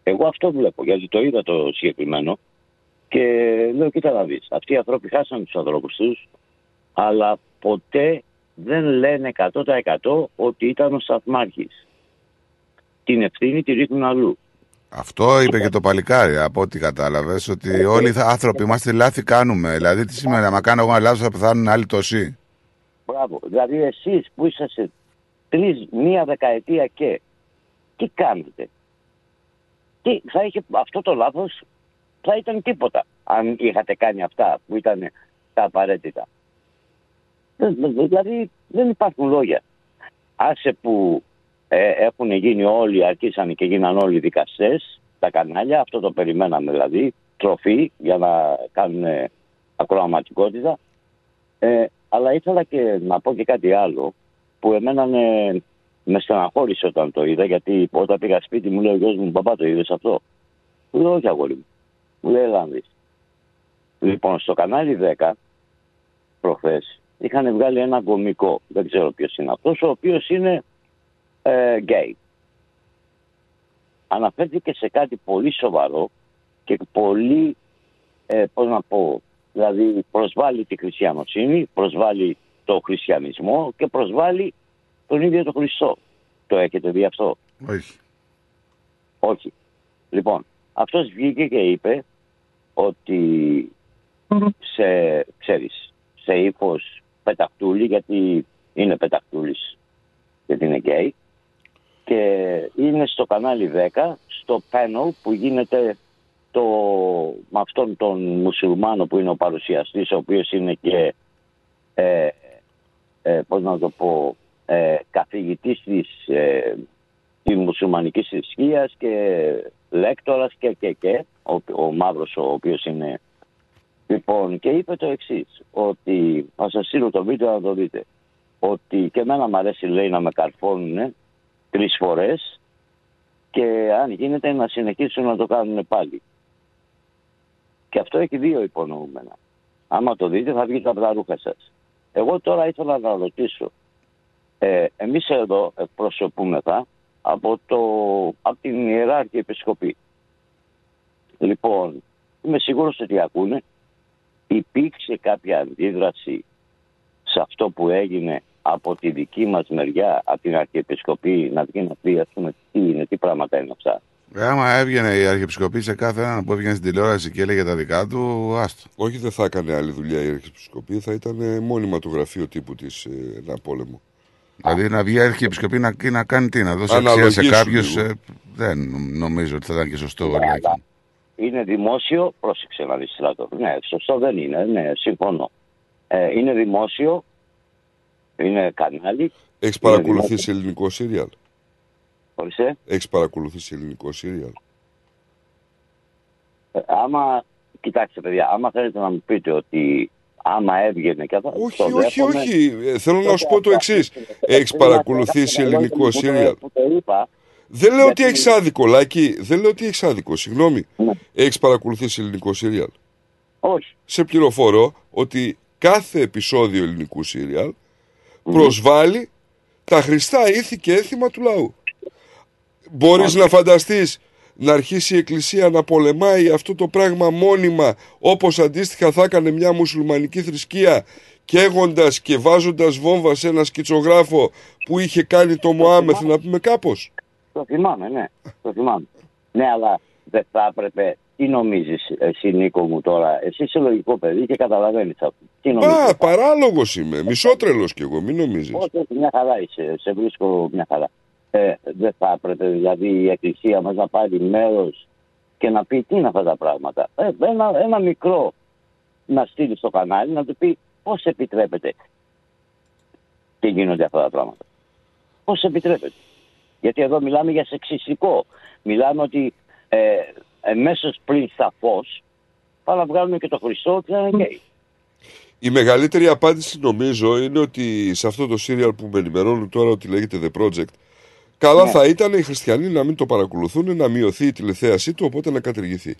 Εγώ αυτό βλέπω γιατί το είδα το συγκεκριμένο και λέω κοίτα να δεις. Αυτοί οι άνθρωποι χάσαν τους ανθρώπους τους αλλά ποτέ δεν λένε 100% ότι ήταν ο Σταθμάρχης. Την ευθύνη τη ρίχνουν αλλού. Αυτό είπε και το παλικάρι, από ό,τι κατάλαβες, ότι όλοι οι άνθρωποι είμαστε λάθη κάνουμε. Δηλαδή, τι σημαίνει, άμα κάνω εγώ ένα λάθος, θα πεθάνουν άλλοι τόσοι; Μπράβο. Δηλαδή εσείς που είσαστε τρεις, μία δεκαετία και τι κάνετε; Τι, θα είχε αυτό το λάθος θα ήταν τίποτα αν είχατε κάνει αυτά που ήταν τα απαραίτητα. Δεν- δεν- Δηλαδή δεν υπάρχουν λόγια. Άσε που ε, έχουν γίνει όλοι, αρχίσαν και γίναν όλοι δικαστές, τα κανάλια, αυτό το περιμέναμε δηλαδή, τροφή για να κάνουν ακροαματικότητα. Ε, αλλά ήθελα και να πω και κάτι άλλο που εμένα ε, με στεναχώρησε όταν το είδα γιατί όταν πήγα σπίτι μου λέει ο γιος μου «Παπά το είδες αυτό». Μου λέει «Όχι αγόρι μου». Μου λέει «Έλα να δεις». Λοιπόν στο κανάλι 10 προχθές είχαν βγάλει ένα κομικό, δεν ξέρω ποιος είναι αυτός, ο οποίος είναι ε, γκέι. Αναφέρθηκε σε κάτι πολύ σοβαρό και πολύ, ε, πώς να πω, δηλαδή προσβάλλει τη χριστιανοσύνη, προσβάλλει το χριστιανισμό και προσβάλλει τον ίδιο τον Χριστό. Το έχετε δει αυτό; Όχι. Όχι. Λοιπόν, αυτός βγήκε και είπε ότι σε, ξέρεις, σε ύφος πεταχτούλη, γιατί είναι πεταχτούλης, γιατί είναι γκέι, και είναι στο κανάλι 10, στο panel που γίνεται το, με αυτόν τον μουσουλμάνο που είναι ο παρουσιαστής, ο οποίος είναι και, ε, ε, πώς να το πω, ε, καθηγητής της, ε, της μουσουλμανικής θρησκείας και λέκτορας και και και, ο, ο μαύρος ο οποίος είναι Λοιπόν, και είπε το εξής, ότι θα σας στείλω το βίντεο να το δείτε. Ότι και εμένα μου αρέσει, λέει, να με καρφώνουν τρεις φορές και αν γίνεται να συνεχίσουν να το κάνουν πάλι. Και αυτό έχει δύο υπονοούμενα. Άμα το δείτε, θα βγείτε από τα ρούχα σας. Εγώ τώρα ήθελα να ρωτήσω. Ε, Εμείς εδώ εκπροσωπούμεθα από, το, από την Ιεράρχη Επισκοπή. Λοιπόν, είμαι σίγουρος ότι ακούνε υπήρξε κάποια αντίδραση σε αυτό που έγινε από τη δική μας μεριά, από την Αρχιεπισκοπή, να βγει να πει, ας πούμε, τι είναι, τι πράγματα είναι αυτά. Ε, άμα έβγαινε η Αρχιεπισκοπή σε κάθε έναν που έβγαινε στην τηλεόραση και έλεγε τα δικά του, άστο. Όχι, δεν θα έκανε άλλη δουλειά η Αρχιεπισκοπή, θα ήταν μόνιμα το γραφείο τύπου της ε, ένα πόλεμο. Δηλαδή να βγει η Αρχιεπισκοπή να, να κάνει τι, να δώσει αξία σε Αναλογίσου κάποιους. λίγο. δεν νομίζω ότι θα ήταν και σωστό. Ναι, Βαριάκη. αλλά είναι δημόσιο, πρόσεξε να δεις στράτο. Ναι, σωστό δεν είναι, ναι, συμφωνώ. Ε, είναι δημόσιο, είναι κανάλι. Έχεις παρακολουθήσει ελληνικό σύριαλ; Ορίστε. Έχεις παρακολουθήσει ελληνικό σύριαλ; Ε, άμα, κοιτάξτε παιδιά, άμα θέλετε να μου πείτε ότι άμα έβγαινε και αυτό. Όχι, όχι, όχι. Ε, Θέλω να σου πω το εξής. Έχεις παρακολουθήσει ελληνικό σύριαλ; Που το είπα, Δεν λέω ότι γιατί- έχεις άδικο, Λάκη. Δεν λέω ότι έχεις άδικο. Συγγνώμη. Έχεις παρακολουθήσει ελληνικό σύριαλ; Όχι. Σε πληροφορώ ότι κάθε επεισόδιο ελληνικού σύριαλ προσβάλλει τα χρηστά ήθη και έθιμα του λαού. Μπορείς να φανταστείς να αρχίσει η Εκκλησία να πολεμάει αυτό το πράγμα μόνιμα όπως αντίστοιχα θα έκανε μια μουσουλμανική θρησκεία καίγοντας και βάζοντας βόμβα σε ένα σκητσογράφο που είχε κάνει το Μωάμεθ να πούμε κάπως; Το θυμάμαι, ναι. Το θυμάμαι. Ναι, αλλά δεν θα έπρεπε. Τι νομίζεις εσύ, Νίκο μου τώρα; Εσύ είσαι λογικό παιδί και καταλαβαίνεις αυτό. Τι νομίζεις; Πα, παράλογος είμαι, μισότρελος κι εγώ, μην νομίζεις. Όχι, όχι, μια χαρά είσαι. Σε βρίσκω μια χαρά. Ε, δεν θα έπρεπε δηλαδή η Εκκλησία μας να πάρει μέρος και να πει τι είναι αυτά τα πράγματα. Ε, ένα, ένα μικρό να στείλει στο κανάλι να του πει πώς επιτρέπεται και γίνονται αυτά τα πράγματα. Πώς επιτρέπεται. Γιατί εδώ μιλάμε για σεξιστικό. Μιλάμε ότι ε, εμέσως πριν στα φως θα να βγάλουμε και το Χριστό και θα είναι γκέι. Η μεγαλύτερη απάντηση νομίζω είναι ότι σε αυτό το σύριαλ που με ενημερώνουν τώρα ότι λέγεται The Project καλά Ναι. θα ήταν οι χριστιανοί να μην το παρακολουθούν, να μειωθεί η τηλεθέασή του οπότε να κατηργηθεί.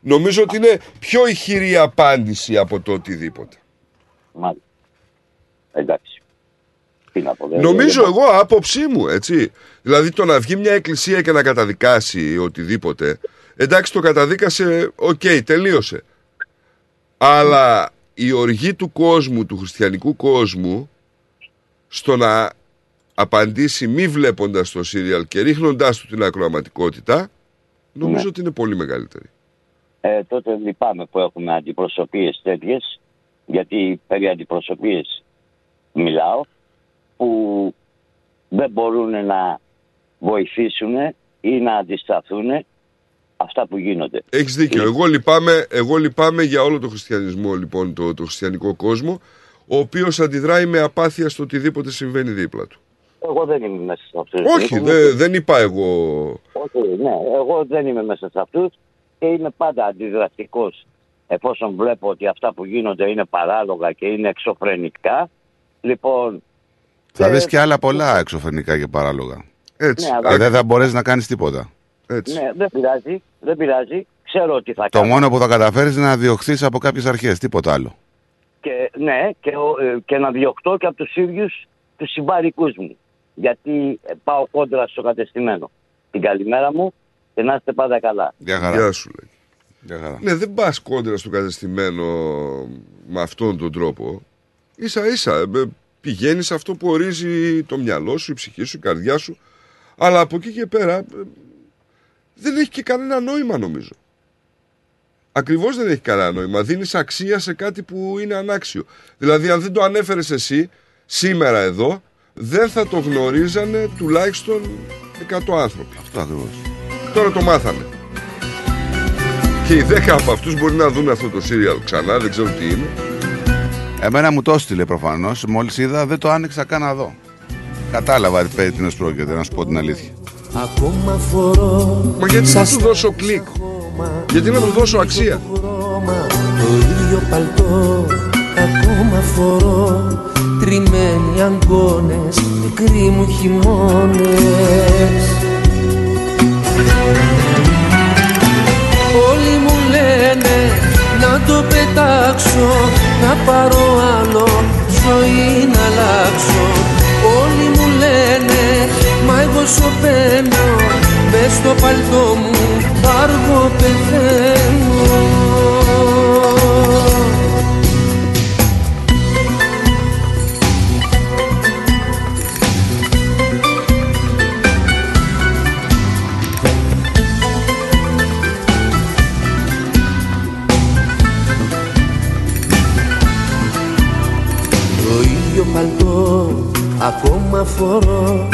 Νομίζω ότι είναι πιο ηχηρή απάντηση από το οτιδήποτε. Μάλιστα. Εντάξει. Τι να πω. δεν- Νομίζω δεν- εγώ άποψή μου, έτσι. Δηλαδή το να βγει μια εκκλησία και να καταδικάσει οτιδήποτε. Εντάξει, το καταδίκασε, οκ, τελείωσε. Αλλά η οργή του κόσμου, του χριστιανικού κόσμου, στο να απαντήσει μη βλέποντας το σίριαλ και ρίχνοντάς του την ακροαματικότητα, νομίζω Ναι. ότι είναι πολύ μεγαλύτερη. Ε, τότε λυπάμαι που έχουμε αντιπροσωπείες τέτοιες, γιατί περί αντιπροσωπείες μιλάω, που δεν μπορούν να βοηθήσουν ή να αντισταθούν αυτά που γίνονται. Έχεις δίκιο. Εγώ λυπάμαι, εγώ λυπάμαι για όλο το χριστιανισμό, λοιπόν, το, το χριστιανικό κόσμο, ο οποίος αντιδράει με απάθεια στο οτιδήποτε συμβαίνει δίπλα του. Εγώ δεν είμαι μέσα σε αυτούς. Όχι, Λοιπόν, δε- δεν είπα εγώ. Όχι, ναι, εγώ δεν είμαι μέσα σε αυτούς και είμαι πάντα αντιδραστικός εφόσον βλέπω ότι αυτά που γίνονται είναι παράλογα και είναι εξωφρενικά. Λοιπόν, Θα δεις και άλλα πολλά εξωφρενικά και παράλογα. Έτσι. Ναι, αλλά- Και δεν θα μπορέσεις να κάνεις τίποτα. Έτσι. ναι, δεν πειράζει, δεν πειράζει. Ξέρω ότι θα Το κάνω. μόνο που θα καταφέρεις είναι να διωχθείς από κάποιες αρχές, τίποτα άλλο. Και, ναι, και, ο- ε, και να διωχτώ και από τους ίδιους τους συμπαρικούς μου. Γιατί ε, πάω κόντρα στο κατεστημένο. Την καλημέρα μου και να είστε πάντα καλά. Γεια χαρά. Γεια σου λέει. Γεια χαρά. Ναι, δεν πας κόντρα στο κατεστημένο με αυτόν τον τρόπο. σα ίσα πηγαίνεις αυτό που ορίζει το μυαλό σου, η ψυχή σου, η καρδιά σου. Αλλά από εκεί και πέρα ε, δεν έχει και κανένα νόημα νομίζω. Ακριβώς δεν έχει κανένα νόημα. Δίνεις αξία σε κάτι που είναι ανάξιο. Δηλαδή, αν δεν το ανέφερες εσύ σήμερα εδώ, δεν θα το γνωρίζανε τουλάχιστον 100 άνθρωποι. Αυτό ακριβώς. Τώρα το μάθανε. Και οι 10 από αυτούς μπορεί να δουν αυτό το serial ξανά, δεν ξέρω τι είναι. Εμένα μου το έστειλε προφανώς. Μόλις είδα, δεν το άνοιξα καν να δω. Κατάλαβα περί τίνο πρόκειται, να σου πω την αλήθεια. Ακόμα φορώ Μα γιατί να του δώσω κλικ, γιατί να του δώσω αξία; το ίδιο παλτό. Ακόμα φορώ τριμμένοι αγκώνες Μικροί μου χειμώνες. Όλοι μου λένε να το πετάξω Να πάρω άλλο ζωή να αλλάξω. Όλοι μου λένε μα εγώ σωπαίνω Μες στο παλτό μου αργό πεθαίνω. Το ίδιο παλτό ακόμα φορώ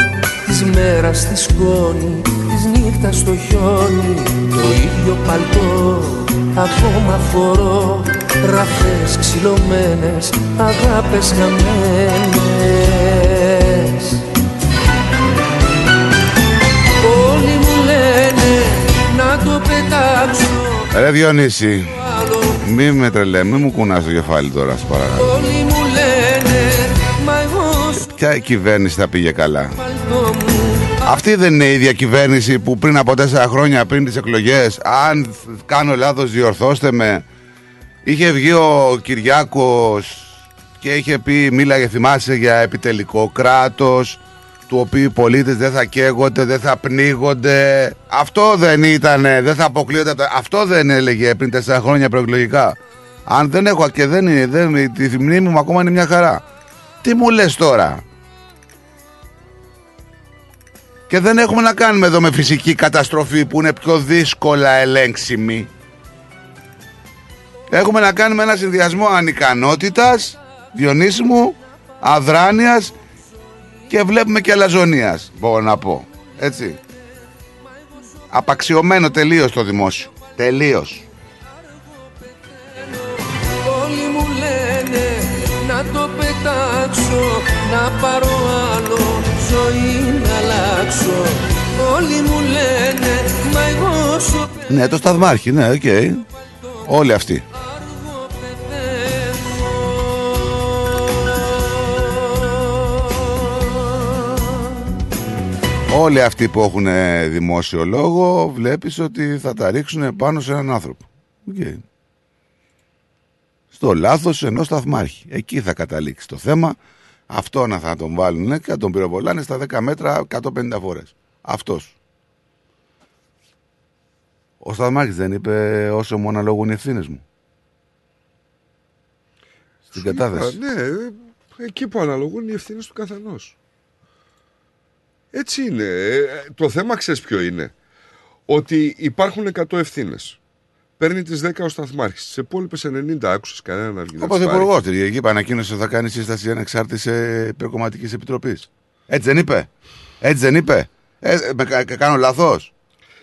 Της μέρας στη σκόνη, της νύχτας στο χιόνι Το ίδιο παλτό ακόμα φορώ Ραφές ξυλωμένες, αγάπες χαμένες Όλοι μου λένε να το πετάξω Ρε Διονύση, μη με τρελέ, μη μου κουνάς το κεφάλι τώρα, σε παρακαλώ. Όλοι μου λένε μα εγώ σου Ποια κυβέρνηση θα πήγε καλά; Παλτό μου Αυτή δεν είναι η ίδια κυβέρνηση που πριν από τέσσερα χρόνια πριν τις εκλογές αν κάνω λάθος διορθώστε με. Είχε βγει ο Κυριάκος και είχε πει μίλαγε θυμάσαι για επιτελικό κράτος του οποίου οι πολίτες δεν θα καίγονται, δεν θα πνίγονται αυτό δεν ήτανε, δεν θα αποκλείονται από τα- αυτό δεν έλεγε πριν τέσσερα χρόνια προεκλογικά. Αν δεν έχω και δεν είναι, δεν, τη μνήμη μου ακόμα είναι μια χαρά. Τι μου λες τώρα; Και δεν έχουμε να κάνουμε εδώ με φυσική καταστροφή που είναι πιο δύσκολα ελέγξιμη. Έχουμε να κάνουμε ένα συνδυασμό ανικανότητας, Διονύσιμου, αδράνειας και βλέπουμε και αλαζονίας, μπορώ να πω. Έτσι. Απαξιωμένο τελείως το δημόσιο. Τελείως. Όλοι μου λένε να το πετάξω Να πάρω άλλο ζωή να αλλάξω Όλοι μου λένε μα εγώ σου Ναι, το σταθμάρχη, ναι, οκ. Όλοι αυτοί. Όλοι αυτοί που έχουν ε, δημόσιο λόγο βλέπεις ότι θα τα ρίξουν πάνω σε έναν άνθρωπο. Οκ. Στο λάθος ενός σταθμάρχη. Εκεί θα καταλήξει το θέμα. Αυτό να θα τον βάλουν και θα τον πυροβολάνε στα 10 μέτρα 150 φορές. Αυτός. Ο Σταθμάρχης δεν είπε όσο μου αναλογούν οι ευθύνες μου. Στην κατάθεση. Α, ναι, ε, εκεί που αναλογούν οι ευθύνες του καθενός. Έτσι είναι. Ε, Το θέμα ξέρεις ποιο είναι. Ότι υπάρχουν 100 ευθύνες. Παίρνει τις 10 ο σταθμάρχης. Τι υπόλοιπες 90 άκουσες κανένα να βγει. να Ο τις πάρει. Πρωθυπουργό την Κυριακή ανακοίνωσε ότι θα κάνει σύσταση ανεξάρτητη υπερκομματικής επιτροπής. Έτσι δεν είπε. Έτσι δεν είπε. Ε, με, κα- κα- κάνω λάθος.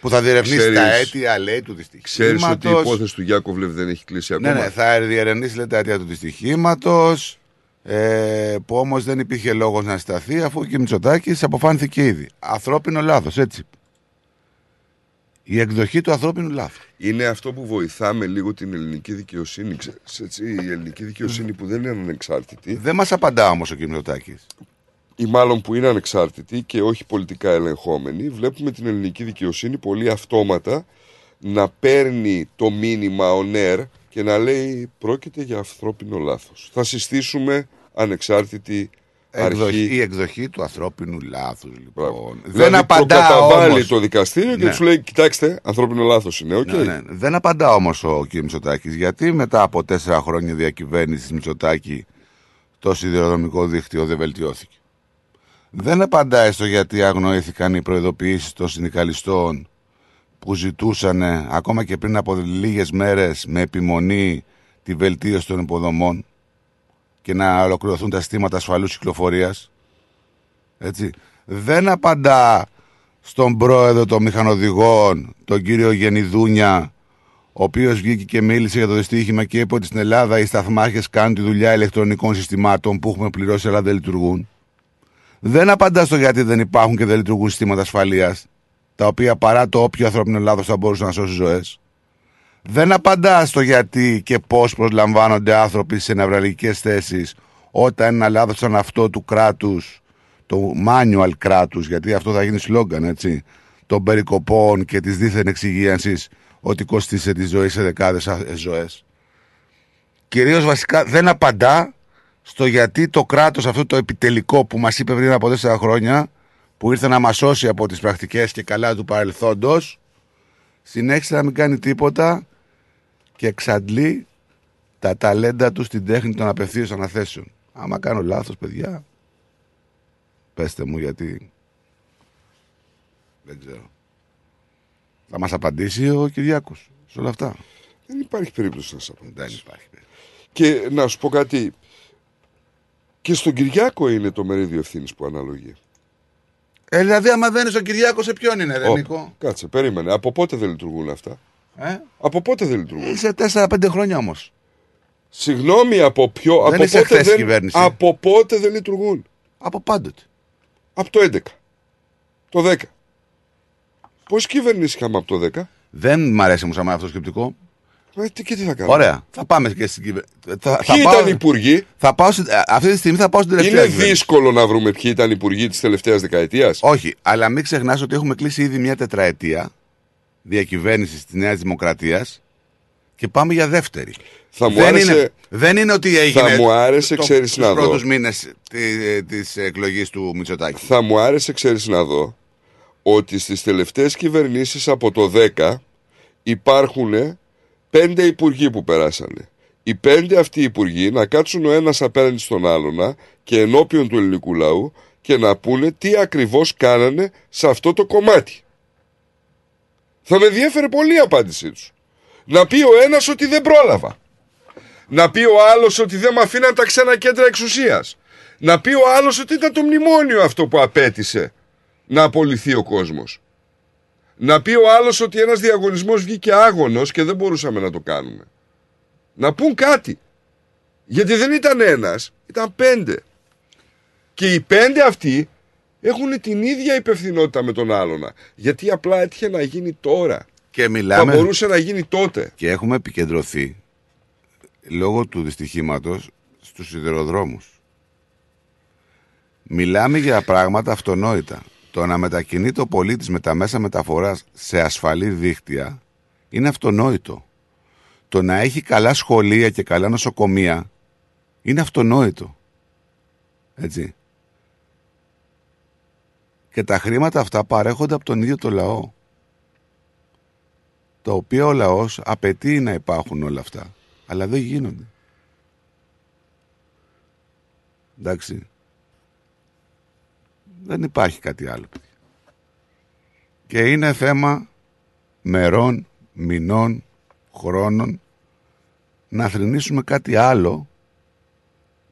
Που θα διερευνήσει Ξέρεις- τα αίτια, λέει, του Ξέρεις δυστυχήματο. ότι η υπόθεση του Γιάκοβλευ δεν έχει κλείσει ακόμα; Ναι, ναι, θα διερευνήσει λέει, τα αίτια του δυστυχήματος. Ε, που όμως δεν υπήρχε λόγος να σταθεί αφού και ο Μητσοτάκη αποφάνθηκε ήδη. Ανθρώπινο λάθος, έτσι. Η εκδοχή του ανθρώπινου λάθου. Είναι αυτό που βοηθάμε λίγο την ελληνική δικαιοσύνη. Ξέρεις, έτσι, η ελληνική δικαιοσύνη που δεν είναι ανεξάρτητη. Δεν μας απαντά όμως ο κ. Μητσοτάκη. ή μάλλον που είναι ανεξάρτητη και όχι πολιτικά ελεγχόμενη, βλέπουμε την ελληνική δικαιοσύνη πολύ αυτόματα να παίρνει το μήνυμα on air και να λέει πρόκειται για ανθρώπινο λάθος. Θα συστήσουμε ανεξάρτητη Εκδοχή, αρχή. η εκδοχή του ανθρώπινου λάθους λοιπόν. Δηλαδή, Δεν απαντά προκαταβάλει όμως. το δικαστήριο και Ναι. τους λέει: Κοιτάξτε, ανθρώπινο λάθος είναι. Οκ. Ναι, ναι. Δεν απαντά όμως ο κ. Μητσοτάκης. Γιατί μετά από τέσσερα χρόνια διακυβέρνησης Μητσοτάκη το σιδηροδρομικό δίκτυο δεν βελτιώθηκε. Δεν απαντάει στο γιατί αγνοήθηκαν οι προειδοποιήσεις των συνδικαλιστών που ζητούσαν ακόμα και πριν από λίγες μέρες με επιμονή τη βελτίωση των υποδομών και να ολοκληρωθούν τα στήματα ασφαλούς κυκλοφορίας. Έτσι. Δεν απαντά στον πρόεδρο των μηχανοδηγών, τον κύριο Γενιδούνια, ο οποίος βγήκε και μίλησε για το δυστύχημα και είπε ότι στην Ελλάδα οι σταθμάρχες κάνουν τη δουλειά ηλεκτρονικών συστημάτων που έχουμε πληρώσει αλλά δεν λειτουργούν. Δεν απαντά στο γιατί δεν υπάρχουν και δεν λειτουργούν συστήματα ασφαλείας, τα οποία παρά το όποιο ανθρώπινο λάθος θα μπορούσαν να σώσει ζωές. Δεν απαντάς στο γιατί και πώς προσλαμβάνονται άνθρωποι σε νευραλγικές θέσεις όταν ένα λάθος σαν αυτό του κράτους, το manual κράτους, γιατί αυτό θα γίνει σλόγκαν, έτσι, των περικοπών και της δήθεν εξυγίανσης ότι κόστησε τη ζωή σε δεκάδες ζωές. Κυρίως βασικά δεν απαντά στο γιατί το κράτος αυτό το επιτελικό που μας είπε πριν από τέσσερα χρόνια, που ήρθε να μας σώσει από τις πρακτικές και καλά του παρελθόντος, συνέχισε να μην κάνει τίποτα και εξαντλεί τα ταλέντα του στην τέχνη των απευθείαν αναθέσεων. Άμα κάνω λάθος, παιδιά, πέστε μου γιατί δεν ξέρω. Θα μας απαντήσει ο Κυριάκος σε όλα αυτά. Δεν υπάρχει περίπτωση να σα απαντήσει. Δεν υπάρχει. Και να σου πω κάτι. Και στον Κυριάκο είναι το μερίδιο ευθύνης που αναλογεί. Ε, δηλαδή, άμα δεν είναι στον Κυριάκο, σε ποιον είναι, ρε Ω, Νίκο; Κάτσε, περίμενε. Από πότε δεν λειτουργούν αυτά; Ε; Από πότε δεν λειτουργούν; Σε 4-5 χρόνια όμως. Συγγνώμη, από ποιο. Δεν από, είσαι πότε χθες δεν, κυβέρνηση. από πότε δεν λειτουργούν; Από πάντοτε. Από το 11. Το 10. Πόσε κυβερνήσεις είχαμε από το 10. Δεν μ' αρέσει όμως αυτό το σκεπτικό. Ε, τι, και τι θα κάνουμε. Ωραία. Θα πάμε και στην κυβέρνηση. Θα, Ποιοι ήταν οι υπουργοί; Θα πάω, στην- ε, αυτή τη στιγμή θα πάω στην τελευταία Είναι κυβέρνηση. δύσκολο να βρούμε ποιοι ήταν οι υπουργοί της τελευταίας δεκαετίας. Όχι, αλλά μην ξεχνάς ότι έχουμε κλείσει ήδη μια τετραετία διακυβέρνησης της Νέας Δημοκρατίας και πάμε για δεύτερη. Θα μου δεν, άρεσε- είναι, δεν είναι ότι έγινε. Θα μου άρεσε, το, ξέρεις τους να δω. πρώτους μήνες τη της εκλογής του Μητσοτάκη. Θα μου άρεσε, ξέρεις να δω, ότι στις τελευταίες κυβερνήσεις από το 10 υπάρχουν πέντε υπουργοί που περάσανε. Οι πέντε αυτοί υπουργοί να κάτσουν ο ένας απέναντι στον άλλον και ενώπιον του ελληνικού λαού και να πούνε τι ακριβώς κάνανε σε αυτό το κομμάτι. Θα με ενδιέφερε πολύ η απάντησή τους. Να πει ο ένας ότι δεν πρόλαβα. Να πει ο άλλος ότι δεν με αφήναν τα ξένα κέντρα εξουσίας. Να πει ο άλλος ότι ήταν το μνημόνιο αυτό που απέτησε να απολυθεί ο κόσμος. Να πει ο άλλος ότι ένας διαγωνισμός βγήκε άγωνος και δεν μπορούσαμε να το κάνουμε. Να πούν κάτι. Γιατί δεν ήταν ένας, ήταν πέντε. Και οι πέντε αυτοί έχουν την ίδια υπευθυνότητα με τον άλλον. Γιατί απλά έτυχε να γίνει τώρα. Και μιλάμε. Θα μπορούσε να γίνει τότε. Και έχουμε επικεντρωθεί λόγω του δυστυχήματος στους σιδηροδρόμους. Μιλάμε για πράγματα αυτονόητα. Το να μετακινείται ο πολίτης με τα μέσα μεταφοράς σε ασφαλή δίκτυα είναι αυτονόητο. Το να έχει καλά σχολεία και καλά νοσοκομεία είναι αυτονόητο. Έτσι. Και τα χρήματα αυτά παρέχονται από τον ίδιο το λαό. Το οποίο ο λαός απαιτεί να υπάρχουν όλα αυτά. Αλλά δεν γίνονται. Εντάξει. Δεν υπάρχει κάτι άλλο. παιδιά. Και είναι θέμα μερών, μηνών, χρόνων να θρυνήσουμε κάτι άλλο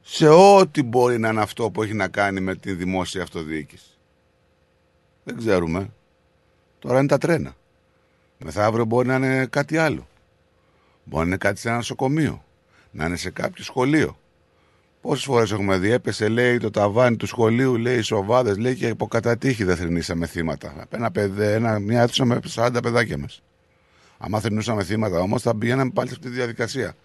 σε ό,τι μπορεί να είναι αυτό που έχει να κάνει με τη δημόσια αυτοδιοίκηση. Δεν ξέρουμε. Τώρα είναι τα τρένα. Μεθαύριο μπορεί να είναι κάτι άλλο. Μπορεί να είναι κάτι σε ένα νοσοκομείο. Να είναι σε κάποιο σχολείο. Πόσες φορές έχουμε δει, έπεσε λέει το ταβάνι του σχολείου, λέει σοβάδες, λέει και υποκατατύχει δεν θρυνήσαμε θύματα. Ένα παιδί, ένα, μια αίθουσα με 40 παιδάκια μα. Άμα θρυνούσαμε θύματα όμως θα πηγαίναμε πάλι σε αυτή τη διαδικασία.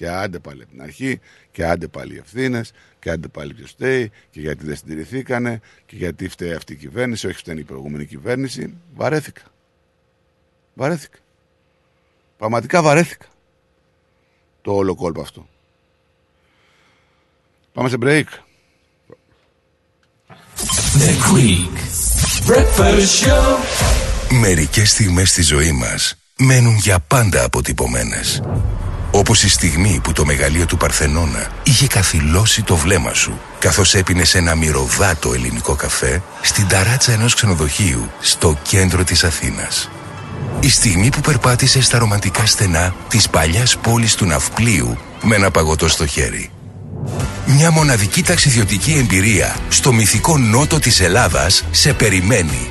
Και άντε πάλι από την αρχή, και άντε πάλι οι ευθύνες, και άντε πάλι ποιος φταίει, και γιατί δεν συντηρηθήκανε, και γιατί φταίει αυτή η κυβέρνηση, όχι φταίνει η προηγούμενη κυβέρνηση. Βαρέθηκα. Βαρέθηκα. Πραγματικά βαρέθηκα. το όλο κόλπο αυτό. Πάμε σε break. The Greek Breakfast Show. Μερικές στιγμές στη ζωή μας μένουν για πάντα αποτυπωμένες. Όπως η στιγμή που το μεγαλείο του Παρθενώνα είχε καθυλώσει το βλέμμα σου καθώς έπινες ένα μυρωδάτο ελληνικό καφέ στην ταράτσα ενός ξενοδοχείου στο κέντρο της Αθήνας. Η στιγμή που περπάτησες στα ρομαντικά στενά της παλιάς πόλης του Ναυπλίου με ένα παγωτό στο χέρι. Μια μοναδική ταξιδιωτική εμπειρία στο μυθικό νότο της Ελλάδας σε περιμένει.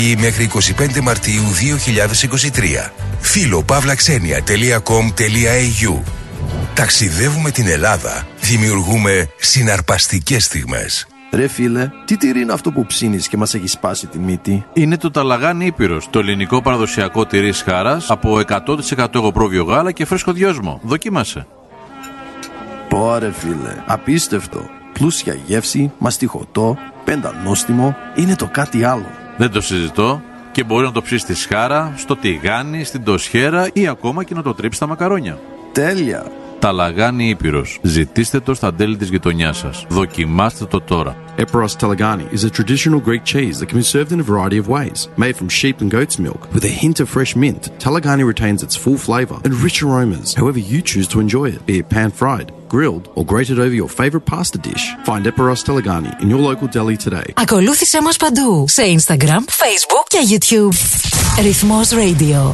μέχρι 25 Μαρτίου 2023. Φίλο pavlaxenia.com.au Ταξιδεύουμε την Ελλάδα. Δημιουργούμε συναρπαστικές στιγμές. Ρε φίλε, τι τυρί είναι αυτό που ψήνεις και μας έχεις σπάσει τη μύτη; Είναι το ταλαγάνι Ήπειρος, το ελληνικό παραδοσιακό τυρί σχάρας από 100% εγωπρόβιο γάλα και φρέσκο δυόσμο. Δοκίμασε. Πόρε φίλε, απίστευτο. Πλούσια γεύση, μαστιχωτό, πεντανόστιμο, είναι το κάτι άλλο. Δεν το συζητώ και μπορεί να το ψήσει στη σχάρα, στο τηγάνι, στην τοσχέρα ή ακόμα και να το τρίψει στα μακαρόνια. Τέλεια! Ταλαγάνι Ήπειρος. Ζητήστε το στα τέλη της γειτονιάς σας. Δοκιμάστε το τώρα. Eperos Talagani is a traditional Greek cheese that can be served in a variety of ways. Made from sheep and goat's milk with a hint of fresh mint, Talagani retains its full flavour and rich aromas however you choose to enjoy it, be it pan fried, grilled, or grated over your favourite pasta dish. Find Eperos Talagani in your local deli today. Ακολούθησέ μας παντού σε Instagram, Facebook και YouTube. Ρυθμός Radio.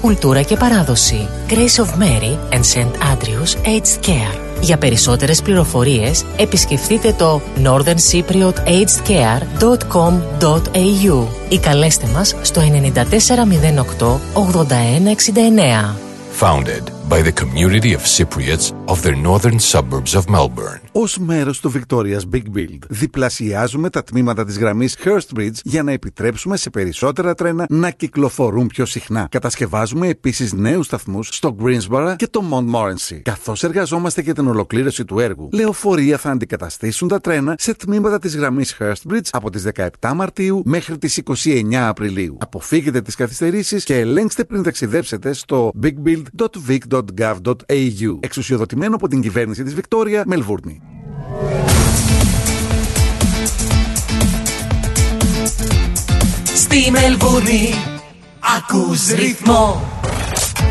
κουλτούρα και παράδοση. Grace of Mary and St. Andrews Aged Care. Για περισσότερες πληροφορίες επισκεφτείτε το northerncypriotagedcare.com.au ή καλέστε μας στο 9408 8169. Founded by the community of Cypriots of the northern suburbs of Melbourne. Ω μέρος του Victoria's Big Build, διπλασιάζουμε τα τμήματα της γραμμής Hurst Bridge για να επιτρέψουμε σε περισσότερα τρένα να κυκλοφορούν πιο συχνά. Κατασκευάζουμε επίσης νέους σταθμούς στο Greensboro και το Montmorency. Καθώς εργαζόμαστε για την ολοκλήρωση του έργου, λεωφορεία θα αντικαταστήσουν τα τρένα σε τμήματα της γραμμής Hurst Bridge από τις 17 Μαρτίου μέχρι τις 29 Απριλίου. Αποφύγετε τις καθυστερήσεις και ελέγξτε πριν ταξιδέψετε στο bigbuild.vic.gov.au. Εξουσιοδοτημένο από την κυβέρνηση της Βικτόρια, Μελβούρνη. Στη Μελβούρνη ακούς ρυθμό.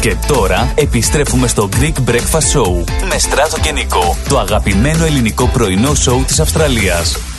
Και τώρα επιστρέφουμε στο Greek Breakfast Show με Στράτο και Νικό, το αγαπημένο ελληνικό πρωινό σοου της Αυστραλίας.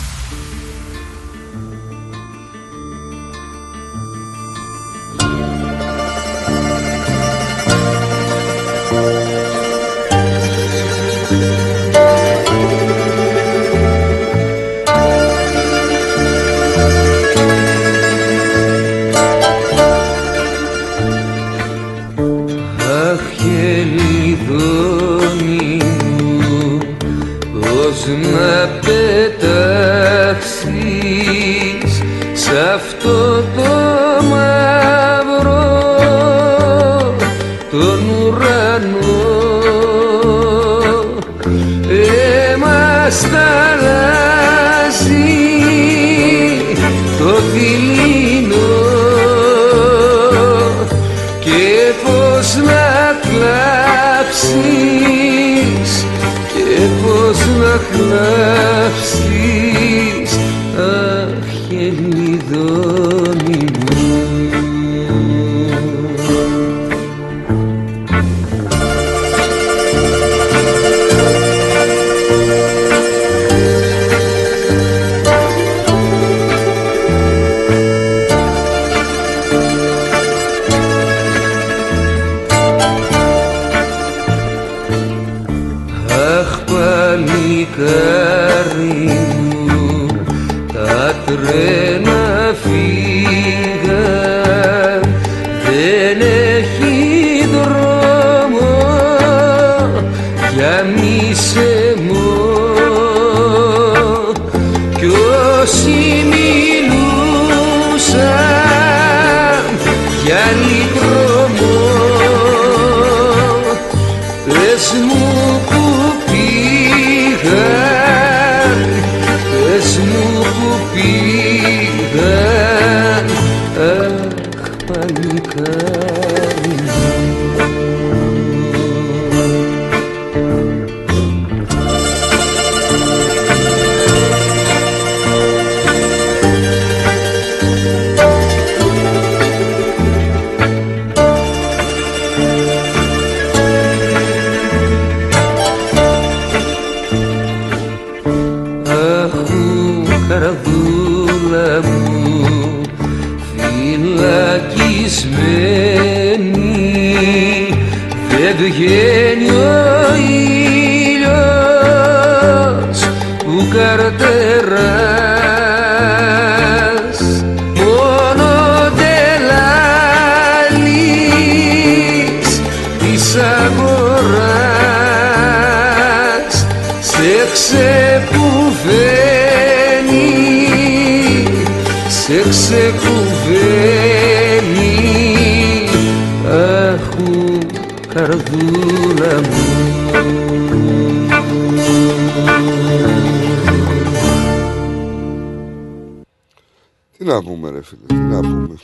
Πούμε ρε φίλε, τι να πούμε.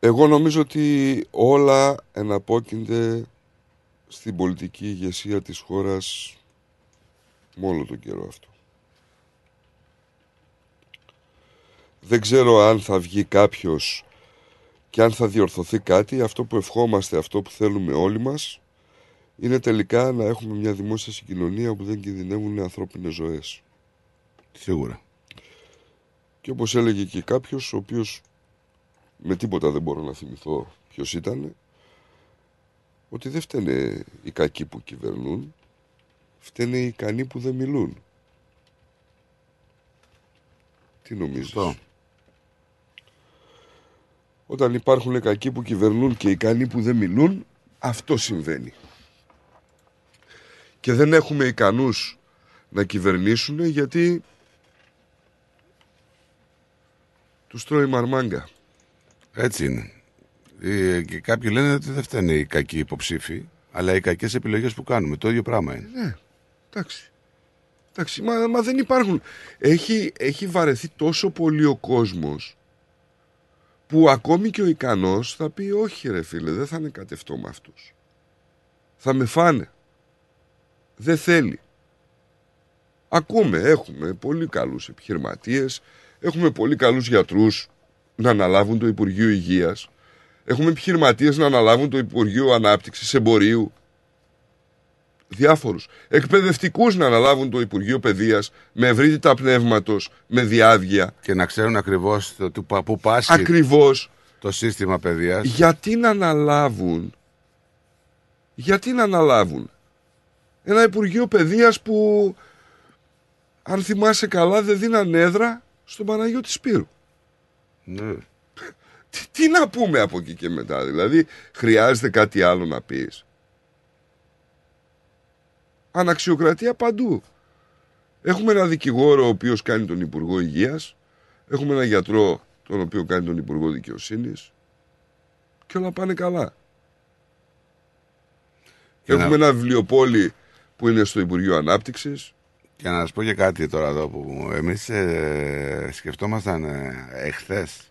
Εγώ νομίζω ότι όλα εναπόκεινται στην πολιτική ηγεσία της χώρας με όλο τον καιρό αυτό. Δεν ξέρω αν θα βγει κάποιος και αν θα διορθωθεί κάτι. Αυτό που ευχόμαστε, αυτό που θέλουμε όλοι μας, είναι τελικά να έχουμε μια δημόσια συγκοινωνία όπου δεν κινδυνεύουν ανθρώπινες ζωές. Σίγουρα. Και όπως έλεγε και κάποιος, ο οποίος με τίποτα δεν μπορώ να θυμηθώ ποιος ήταν, ότι δεν φταίνε οι κακοί που κυβερνούν, φταίνε οι ικανοί που δεν μιλούν. Τι νομίζεις; Όταν υπάρχουν κακοί που κυβερνούν και ικανοί που δεν μιλούν, αυτό συμβαίνει. Και δεν έχουμε ικανούς να κυβερνήσουν γιατί τους τρώει μαρμάγκα. Έτσι είναι. Ε, Και κάποιοι λένε ότι δεν φταίνε οι κακοί υποψήφοι, αλλά οι κακές επιλογές που κάνουμε. Το ίδιο πράγμα είναι. Ναι, εντάξει. Εντάξει, μα, μα δεν υπάρχουν. Έχει, έχει βαρεθεί τόσο πολύ ο κόσμος που ακόμη και ο ικανός θα πει όχι ρε φίλε, δεν θα είναι κατευτό με αυτούς. Θα με φάνε. Δεν θέλει. Ακούμε, έχουμε πολύ καλούς επιχειρηματίες, έχουμε πολύ καλούς γιατρούς να αναλάβουν το Υπουργείο Υγείας, έχουμε επιχειρηματίες να αναλάβουν το Υπουργείο Ανάπτυξης, Εμπορίου, διάφορους. Εκπαιδευτικούς να αναλάβουν το Υπουργείο Παιδείας με ευρύτητα πνεύματος, με διάβγεια. Και να ξέρουν ακριβώς πού πάσχει Ακριβώς. το σύστημα παιδείας. Γιατί να αναλάβουν, γιατί να αναλάβουν ένα Υπουργείο Παιδείας που αν θυμάσαι καλά δεν δίναν έδρα στον Παναγιώτη Σπύρου. Ναι. Τι, τι να πούμε από εκεί και μετά, δηλαδή χρειάζεται κάτι άλλο να πεις. Αναξιοκρατία παντού. Έχουμε ένα δικηγόρο ο οποίος κάνει τον Υπουργό Υγείας, έχουμε ένα γιατρό τον οποίο κάνει τον Υπουργό Δικαιοσύνης και όλα πάνε καλά. Και έχουμε να- ένα βιβλιοπόλη που είναι στο Υπουργείο Ανάπτυξης. Και να σας πω και κάτι τώρα εδώ που εμείς ε, σκεφτόμασταν ε, εχθές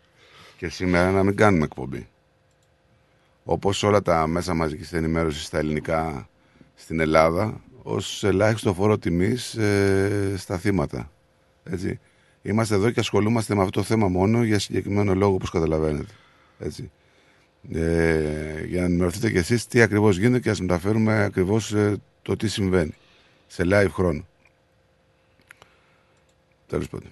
και σήμερα να μην κάνουμε εκπομπή. Όπως όλα τα μέσα μαζικής ενημέρωσης στα ελληνικά στην Ελλάδα, ως ελάχιστο φόρο τιμής ε, στα θύματα. Έτσι. Είμαστε εδώ και ασχολούμαστε με αυτό το θέμα μόνο για συγκεκριμένο λόγο, όπως καταλαβαίνετε. Έτσι. Ε, για να ενημερωθείτε κι εσείς τι ακριβώς γίνεται και να σας μεταφέρουμε ακριβώς ε, το τι συμβαίνει σε live χρόνο. Τέλος πάντων.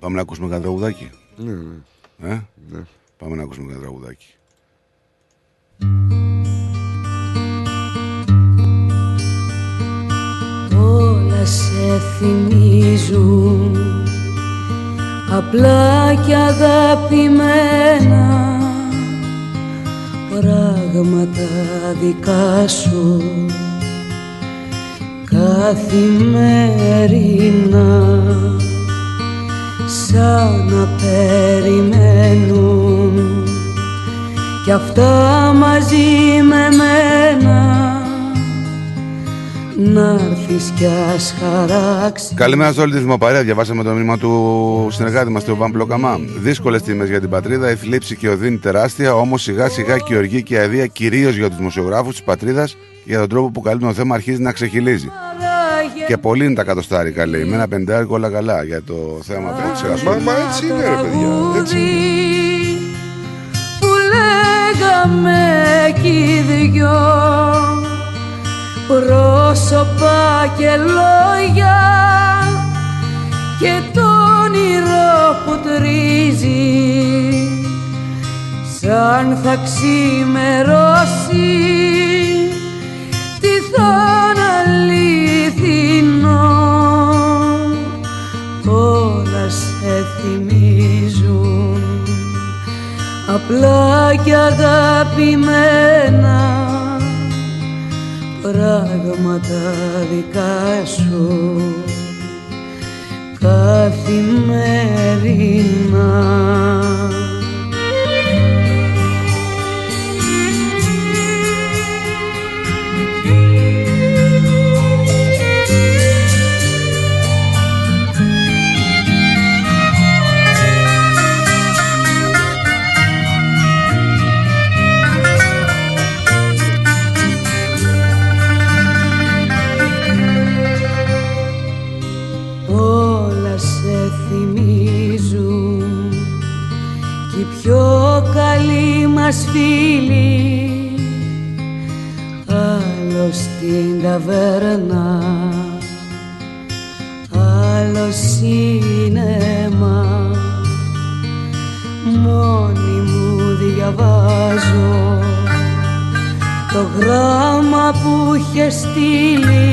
Πάμε να ακούσουμε κανένα τραγουδάκι. Ναι, ναι. Ε; Ναι. Πάμε να ακούσουμε κανένα τραγουδάκι. όλα σε θυμίζουν απλά και αγαπημένα πράγματα δικά σου καθημερινά σαν να περιμένουν κι αυτά μαζί με μένα να έρθεις κι ας χαράξεις Καλημέρα σε όλη τη Δημοπαρία. Διαβάσαμε το μήνυμα του συνεργάτη μας, του Βαν Πλοκαμά. Δύσκολες τιμέ για την πατρίδα, η θλίψη και η οδύνη τεράστια. Όμως σιγά σιγά και η οργή και η αηδία, κυρίως για τους δημοσιογράφους της πατρίδας και για τον τρόπο που καλύπτουν το θέμα, αρχίζει να ξεχυλίζει. Και πολύ είναι τα κατοστάρικα, λέει. Με ένα πεντάρικο όλα καλά για το θέμα που Μα, μα έτσι είναι, ρε παιδιά. Έτσι είναι. που λέγαμε κι οι δυο πρόσωπα και λόγια και το όνειρο που τρίζει σαν θα ξημερώσει τι θα είναι απλά και αγαπημένα πράγματα δικά σου. Καθημερινά μας φίλοι άλλος στην ταβέρνα άλλος σίνεμα μόνη μου διαβάζω το γράμμα που είχε στείλει.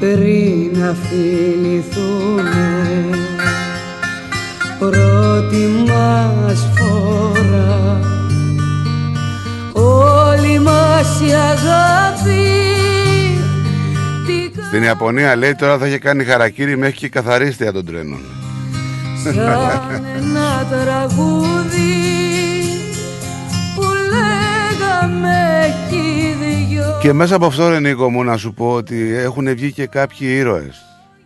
Πριν να φιληθούνε πρώτη μας φορά όλη μας η αγάπη την Στην Ιαπωνία λέει τώρα θα είχε κάνει χαρακτήρι μέχρι και καθαρίστρια των τρένων. σαν ένα τραγούδι που λέγαμε κι οι δυο Και μέσα από αυτό, ρε Νίκο μου, να σου πω ότι έχουν βγει και κάποιοι ήρωες.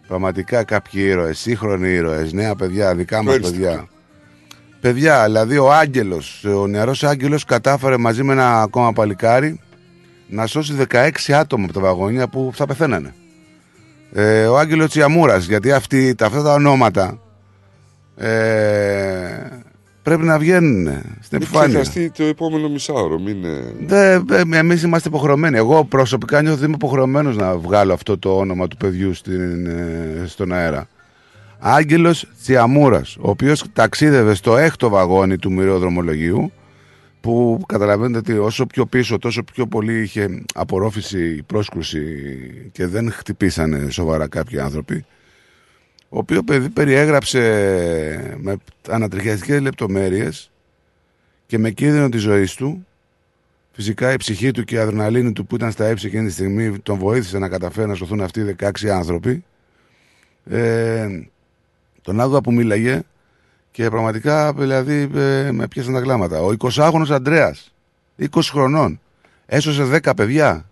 Πραγματικά κάποιοι ήρωες, σύγχρονοι ήρωες, νέα παιδιά, δικά μας Μάλιστα. παιδιά. Παιδιά, δηλαδή ο Άγγελος, ο νεαρός Άγγελος κατάφερε μαζί με ένα ακόμα παλικάρι να σώσει 16 άτομα από τα βαγόνια που θα πεθαίνανε. Ε, ο Άγγελος Τσιαμούρας, γιατί αυτοί, τα- αυτά τα ονόματα ε, πρέπει να βγαίνουν στην Μην επιφάνεια. ξεχαστεί το επόμενο μισάωρο. Μην, ε, Δε, ε, εμείς είμαστε υποχρεωμένοι. Εγώ προσωπικά νιώθω ότι είμαι υποχρεωμένος να βγάλω αυτό το όνομα του παιδιού στην, ε, στον αέρα. Άγγελος Τσιαμούρας, ο οποίος ταξίδευε στο έκτο βαγόνι του μοιραίου δρομολογίου, που καταλαβαίνετε ότι όσο πιο πίσω τόσο πιο πολύ είχε απορρόφηση, πρόσκρουση και δεν χτυπήσανε σοβαρά κάποιοι άνθρωποι. Ο οποίος παιδί περιέγραψε με ανατριχιαστικές λεπτομέρειες και με κίνδυνο της ζωής του Φυσικά η ψυχή του και η αδρεναλίνη του που ήταν στα ύψη εκείνη τη στιγμή τον βοήθησε να καταφέρει να σωθούν αυτοί οι 16 άνθρωποι. Ε, τον άκουγα που μίλαγε και πραγματικά δηλαδή ε, με πιάσαν τα κλάματα. Ο 20χρονος Αντρέας, 20 χρονών, έσωσε 10 παιδιά.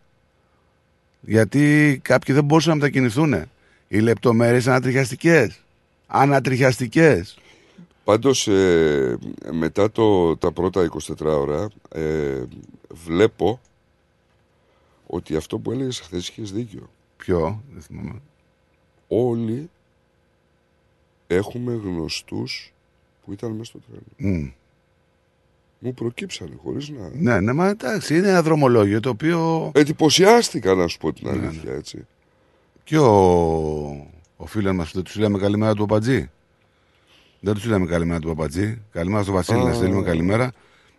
Γιατί κάποιοι δεν μπορούσαν να μετακινηθούν. Οι λεπτομέρειες ανατριχιαστικές. Ανατριχιαστικές. Πάντως ε, μετά το, τα πρώτα 24 ώρα ε, βλέπω ότι αυτό που έλεγες χθες είχες δίκιο. Ποιο, δεν θυμάμαι. Όλοι έχουμε γνωστούς που ήταν μέσα στο τρένο. Μμ. Μου προκύψανε χωρίς να... Ναι, ναι, μα εντάξει, είναι ένα δρομολόγιο το οποίο. Εντυπωσιάστηκα να σου πω την αλήθεια, έτσι. Και ο, ο φίλος μας δεν τους λέμε καλημέρα του Παπατζή. Δεν τους λέμε καλημέρα του Παπατζή. Καλημέρα στο Βασίλη, Α. να στείλουμε καλημέρα.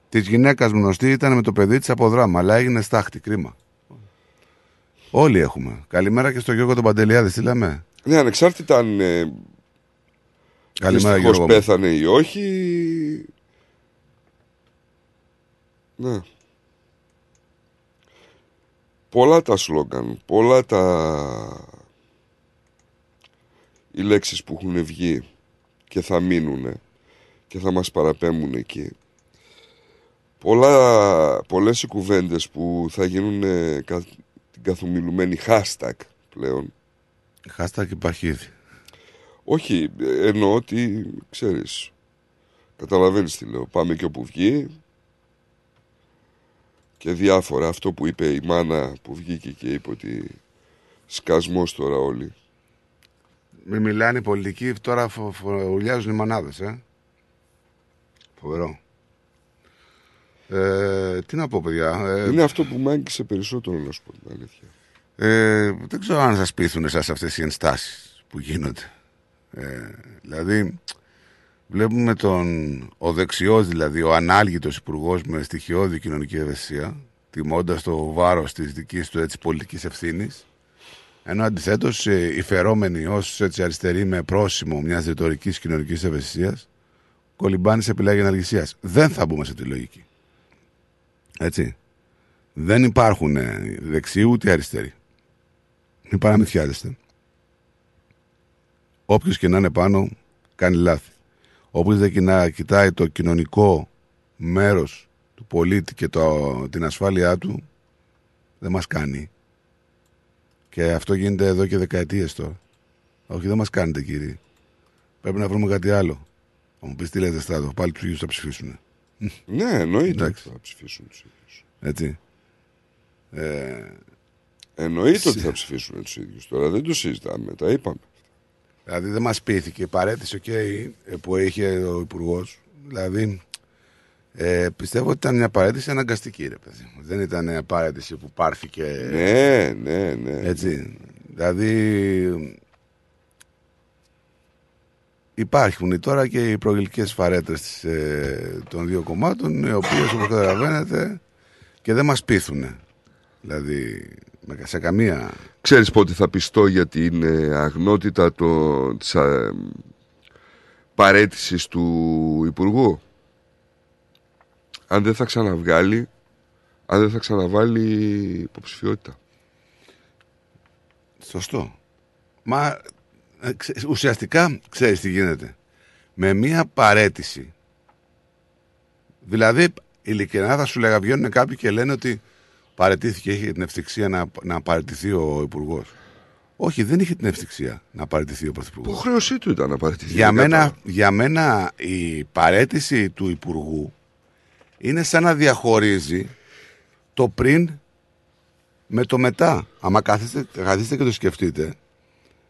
Της γυναίκας μου γνωστή ήταν με το παιδί της από Δράμα, αλλά έγινε στάχτη, κρίμα. Όλοι έχουμε. Καλημέρα και στο Γιώργο τον Παντελιάδη, τι λέμε. Ναι, ανεξάρτητα αν ε, Καλημέρα, δυστυχώς Γιώργο. μου. πέθανε ή όχι. Ναι. Πολλά τα σλόγκαν, πολλά τα... οι λέξεις που έχουν βγει και θα μείνουν και θα μας παραπέμουν εκεί. Πολλά, πολλές οι κουβέντες που θα γίνουν ε, κα, την καθομιλουμένη hashtag πλέον. Hashtag υπάρχει ήδη. Όχι, ε, εννοώ ότι, ξέρεις, καταλαβαίνεις τι λέω, πάμε και όπου βγει και διάφορα, αυτό που είπε η μάνα που βγήκε και είπε ότι σκασμός τώρα όλοι. Μην μιλάνε οι πολιτικοί, τώρα φο, φο, ουλιάζουν οι μανάδες, ε. Φοβερό. Ε, τι να πω, παιδιά. Ε, Είναι αυτό που με άγγιξε περισσότερο, να σου πω την αλήθεια. Ε, δεν ξέρω αν σας πείθουν εσάς αυτές οι ενστάσεις που γίνονται. Ε, δηλαδή, βλέπουμε τον, ο δεξιός δηλαδή, ο ανάλγητος υπουργός με στοιχειώδη κοινωνική ευαισθησία, τιμώντας το βάρος της δικής του έτσι, πολιτικής ευθύνης, ενώ αντιθέτως οι φερόμενοι ως αριστεροί με πρόσημο μιας ρητορικής κοινωνικής ευαισθησίας κολυμπάνε σε πυλάγια αναλγησία. Δεν θα μπούμε σε τη λογική. Έτσι. Δεν υπάρχουν ε, δεξιοί ούτε αριστεροί. Μην παραμυθιάζεστε. Όποιος και να είναι πάνω, κάνει λάθη. Όποιος δεν κοιτά- κοιτάει το κοινωνικό μέρος του πολίτη και το, την ασφάλειά του, δεν μας κάνει. Και αυτό γίνεται εδώ και δεκαετίες τώρα. Όχι, δεν μας κάνετε κύριε. Πρέπει να βρούμε κάτι άλλο. Θα μου πεις τι λέτε στράτο, πάλι τους ίδιους θα ψηφίσουν. Ναι, εννοείται Εντάξει. ότι θα ψηφίσουν τους ίδιους. Έτσι. Ε, Εννοείται ότι θα ψηφίσουν τους ίδιους τώρα, δεν το συζητάμε, τα είπαμε. Δηλαδή δεν μας πείθηκε η παρέτηση okay, που είχε ο υπουργός. Δηλαδή ε, πιστεύω ότι ήταν μια παρέτηση αναγκαστική ρε παιδί. μου. Δεν ήταν μια παρέτηση που πάρθηκε Ναι, ναι, ναι. έτσι. Δηλαδή υπάρχουν τώρα και οι προηγελικές φαρέτρες της, ε, των δύο κομμάτων οι οποίες όπως καταλαβαίνετε και δεν μας πείθουν. Δηλαδή με- σε καμία Ξέρεις πότε θα πιστώ για την ε, αγνότητα το, της α, παρέτησης του Υπουργού; Αν δεν θα ξαναβγάλει, αν δεν θα ξαναβάλει υποψηφιότητα. Σωστό. Μα ε, ξε- ουσιαστικά ξέρεις τι γίνεται. Με μία παρέτηση. Δηλαδή, ειλικρινά θα σου λέγα, βγαίνουν κάποιοι και λένε ότι παρετήθηκε, είχε την ευτυχία να, να παρετηθεί ο υπουργός. Όχι, δεν είχε την ευτυχία να παρετηθεί ο πρωθυπουργός. Υποχρέωσή του ήταν να παρετηθεί. Για δεν μένα, κατάλαβα. για μένα η παρέτηση του Υπουργού είναι σαν να διαχωρίζει το πριν με το μετά. Άμα κάθεστε, καθίστε και το σκεφτείτε.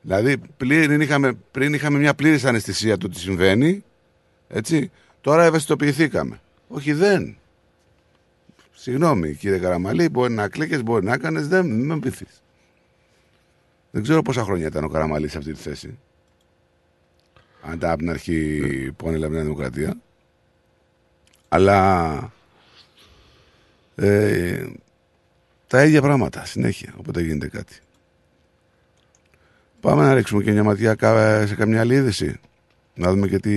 Δηλαδή πριν είχαμε, πριν είχαμε μια πλήρης αναισθησία του τι συμβαίνει, έτσι, τώρα ευαισθητοποιηθήκαμε. Όχι δεν. Συγγνώμη κύριε Καραμαλή, μπορεί να κλαίκες, μπορεί να έκανες, δεν μην με πείθεις. Δεν ξέρω πόσα χρόνια ήταν ο Καραμαλής σε αυτή τη θέση. Αν ήταν από την αρχή που ανέλαβε η Νέα Δημοκρατία. Αλλά ε, τα ίδια πράγματα συνέχεια, όποτε γίνεται κάτι. Πάμε να ρίξουμε και μια ματιά κα- σε καμιά άλλη είδηση. Να δούμε και τι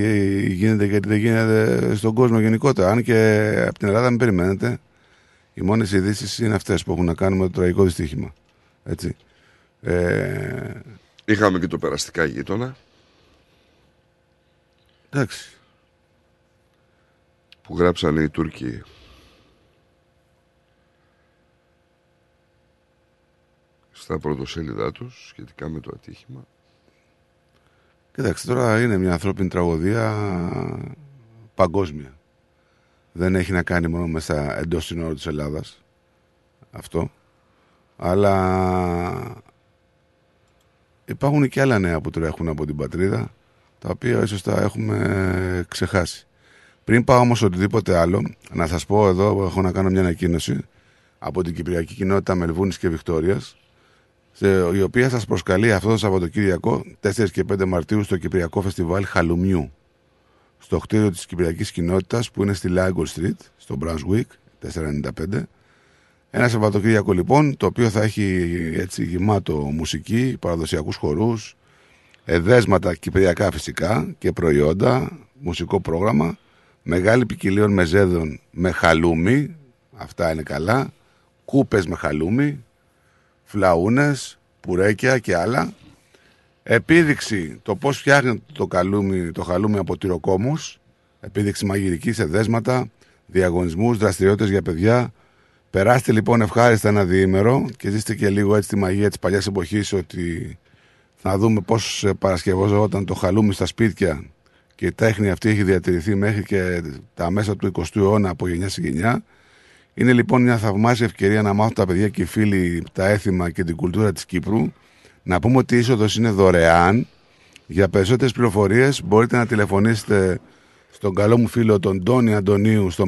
γίνεται και τι δεν γίνεται στον κόσμο γενικότερα. Αν και από την Ελλάδα μην περιμένετε. Οι μόνες ειδήσεις είναι αυτές που έχουν να κάνουν με το τραγικό δυστύχημα. Έτσι. Ε, Είχαμε και το περαστικά γείτονα εντάξει. που γράψανε οι Τούρκοι. Στα πρωτοσέλιδά τους σχετικά με το ατύχημα. Κοιτάξτε, τώρα είναι μια ανθρώπινη τραγωδία παγκόσμια. Δεν έχει να κάνει μόνο μέσα εντός συνόρου της Ελλάδας. Αυτό. Αλλά υπάρχουν και άλλα νέα που τρέχουν από την πατρίδα, τα οποία ίσως τα έχουμε ξεχάσει. Πριν πάω όμως οτιδήποτε άλλο, να σας πω εδώ, έχω να κάνω μια ανακοίνωση από την Κυπριακή Κοινότητα Μελβούνης και Βικτόριας, σε- η οποία σας προσκαλεί αυτό το Σαββατοκύριακο 4 και 5 Μαρτίου στο Κυπριακό Φεστιβάλ Χαλουμιού στο κτίριο της Κυπριακής Κοινότητας που είναι στη Lagos Street, στο Brunswick, 495. Ένα Σαββατοκύριακο λοιπόν, το οποίο θα έχει έτσι γεμάτο μουσική, παραδοσιακούς χορούς, εδέσματα κυπριακά φυσικά και προϊόντα, μουσικό πρόγραμμα, μεγάλη ποικιλίων μεζέδων με χαλούμι, αυτά είναι καλά, κούπες με χαλούμι, φλαούνες, πουρέκια και άλλα. Επίδειξη το πώς φτιάχνει το, καλούμι, το χαλούμι από τυροκόμους, επίδειξη μαγειρική σε δέσματα, διαγωνισμούς, δραστηριότητες για παιδιά. Περάστε λοιπόν ευχάριστα ένα διήμερο και ζήστε και λίγο έτσι τη μαγεία της παλιάς εποχής ότι θα δούμε πώς ε, παρασκευόζονταν το χαλούμι στα σπίτια και η τέχνη αυτή έχει διατηρηθεί μέχρι και τα μέσα του 20ου αιώνα από γενιά σε γενιά. Είναι λοιπόν μια θαυμάσια ευκαιρία να μάθουν τα παιδιά και οι φίλοι τα έθιμα και την κουλτούρα της Κύπρου. Να πούμε ότι η είσοδος είναι δωρεάν. Για περισσότερες πληροφορίες μπορείτε να τηλεφωνήσετε στον καλό μου φίλο τον Τόνι Αντωνίου στο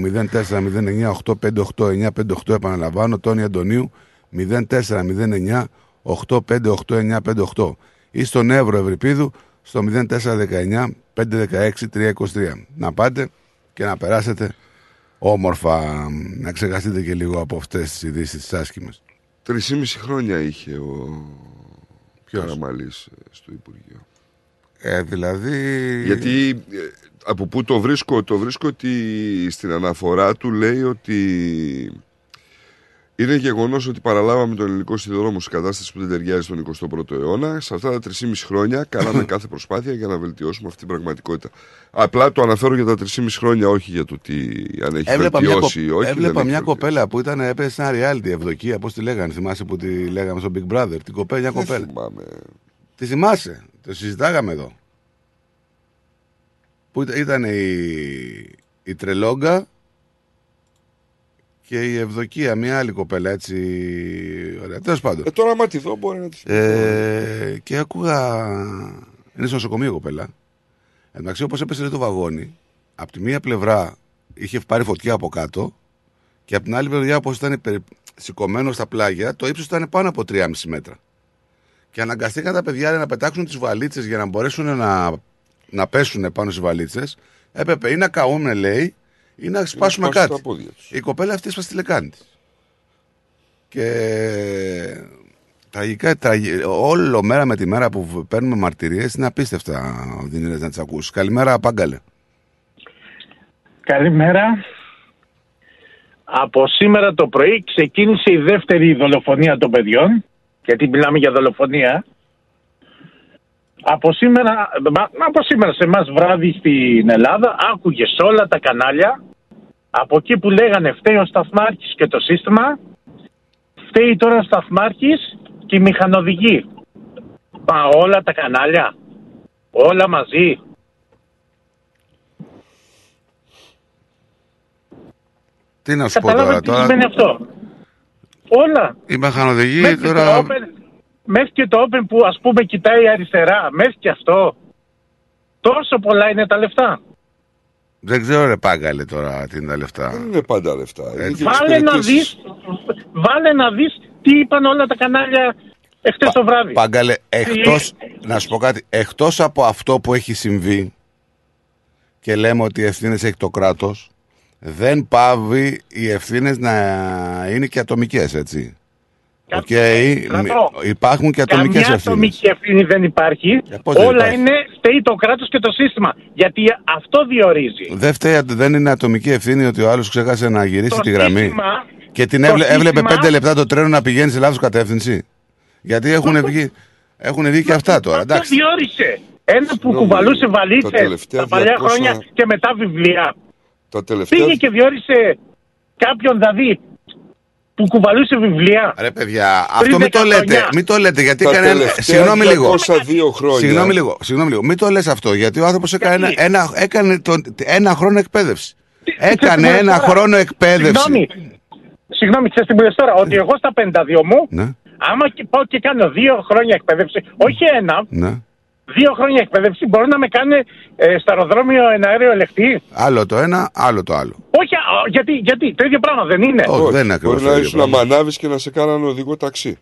0409-858-958 επαναλαμβάνω Τόνι Αντωνίου 0409 858-958 ή στον Εύρο Ευρυπίδου στο 0419 516 323 να πάτε και να περάσετε όμορφα. Να ξεχαστείτε και λίγο από αυτές τις ειδήσεις τις άσχημες. Τρισήμιση χρόνια είχε ο Ποιος; Καραμαλής ε, στο Υπουργείο. ε, δηλαδή Γιατί ε, από πού το βρίσκω, το βρίσκω ότι στην αναφορά του λέει ότι είναι γεγονός ότι παραλάβαμε τον ελληνικό σιδηρόδρομο σε κατάσταση που δεν ταιριάζει στον 21ο αιώνα. Σε αυτά τα 3,5 χρόνια κάναμε κάθε προσπάθεια για να βελτιώσουμε αυτή την πραγματικότητα. Απλά το αναφέρω για τα 3,5 χρόνια, όχι για το τι αν έχει Έβλεπα μια, βελτιώσει ή κο... όχι. έβλεπα δεν έχει μια βελτιώσει. κοπέλα που ήταν έπεσε σε ένα reality ευδοκία, πώς τη λέγανε. Θυμάσαι που τη λέγαμε στο Big Brother. Την κοπέλα, μια Δεν κοπέλα. θυμάμαι. Τη θυμάσαι. Το συζητάγαμε εδώ. Που ήταν, ήταν η, η Τρελόγκα και η Ευδοκία, μια άλλη κοπέλα έτσι. Ωραία. Τέλος πάντων. Ε, τώρα, άμα τη δω, μπορεί να τη θυμηθώ. Ε, και άκουγα. Είναι στο νοσοκομείο η κοπέλα. Εντάξει, όπως έπεσε λέει, το βαγόνι, από τη μία πλευρά είχε πάρει φωτιά από κάτω και από την άλλη πλευρά, όπως ήταν περι- σηκωμένο στα πλάγια, το ύψος ήταν πάνω από 3,5 μέτρα. Και αναγκαστήκαν τα παιδιά λέει, να πετάξουν τις βαλίτσες για να μπορέσουν να, να πέσουν πάνω στις βαλίτσες. Έπρεπε ή να καούμε, λέει, ή να σπάσουμε σπάσουν κάτι. τα πόδια τους. Η κοπέλα αυτή έσπασε τη λεκάνη της. Και τραγικά, τραγι... όλο μέρα με τη μέρα που παίρνουμε μαρτυρίες είναι απίστευτα Δινήρες να τις ακούσεις. Καλημέρα Πάγκαλε. Καλημέρα. Από σήμερα το πρωί ξεκίνησε η δεύτερη δολοφονία των παιδιών, γιατί μιλάμε για δολοφονία. Από σήμερα, μα- από σήμερα σε εμάς βράδυ στην Ελλάδα άκουγες σε όλα τα κανάλια από εκεί που λέγανε φταίει ο Σταθμάρχης και το σύστημα φταίει τώρα ο Σταθμάρχης και η μηχανοδηγή. Μα όλα τα κανάλια, όλα μαζί. Τι να σου πω τώρα. Καταλάβατε τι τώρα σημαίνει αυτό. Όλα. η μηχανοδηγή Μέχρι, και το τώρα... open, μέχρι και το Open που ας πούμε κοιτάει αριστερά, μέχρι και αυτό. Τόσο πολλά είναι τα λεφτά. Δεν ξέρω ρε Πάγκαλε τώρα τι είναι τα λεφτά. Δεν είναι πάντα λεφτά. Είναι και Βάλε να, εξυπηρετήσεις. δεις, βάλε να δεις τι είπαν όλα τα κανάλια εχθές το βράδυ. Πάγκαλε, εκτός, να σου πω κάτι, εκτός από αυτό που έχει συμβεί και λέμε ότι οι ευθύνες έχει το κράτος, δεν παύει οι ευθύνες να είναι και ατομικές, έτσι. Οκ, Κρατώ. μη- υπάρχουν και ατομικές Καμιά ευθύνες. ατομική ευθύνη δεν υπάρχει. πώς δεν Όλα υπάρχει; είναι φταίει το κράτος και το σύστημα. Γιατί αυτό διορίζει. Δεν, φταίει, δεν είναι ατομική ευθύνη ότι ο άλλος ξέχασε να γυρίσει Το τη γραμμή σύστημα- και την το έβλε- έβλεπε σύστημα- πέντε λεπτά το τρένο να πηγαίνει σε λάθος κατεύθυνση. Γιατί έχουν βγει, έχουν βγει και αυτά τώρα. Αυτό Εντάξει. διόρισε. Ένα που Συγγνώμη, κουβαλούσε τα βαλίτσες τελευταία τα παλιά 200 χρόνια και μετά βιβλία. Τα τελευταία... Πήγε και διόρισε κάποιον δηλαδή που κουβαλούσε βιβλία. Ρε παιδιά, Πριν αυτό μην το 10 λέτε. χρονιά. Μην το λέτε γιατί Τα έκανε. ένα- τελευταία Συγγνώμη λίγο. 202 χρόνια. Συγγνώμη λίγο. Συγγνώμη λίγο. Μην το λες αυτό γιατί ο άνθρωπος έκανε, ένα, ένα, έκανε τον, ένα χρόνο εκπαίδευση. Έκανε ξέρεις τι ένα μου λες τώρα; χρόνο εκπαίδευση. Συγγνώμη. Συγγνώμη, ξέρεις τι μου λες τώρα, ότι εγώ στα 52 μου Ναι. Άμα και πάω και κάνω δύο χρόνια εκπαίδευση, όχι ένα, Ναι. Δύο χρόνια εκπαίδευση, μπορούν να με κάνει ε, στο αεροδρόμιο ένα αέριο ελεκτή. Άλλο το ένα, άλλο το άλλο. Όχι, α, γιατί, γιατί το ίδιο πράγμα δεν είναι. Όχι, δεν είναι ακριβώς Μπορεί το να ίδιο ήσουν πράγμα. αμανάβει και να σε κάνανε οδηγό ταξί.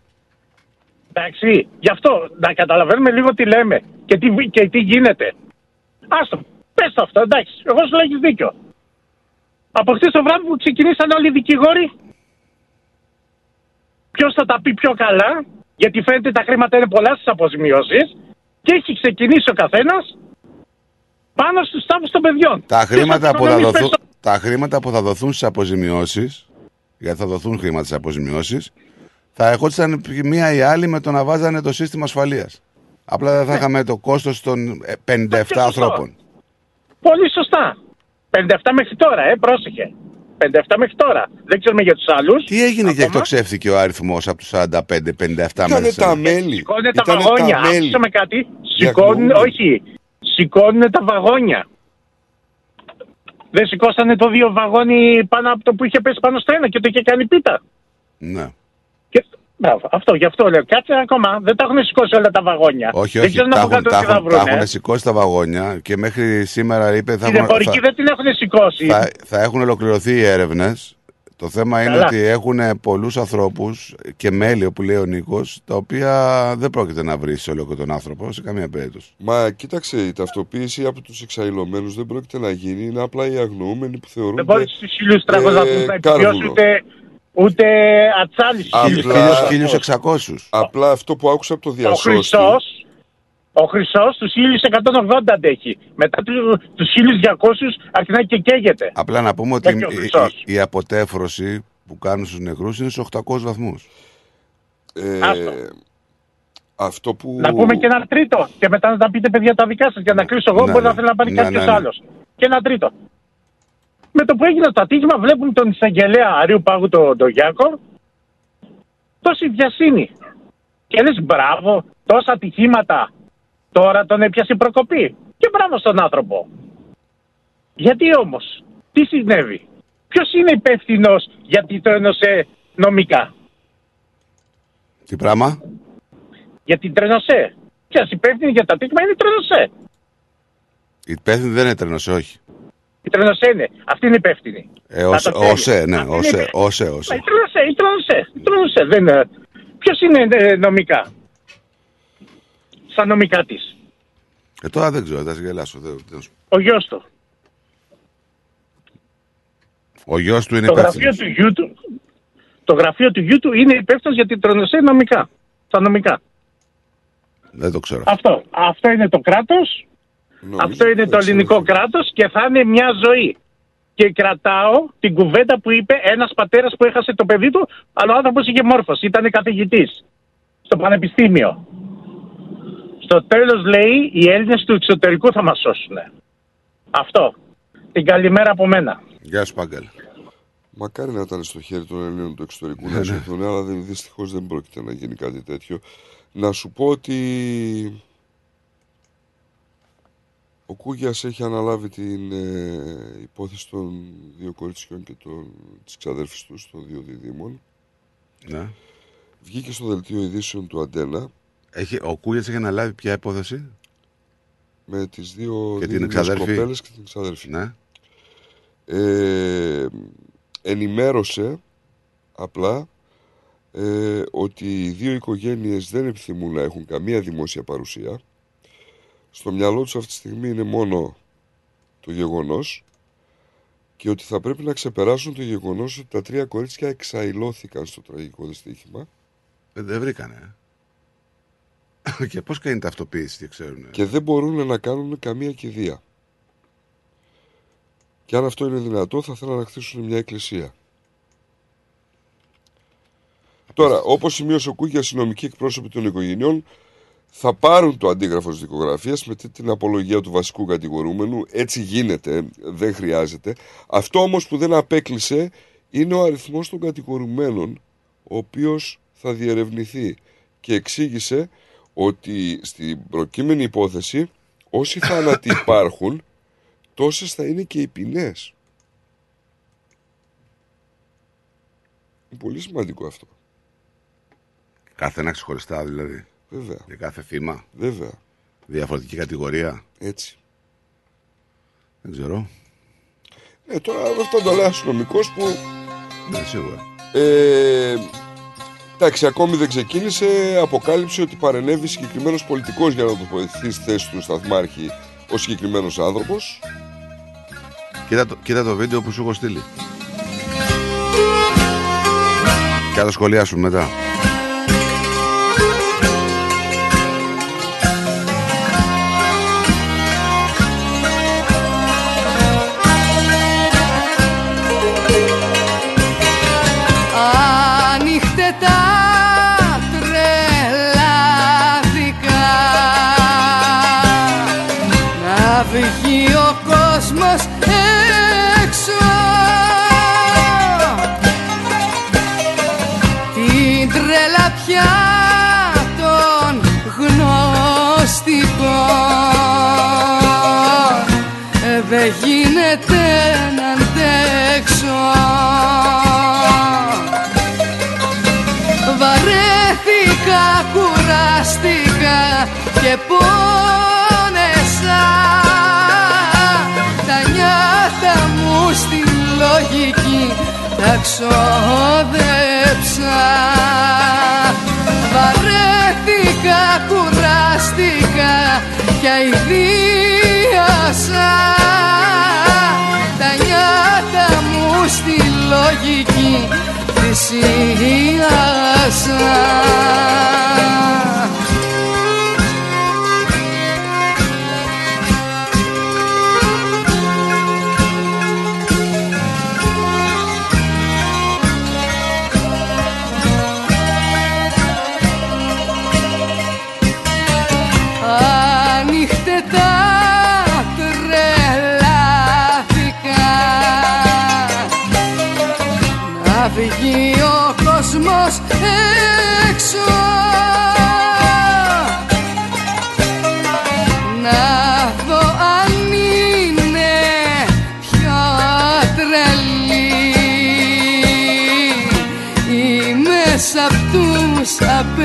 Εντάξει, γι' αυτό να καταλαβαίνουμε λίγο τι λέμε και τι, και τι γίνεται. Άστο, πες το αυτό, εντάξει, εγώ σου λέω έχεις δίκιο. Από χθες το βράδυ που ξεκινήσαν όλοι οι δικηγόροι, ποιος θα τα πει πιο καλά, γιατί φαίνεται τα χρήματα είναι πολλά στις αποζημιώσεις και έχει ξεκινήσει ο καθένας πάνω στους τάφους των παιδιών. Τα χρήματα, που θα Ποιος δοθούν, πες το- τα χρήματα που θα δοθούν στις αποζημιώσεις, γιατί θα δοθούν χρήματα στις αποζημιώσεις, θα ερχόντουσαν μία ή άλλη με το να βάζανε το σύστημα ασφαλείας. Απλά δεν θα Ναι. είχαμε το κόστος των ε, 57 ανθρώπων. Πολύ σωστά. 57 μέχρι τώρα, ε, πρόσεχε. 57 μέχρι τώρα. Δεν ξέρουμε για τους άλλους. Τι έγινε και εκτοξεύθηκε ο αριθμό από τους 45-57 Ήτανε μέσα. τα μέλη. Σηκώνουν τα Ήτανε βαγόνια. τα μέλη. Άκουσα με κάτι. Σηκώνουν, Διακοπούν. όχι. Σηκώνουν τα βαγόνια. Δεν σηκώσανε το δύο βαγόνι πάνω από το που είχε πέσει πάνω στο ένα και το είχε κάνει πίτα. Ναι. Και... Μπράβο, αυτό, γι' αυτό λέω. Κάτσε ακόμα. Δεν τα έχουν σηκώσει όλα τα βαγόνια. Όχι, δεν όχι. ξέρουν Τα από έχουν, κάτω τα τι θα έχουν, τα βρουν. έχουν σηκώσει τα βαγόνια και μέχρι σήμερα είπε θα, Την έχουν- εμπορική θα, δεν την έχουν σηκώσει. θα, θα έχουν ολοκληρωθεί οι έρευνες. Το θέμα είναι Καλά. ότι έχουν πολλούς ανθρώπους και μέλη, όπου λέει ο Νίκος, τα οποία δεν πρόκειται να βρει σε όλο και τον άνθρωπο σε καμία περίπτωση. Μα κοίταξε, η ταυτοποίηση από τους εξαϊλωμένους δεν πρόκειται να γίνει. Είναι απλά οι αγνοούμενοι που θεωρούνται. Δεν μπορείς στους 1300 ε, βαθμούς να επιβιώσεις κάρβουνο. ούτε, ούτε ατσάλι στους 1300. 1600. Απλά αυτό που άκουσα από το Ο διασώστη. Χρυσός, ο Χρυσός τους 1180 αντέχει. Μετά του- τους 1200 αρχινάει και καίγεται. Απλά να πούμε ότι Έχει ο η, Χρυσός. η, η αποτέφρωση που κάνουν στους νεκρούς είναι στους 800 βαθμούς. Ε, Άστο. αυτό που. Να πούμε και ένα τρίτο και μετά να τα πείτε παιδιά τα δικά σας για να κλείσω εγώ Ναι, μπορεί ναι. να θέλει να πάρει Ναι, κάποιος ναι, ναι. άλλος. Και ένα τρίτο. Με το που έγινε το ατύχημα βλέπουν τον εισαγγελέα Αρίου Πάγου τον, τον Γιάκο τόση βιασύνη. Και λες μπράβο, τόσα ατυχήματα τώρα τον έπιασε η προκοπή. Και μπράβο στον άνθρωπο. Γιατί όμως, τι συνέβη; Ποιος είναι υπεύθυνος γιατί το ένωσε νομικά; Τι πράγμα; Για την τρενοσέ. Ποιος υπεύθυνη για το ατύχημα είναι η τρενοσέ. Η υπεύθυνη δεν είναι τρένος, όχι. Η τρενοσέ είναι. Αυτή είναι υπεύθυνη. Ε, Να όσε, το ξέρει. όσε, ναι, Αυτή είναι όσε, υπεύθυνη. όσε, Μα όσε. Η τρενοσέ, η τρενοσέ. Η τρενοσέ. Δεν είναι. Ποιος είναι ε, νομικά; Στα νομικά της. Ε, τώρα δεν ξέρω, θα σε γελάσω. Δεν, δεν σου- Ο γιος του. Ο γιος του είναι Το γραφείο υπεύθυνος. του γιού του. Το γραφείο του γιού του είναι υπεύθυνος για την τρενοσέ νομικά. Στα νομικά. Δεν το ξέρω. Αυτό. Αυτό είναι το κράτος. Αυτό είναι το ελληνικό κράτος και θα είναι μια ζωή. Και κρατάω την κουβέντα που είπε ένας πατέρας που έχασε το παιδί του, αλλά ο άνθρωπος είχε μόρφωση, ήταν καθηγητής στο πανεπιστήμιο. Στο τέλος λέει οι Έλληνες του εξωτερικού θα μας σώσουν. Αυτό. Την καλημέρα από μένα. Γεια σου, Πάγκαλ. Μακάρι να ήταν στο χέρι των Ελλήνων του εξωτερικού Ναι, να ναι. σωθούν, αλλά δυστυχώς δεν πρόκειται να γίνει κάτι τέτοιο. Να σου πω ότι ο Κούγιας έχει αναλάβει την ε, υπόθεση των δύο κοριτσιών και των, της ξαδέρφης του των δύο διδήμων. Ναι. Βγήκε στο δελτίο ειδήσεων του Αντένα Έχει, ο Κούγιας έχει αναλάβει ποια υπόθεση; με τις δύο Και την δίδυμες εξαδέρφη. κοπέλες και την ξαδέρφη. Ναι. ε, ενημέρωσε απλά ε, ότι οι δύο οικογένειες δεν επιθυμούν να έχουν καμία δημόσια παρουσία. Στο μυαλό τους αυτή τη στιγμή είναι μόνο το γεγονός και ότι θα πρέπει να ξεπεράσουν το γεγονός ότι τα τρία κορίτσια εξαϊλώθηκαν στο τραγικό δυστύχημα Ε, δεν βρήκανε. ε. και πώς κάνει ταυτοποίηση, δεν ξέρουν. και δεν μπορούν να κάνουν καμία κηδεία. Και αν αυτό είναι δυνατό θα θέλουν να χτίσουν μια εκκλησία. Τώρα, όπως σημείωσε ο Κούγιας, οι νομικοί εκπρόσωποι των οικογενειών θα πάρουν το αντίγραφο της δικογραφίας με την απολογία του βασικού κατηγορούμενου. Έτσι γίνεται, δεν χρειάζεται. Αυτό όμως που δεν απέκλεισε είναι ο αριθμός των κατηγορουμένων, ο οποίος θα διερευνηθεί και εξήγησε ότι στην προκείμενη υπόθεση όσοι θάνατοι υπάρχουν τόσες θα είναι και οι ποινές. Είναι πολύ σημαντικό αυτό. Κάθε ένα ξεχωριστά δηλαδή. Βέβαια. Για κάθε θύμα. Βέβαια. Διαφορετική κατηγορία. Έτσι. Δεν ξέρω. Ε, τώρα αυτό το λέει αστυνομικό που. Ναι, σίγουρα. Ε, εντάξει, ακόμη δεν ξεκίνησε. Αποκάλυψε ότι παρενέβη συγκεκριμένος πολιτικός για να τοποθετηθεί στη θέση του σταθμάρχη ο συγκεκριμένος άνθρωπος. Κοίτα το, κοίτα το βίντεο που σου έχω στείλει. Και θα το σχολιάσουμε μετά. Τα ξόδεψα. Βαρέθηκα, κουράστηκα και αηδίασα Τα νιάτα μου στη λογική θυσίασα κόσμος έξω. Να δω αν είναι πιο τρελή. Ή μέσα απ' τους απ'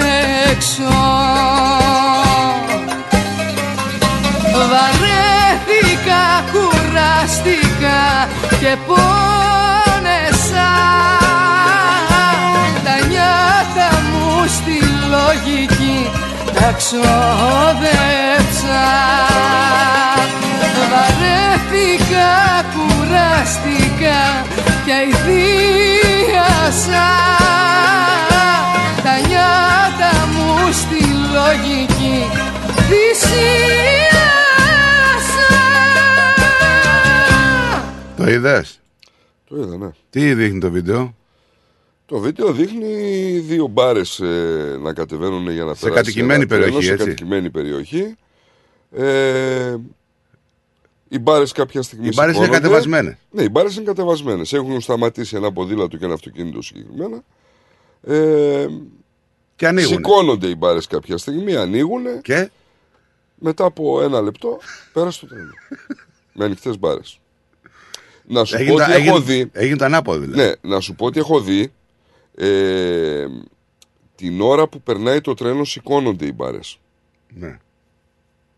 έξω. Βαρέθηκα, κουράστηκα και πόνεσα τα ξόδεψα Βαρέθηκα, κουράστηκα και αηδίασα Τα νιάτα μου στη λογική θυσίασα Το είδες; Το είδα, ναι. Τι δείχνει το βίντεο; Το βίντεο δείχνει δύο μπάρες να κατεβαίνουν για να Σε περάσει κατοικημένη ένα τρένο, περιοχή, Σε έτσι. κατοικημένη περιοχή. Ε, οι μπάρες κάποια στιγμή. Οι μπάρες είναι σηκώνονται. κατεβασμένες. Ναι, οι μπάρες είναι κατεβασμένες. Έχουν σταματήσει ένα ποδήλατο και ένα αυτοκίνητο συγκεκριμένα. Ε, και ανοίγουν. Σηκώνονται οι μπάρες κάποια στιγμή, ανοίγουν. Και; Μετά από ένα λεπτό πέρασε το τρένο. με ανοιχτές μπάρες. Να σου Έγινε πω το- ότι έχω έγινε- δει. Έγινε το ανάποδο δηλαδή. Ναι, να σου πω ότι έχω δει. Ε, την ώρα που περνάει το τρένο σηκώνονται οι μπάρες. Ναι.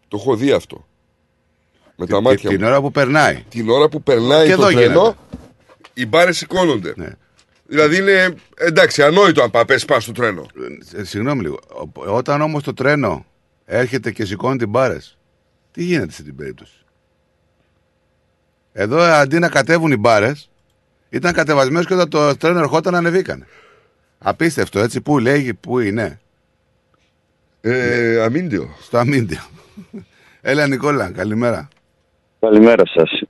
Το έχω δει αυτό. Με τα Την- μάτια την μου. ώρα που περνάει. Την ώρα που περνάει Και το εδώ τρένο, γίνεται. οι μπάρες σηκώνονται. Ναι. Δηλαδή είναι εντάξει, ανόητο αν πας πας στο τρένο. Ε, Συγγνώμη λίγο. Ο- Όταν όμως το τρένο έρχεται και σηκώνει την μπάρες, τι γίνεται σε την περίπτωση; Εδώ ε, αντί να κατέβουν οι μπάρες, ήταν κατεβασμένο και όταν το τρένο ερχόταν ανεβήκανε. Απίστευτο έτσι. Πού λέγει, πού είναι; Ε, αμίντιο. Στο αμίντιο. Έλα Νικόλα, καλημέρα. Καλημέρα σας.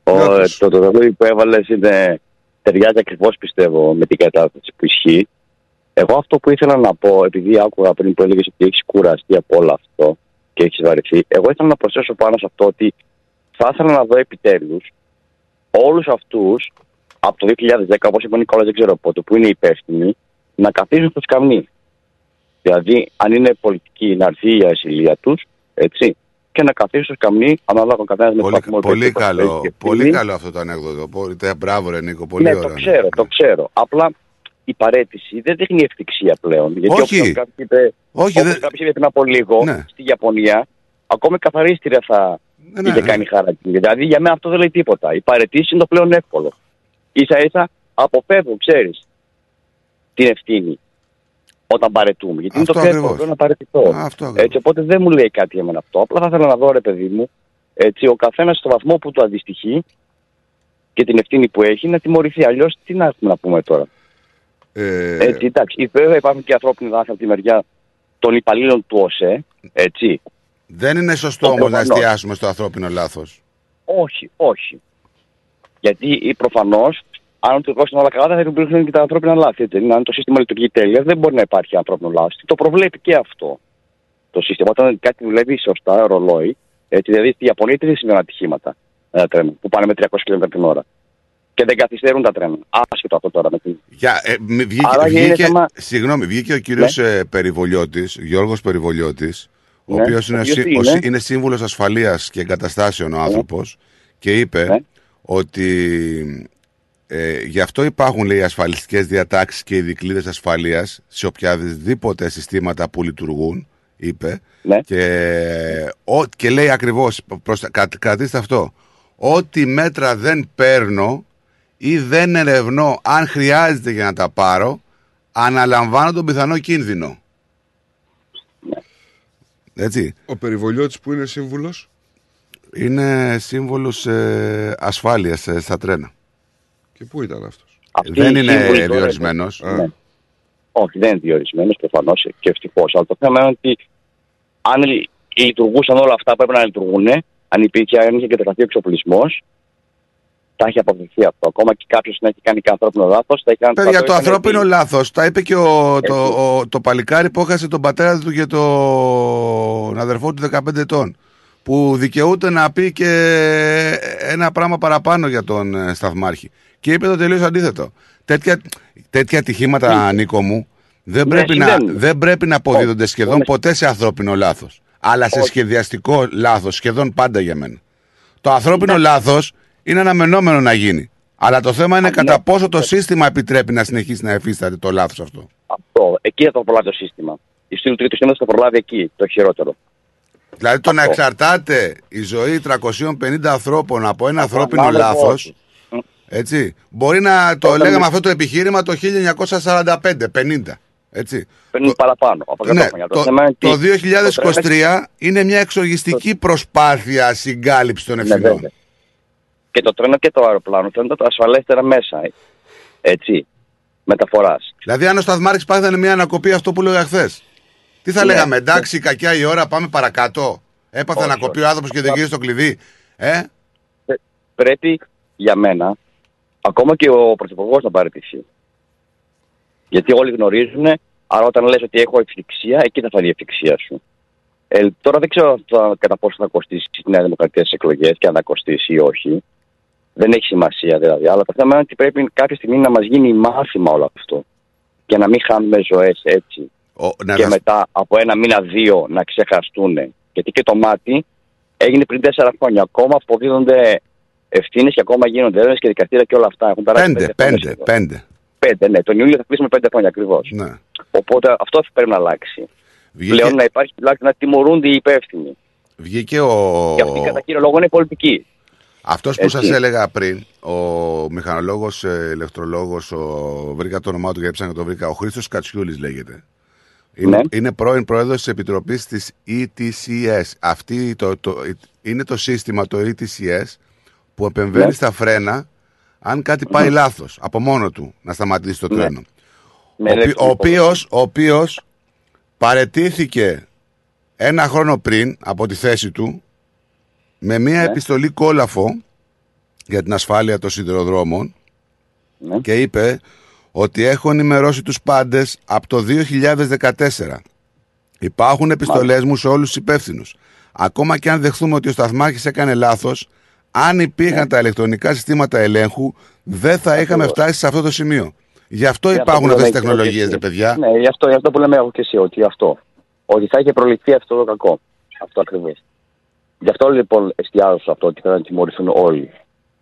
Το τραγούδι που έβαλες είναι ταιριάζει ακριβώς πιστεύω με την κατάσταση που ισχύει. Εγώ αυτό που ήθελα να πω, επειδή άκουγα πριν που έλεγες ότι έχεις κουραστεί από όλο αυτό και έχεις βαρεθεί, εγώ ήθελα να προσθέσω πάνω σε αυτό ότι θα ήθελα να δω επιτέλους όλους αυτούς από το 2010, όπως είπε ο Νικόλας, δεν ξέρω πότε, που είναι υπεύθυνοι, να καθίσουν στο σκαμνί. Δηλαδή, αν είναι πολιτική, να έρθει η ασυλία τους, έτσι, και να καθίσουν στο σκαμνί ανάλογα ο καθένα με το Πολύ, βαθμό πολύ επίπεδο καλό, που έχει πολύ ευθύνη. καλό αυτό το ανέκδοτο. Πολύ- τε- Μπράβο, ρε Νίκο, πολύ ναι, ωραίο. το ξέρω, το ξέρω. Απλά η παρέτηση δεν δείχνει ευτυχία πλέον. Γιατί Όχι. όπως κάποιος είπε, Όχι, όπως δεν- κάποιος είπε πριν από λίγο, Ναι. στη Ιαπωνία, ακόμα η καθαρίστρια θα ναι, είχε ναι. κάνει χαρακτήρα. Δηλαδή για μένα αυτό δεν λέει τίποτα. Η παρετήση είναι το πλέον εύκολο. Ίσα ίσα αποφεύγουν, ξέρεις, την ευθύνη όταν παρετούμε. Γιατί είναι Αυτό το πιο εύκολο ακριβώς. πλέον να παρετηθώ. Αυτό ακριβώς. Έτσι, οπότε δεν μου λέει κάτι εμένα αυτό. Απλά θα ήθελα να δω, ρε παιδί μου, έτσι, ο καθένας στο βαθμό που του αντιστοιχεί και την ευθύνη που έχει να τιμωρηθεί. Αλλιώς τι να έχουμε να πούμε τώρα. Ε, Έτσι, εντάξει, βέβαια υπάρχουν και ανθρώπινοι λάθη από τη μεριά των υπαλλήλων του ΟΣΕ. Έτσι. Δεν είναι σωστό Το όμως να προφανώς. εστιάσουμε στο ανθρώπινο λάθος. Όχι, όχι. Γιατί προφανώς, αν του δώσουν όλα καλά, δεν θα υπήρχαν και τα ανθρώπινα λάθη. Έτσι. Αν το σύστημα λειτουργεί τέλεια, δεν μπορεί να υπάρχει ανθρώπινο λάθος. Το προβλέπει και αυτό το σύστημα. Όταν κάτι δουλεύει σωστά, ρολόι, έτσι, δηλαδή στη Ιαπωνία δεν συμβαίνουν ατυχήματα ένα τρένο που πάνε με 300 km την ώρα. Και δεν καθυστερούν τα τρένα. Άσχετο αυτό τώρα με την. Για, ε, μη- βγήκε, Άρα είναι βγήκε, θέμα- συγγνώμη, βγήκε ο κύριος ε, Περιβολιώτης, Γιώργος Περιβολιώτης, ο Ναι, οποίος είναι, ο οποίος συ- τι ο είναι; συ- είναι σύμβουλος ασφαλείας και εγκαταστάσεων ο άνθρωπος και είπε Ναι. ότι ε, γι' αυτό υπάρχουν λέει ασφαλιστικές διατάξεις και οι δικλείδες ασφαλείας σε οποιαδήποτε συστήματα που λειτουργούν, είπε, Ναι. και, ο, και λέει ακριβώς, προστα- κα- κρατήστε αυτό, ό,τι μέτρα δεν παίρνω ή δεν ερευνώ αν χρειάζεται για να τα πάρω, αναλαμβάνω τον πιθανό κίνδυνο. Έτσι. Ο Περιβολιώτης που είναι σύμβουλος; Είναι σύμβολος ε, ασφάλειας ε, στα τρένα. Και πού ήταν αυτός; Αυτή δεν η είναι σύμβουλη τώρα, διορισμένος. Ναι. Όχι, δεν είναι διορισμένος προφανώς και ευτυχώς. Αλλά το θέμα είναι ότι αν λει- λειτουργούσαν όλα αυτά που έπρεπε να λειτουργούν, αν υπήρχε, αν είχε κατασταθεί ο εξοπλισμός, θα έχει αποφευθεί αυτό. Ακόμα και κάποιος να έχει κάνει κάποιο ανθρώπινο λάθος, θα έχει κάνει Παιδιά, το είχαν ανθρώπινο πει. λάθος. Τα είπε και ο, το, ο- το παλικάρι που έχασε τον πατέρα του και τον αδερφό του 15 ετών. Που δικαιούται να πει και ένα πράγμα παραπάνω για τον ε, σταθμάρχη. Και είπε το τελείως αντίθετο. Τέτοια, τέτοια ατυχήματα, Νίκο μου, δεν, Ναι, πρέπει να, συμβαίνουν. δεν πρέπει να αποδίδονται Όχι, σχεδόν όλες- ποτέ σε ανθρώπινο λάθος. Αλλά σε Όχι. σχεδιαστικό λάθος, σχεδόν πάντα για μένα. Το ανθρώπινο λάθος είναι αναμενόμενο να γίνει. Αλλά το θέμα είναι κατά πόσο το σύστημα επιτρέπει να συνεχίσει να εφίσταται το λάθος αυτό. Αυτό. Εκεί θα το προλάβει το σύστημα. Η στήλη του σύστημα θα το προλάβει εκεί, το χειρότερο. Δηλαδή το να Αυτό. εξαρτάται η ζωή 350 ανθρώπων από ένα ανθρώπινο άνθρωπο, λάθος. Όχι. Έτσι. Μπορεί να το Όταν- λέγαμε αυτό το επιχείρημα το 1945-50. Έτσι. Παίρνουν παραπάνω. Από Ναι, 100 χρόνια. το, θέμα είναι το ότι 2023 είναι μια εξοργιστική προσπάθεια συγκάλυψης των Ναι, ευθυνών. βέβαια. Και το τρένο και το αεροπλάνο φαίνονται τα ασφαλέστερα μέσα. ε. Έτσι. Μεταφοράς. Δηλαδή, αν ο Σταθμάρχης πάθανε μια ανακοπή, αυτό που λέγα χθες. Τι θα Ναι. λέγαμε, εντάξει, κακιά η ώρα, πάμε παρακάτω. Έπαθε Όχι, ανακοπή όχι. ο άνθρωπος και δεν γύρισε το κλειδί. Ε, Πρέπει για μένα ακόμα και ο Πρωθυπουργός να παραιτηθεί. Γιατί όλοι γνωρίζουν, άρα όταν λες ότι έχω ευθυξία, εκεί θα φανεί η ευθυξία σου. Ε, τώρα δεν ξέρω θα- κατά πόσο θα κοστίσει η Νέα Δημοκρατία στι εκλογές και αν θα κοστίσει ή όχι. Δεν έχει σημασία δηλαδή. Αλλά το θέμα είναι ότι πρέπει κάποια στιγμή να μας γίνει μάθημα όλο αυτό. Και να μην χάνουμε ζωές έτσι. να και δασ- μετά από ένα μήνα, δύο να ξεχαστούν. Γιατί και το μάτι έγινε πριν τέσσερα χρόνια. Ακόμα αποδίδονται ευθύνες και ακόμα γίνονται έρευνες και δικαστήρια και όλα αυτά. Έχουν περάσει πέντε, πέντε χρόνια πέντε, σχεδόν. πέντε. Πέντε, ναι. Τον Ιούλιο θα κλείσουμε πέντε χρόνια ακριβώς. Ναι. Οπότε αυτό θα πρέπει να αλλάξει. Βγήκε- Πλέον να υπάρχει τουλάχιστον να τιμωρούνται οι υπεύθυνοι. Βγήκε ο. Και αυτοί κατά κύριο λόγο είναι πολιτικοί. Αυτός που Έτσι. σας έλεγα πριν, ο μηχανολόγος, ηλεκτρολόγος, ο... βρήκα το όνομά του και έψαχνα και το βρήκα. Ο Χρήστος Κατσιούλης λέγεται. Είναι, Ναι. είναι πρώην πρόεδρος της Επιτροπής της ETCS. Αυτή το, το, είναι το σύστημα, το ETCS, που επεμβαίνει Ναι. στα φρένα αν κάτι πάει λάθος από μόνο του να σταματήσει το Ναι. τρένο. Με Ο, οποί- ηλεκτρικό ο οποίος, ο οποίος παρετήθηκε ένα χρόνο πριν από τη θέση του με μια Ναι. επιστολή κόλαφο για την ασφάλεια των σιδηροδρόμων Ναι. και είπε ότι έχω ενημερώσει τους πάντες από το 2014. Υπάρχουν επιστολές μου σε όλους τους υπεύθυνους. Ακόμα και αν δεχθούμε ότι ο Σταθμάρχης έκανε λάθος, αν υπήρχαν Ναι. τα ηλεκτρονικά συστήματα ελέγχου, δεν θα είχαμε φτάσει σε αυτό το σημείο. Γι' αυτό Γι' αυτό υπάρχουν που αυτές τις λέμε και τεχνολογίες, εσύ. ρε παιδιά. Ναι, γι' αυτό, γι' αυτό που λέμε εγώ και εσύ, ότι αυτό. Ότι θα είχε προληφθεί αυτό το κακό. Αυτό ακριβώς. Γι' αυτό λοιπόν εστιάζω σε αυτό ότι πρέπει να τιμωρηθούν όλοι.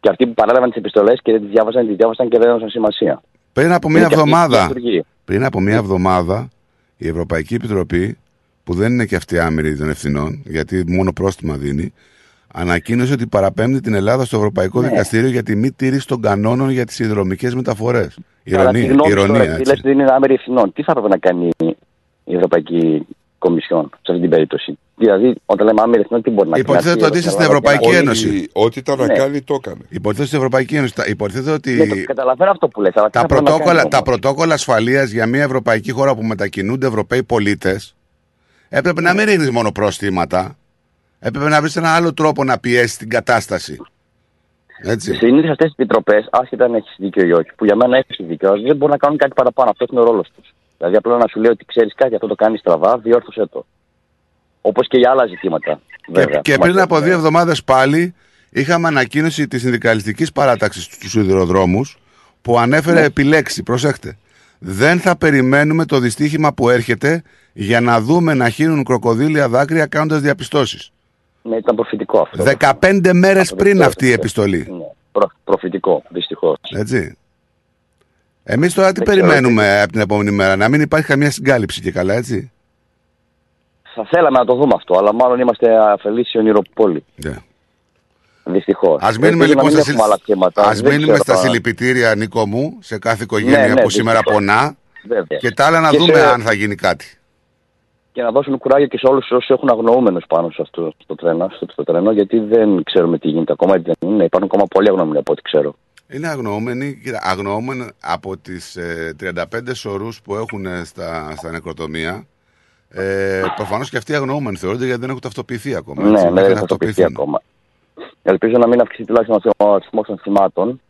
Και αυτοί που παρέλαβαν τις επιστολές και δεν τις διάβασαν, τις διάβασαν και δεν έδωσαν σημασία. Πριν από Είναι μία και αυτή εβδομάδα, λειτουργεί. πριν από μία εβδομάδα, η Ευρωπαϊκή Επιτροπή, που δεν είναι και αυτή άμυρη των ευθυνών, γιατί μόνο πρόστιμα δίνει, ανακοίνωσε ότι παραπέμπει την Ελλάδα στο Ευρωπαϊκό Ναι. Δικαστήριο για τη μη τήρηση των κανόνων για τις συνδρομικές μεταφορές. Καλά, τη Ηρωνία, γνώμη ηρωνία τώρα, επειδή λες έτσι. ότι είναι άμερη ευθυνών. Τι θα έπρεπε να κάνει η Ευρωπαϊκή Κομισιόν σε αυτή την περίπτωση; Δηλαδή, όταν λέμε άμερη ευθυνών, τι μπορεί να κάνει. Υποτίθεται ότι είστε στην Ελλάδα και να- Ευρωπαϊκή Ένωση. Ό,τι ήταν να Ναι. κάνει, το έκανε. Υποτίθεται στην Ευρωπαϊκή Ένωση. Τα- Υποτίθεται ότι Ναι, το καταλαβαίνω αυτό που λες, αλλά τι τα θα πρέπει να πρωτόκολλα, κάνει τα όμως. πρωτόκολλα ασφαλείας για μια ευρωπαϊκή χώρα που μετακινούνται Ευρωπαίοι πολίτες έπρεπε να μην ρίχνεις μόνο πρόστιματα. Έπρεπε να βρεις ένα άλλο τρόπο να πιέσεις την κατάσταση. Έτσι. Συνήθως αυτές τι επιτροπές, άσχετα αν έχεις δίκιο ή όχι, που για μένα έχεις δίκιο, αλλά δεν μπορούν να κάνουν κάτι παραπάνω. Αυτός είναι ο ρόλος τους. Δηλαδή, απλά να σου λέει ότι ξέρεις κάτι, αυτό το κάνεις στραβά, διόρθωσε το. Όπως και για άλλα ζητήματα. Βέβαια, Και που πριν μας από έχουν- δύο εβδομάδες πάλι είχαμε ανακοίνωση της συνδικαλιστικής παράταξης στους σιδηροδρόμους που ανέφερε Ναι. επιλέξει. Προσέχτε. Δεν θα περιμένουμε το δυστύχημα που έρχεται για να δούμε να χύνουν κροκοδίλια δάκρυα κάνοντας διαπιστώσεις. Ναι, ήταν προφητικό αυτό. 15 μέρες Αυτό πριν το αυτή η έδωσε. επιστολή. Ναι, προ, προφητικό, δυστυχώς. Έτσι. Εμείς τώρα τι Δεν ξέρω περιμένουμε από την επόμενη μέρα, να μην υπάρχει καμία συγκάλυψη και καλά, έτσι; Θα θέλαμε να το δούμε αυτό, αλλά μάλλον είμαστε αφελείς σε ονειροπόλη. Ναι. Δυστυχώς. Α μείνουμε λοιπόν στα, συ- άλλα ας μείνουμε στα συλληπιτήρια, Νίκο μου, σε κάθε οικογένεια Ναι, ναι, που σήμερα δυστυχώς. πονά. Βέβαια. Και τα άλλα να Και δούμε σε- αν θα γίνει κάτι. Και να δώσουν κουράγιο και σε όλους όσους έχουν αγνοούμενους πάνω σε αυτό στο τρένο, στο, στο τρένο, γιατί δεν ξέρουμε τι γίνεται ακόμα. Έτσι δεν είναι. Υπάρχουν ακόμα πολλοί αγνοούμενοι από ό,τι ξέρω. Είναι αγνοούμενοι, κοίτα, αγνοούμενοι από τις ε, 35 σωρούς που έχουν ε, στα, στα νεκροτομεία. Ε, Προφανώς και αυτοί οι αγνοούμενοι θεωρούνται γιατί δεν έχουν ταυτοποιηθεί ακόμα. Ναι, έτσι, ναι, μέχρι δεν να θα το πει ταυτοποιηθούν. ακόμα. Ελπίζω να μην αυξηθεί τουλάχιστον ο αριθμός των θυμάτων,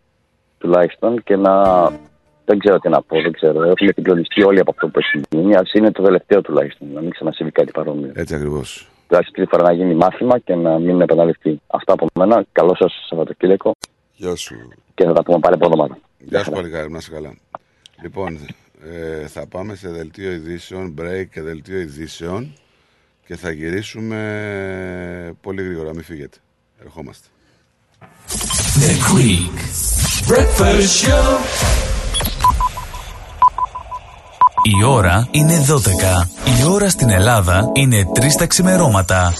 τουλάχιστον, και να. Δεν ξέρω τι να πω, δεν ξέρω. Έχουμε συγκλονιστεί όλοι από αυτό που έχει γίνει. Α είναι το τελευταίο τουλάχιστον, να μην ξανασύβει κάτι παρόμοιο. Έτσι ακριβώς. Τουλάχιστον αυτή τη φορά να γίνει μάθημα και να μην επαναληφθεί. Αυτά από μένα. Καλό σας Σαββατοκύριακο Γεια σου. και θα τα πούμε πάλι από εβδομάδα. Γεια σου Παλικάρι, να είσαι καλά. Λοιπόν, ε, θα πάμε σε δελτίο ειδήσεων, break και δελτίο ειδήσεων και θα γυρίσουμε πολύ γρήγορα, μην φύγετε. Ερχόμαστε. The Greek Breakfast Show. Η ώρα είναι 12. Η ώρα στην Ελλάδα είναι 3 τα ξημερώματα.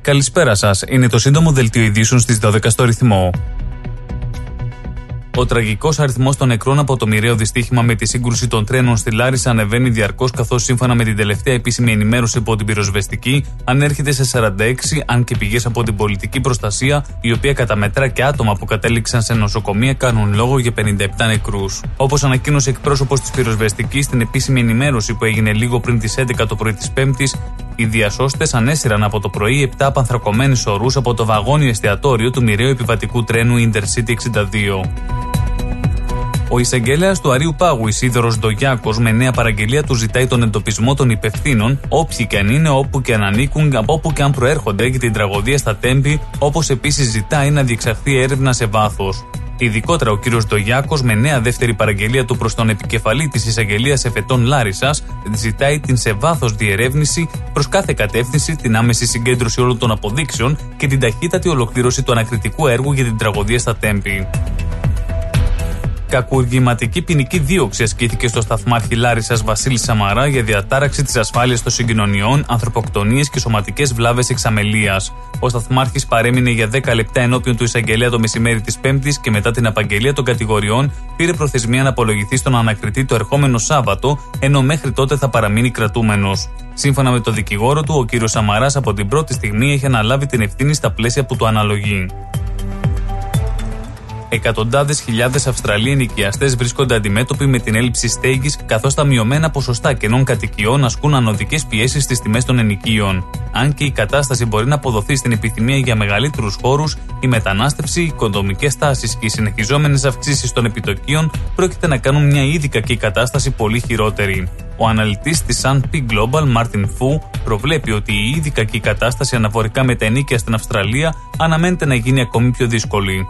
Καλησπέρα σας. Είναι το σύντομο δελτίο ειδήσεων στις 12 στο ρυθμό. Ο τραγικός αριθμός των νεκρών από το μοιραίο δυστύχημα με τη σύγκρουση των τρένων στη Λάρισα ανεβαίνει διαρκώς, καθώς σύμφωνα με την τελευταία επίσημη ενημέρωση από την πυροσβεστική, ανέρχεται σε 46, αν και πηγές από την πολιτική προστασία, η οποία καταμετρά και άτομα που κατέληξαν σε νοσοκομεία, κάνουν λόγο για 57 νεκρούς. Όπως ανακοίνωσε εκπρόσωπος της πυροσβεστικής στην επίσημη ενημέρωση που έγινε λίγο πριν τις 11 το πρωί της Πέμπτης, οι διασώστες ανέσυραν από το πρωί 7 πανθρακωμένου ορούς από το βαγόνιο εστιατόριο του μοιραίου επιβατικού τρένου Intercity 62. Ο εισαγγελέα του Αρίου Πάγου, Ισίδωρος Ντογιάκος, με νέα παραγγελία του ζητάει τον εντοπισμό των υπευθύνων, όποιοι και αν είναι, όπου και αν ανήκουν, από όπου και αν προέρχονται, για την τραγωδία στα Τέμπη, όπως επίσης ζητάει να διεξαχθεί έρευνα σε βάθος. Ειδικότερα, ο κύριος Ντογιάκος, με νέα δεύτερη παραγγελία του προς τον επικεφαλή της εισαγγελίας εφετών Λάρισας, ζητάει την σε βάθος διερεύνηση προς κάθε κατεύθυνση, την άμεση συγκέντρωση όλων των αποδείξεων και την ταχύτατη ολοκλήρωση του ανακριτικού έργου για την τραγωδία στα Τέμπη. Κακουργηματική ποινική δίωξη ασκήθηκε στο σταθμάρχη Λάρισας Βασίλης Σαμαρά για διατάραξη της ασφάλειας των συγκοινωνιών, ανθρωποκτονίες και σωματικές βλάβες εξαμελίας. Ο σταθμάρχης παρέμεινε για 10 λεπτά ενώπιον του εισαγγελέα το μεσημέρι της Πέμπτης και μετά την απαγγελία των κατηγοριών πήρε προθεσμία να απολογηθεί στον ανακριτή το ερχόμενο Σάββατο, ενώ μέχρι τότε θα παραμείνει κρατούμενος. Σύμφωνα με το δικηγόρο του, ο κύριος Σαμαράς από την πρώτη στιγμή έχει αναλάβει την ευθύνη στα πλαίσια που του αναλογεί. Εκατοντάδες χιλιάδες Αυστραλοί ενοικιαστές βρίσκονται αντιμέτωποι με την έλλειψη στέγης, καθώς τα μειωμένα ποσοστά κενών κατοικιών ασκούν ανωδικές πιέσεις στις τιμές των ενοικίων. Αν και η κατάσταση μπορεί να αποδοθεί στην επιθυμία για μεγαλύτερους χώρους, η μετανάστευση, οι οικονομικές τάσεις και οι συνεχιζόμενες αυξήσεις των επιτοκίων πρόκειται να κάνουν μια ήδη κακή κατάσταση πολύ χειρότερη. Ο αναλυτής της S&P Global, Martin Fu, προβλέπει ότι η ήδη κακή κατάσταση αναφορικά με τα ενίκια στην Αυστραλία αναμένεται να γίνει ακόμη πιο δύσκολη.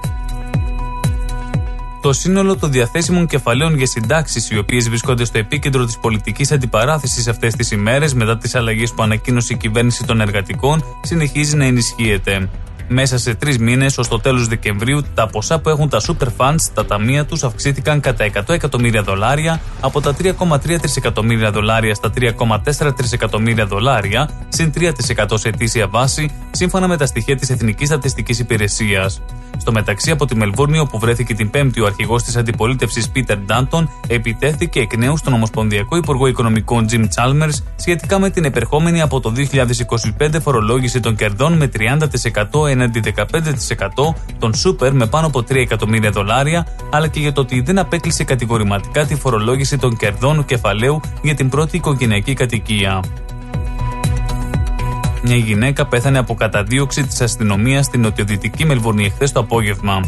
Το σύνολο των διαθέσιμων κεφαλαίων για συντάξεις, οι οποίες βρίσκονται στο επίκεντρο της πολιτικής αντιπαράθεσης αυτές τις ημέρες μετά τις αλλαγές που ανακοίνωσε η κυβέρνηση των εργατικών, συνεχίζει να ενισχύεται. Μέσα σε τρεις μήνες, ως το τέλος Δεκεμβρίου, τα ποσά που έχουν τα super funds στα ταμεία τους αυξήθηκαν κατά 100 εκατομμύρια δολάρια από τα 3,3 τρισεκατομμύρια δολάρια στα 3,4 τρισεκατομμύρια δολάρια, συν 3% σε ετήσια βάση, σύμφωνα με τα στοιχεία της Εθνικής Στατιστικής Υπηρεσίας. Στο μεταξύ, από τη Μελβούρνη, όπου βρέθηκε την Πέμπτη ο αρχηγός της αντιπολίτευσης Πίτερ Ντάντον, επιτέθηκε εκ νέου στον Ομοσπονδιακό Υπουργό Οικονομικών Jim Chalmers σχετικά με την επερχόμενη από το 2025 φορολόγηση των κερδών με 30% έναντι 15% των σούπερ με πάνω από 3 εκατομμύρια δολάρια, αλλά και για το ότι δεν απέκλεισε κατηγορηματικά τη φορολόγηση των κερδών κεφαλαίου για την πρώτη οικογενειακή κατοικία. Μια γυναίκα πέθανε από καταδίωξη της αστυνομίας στην νοτιοδυτική Μελβούρνη εχθές το απόγευμα.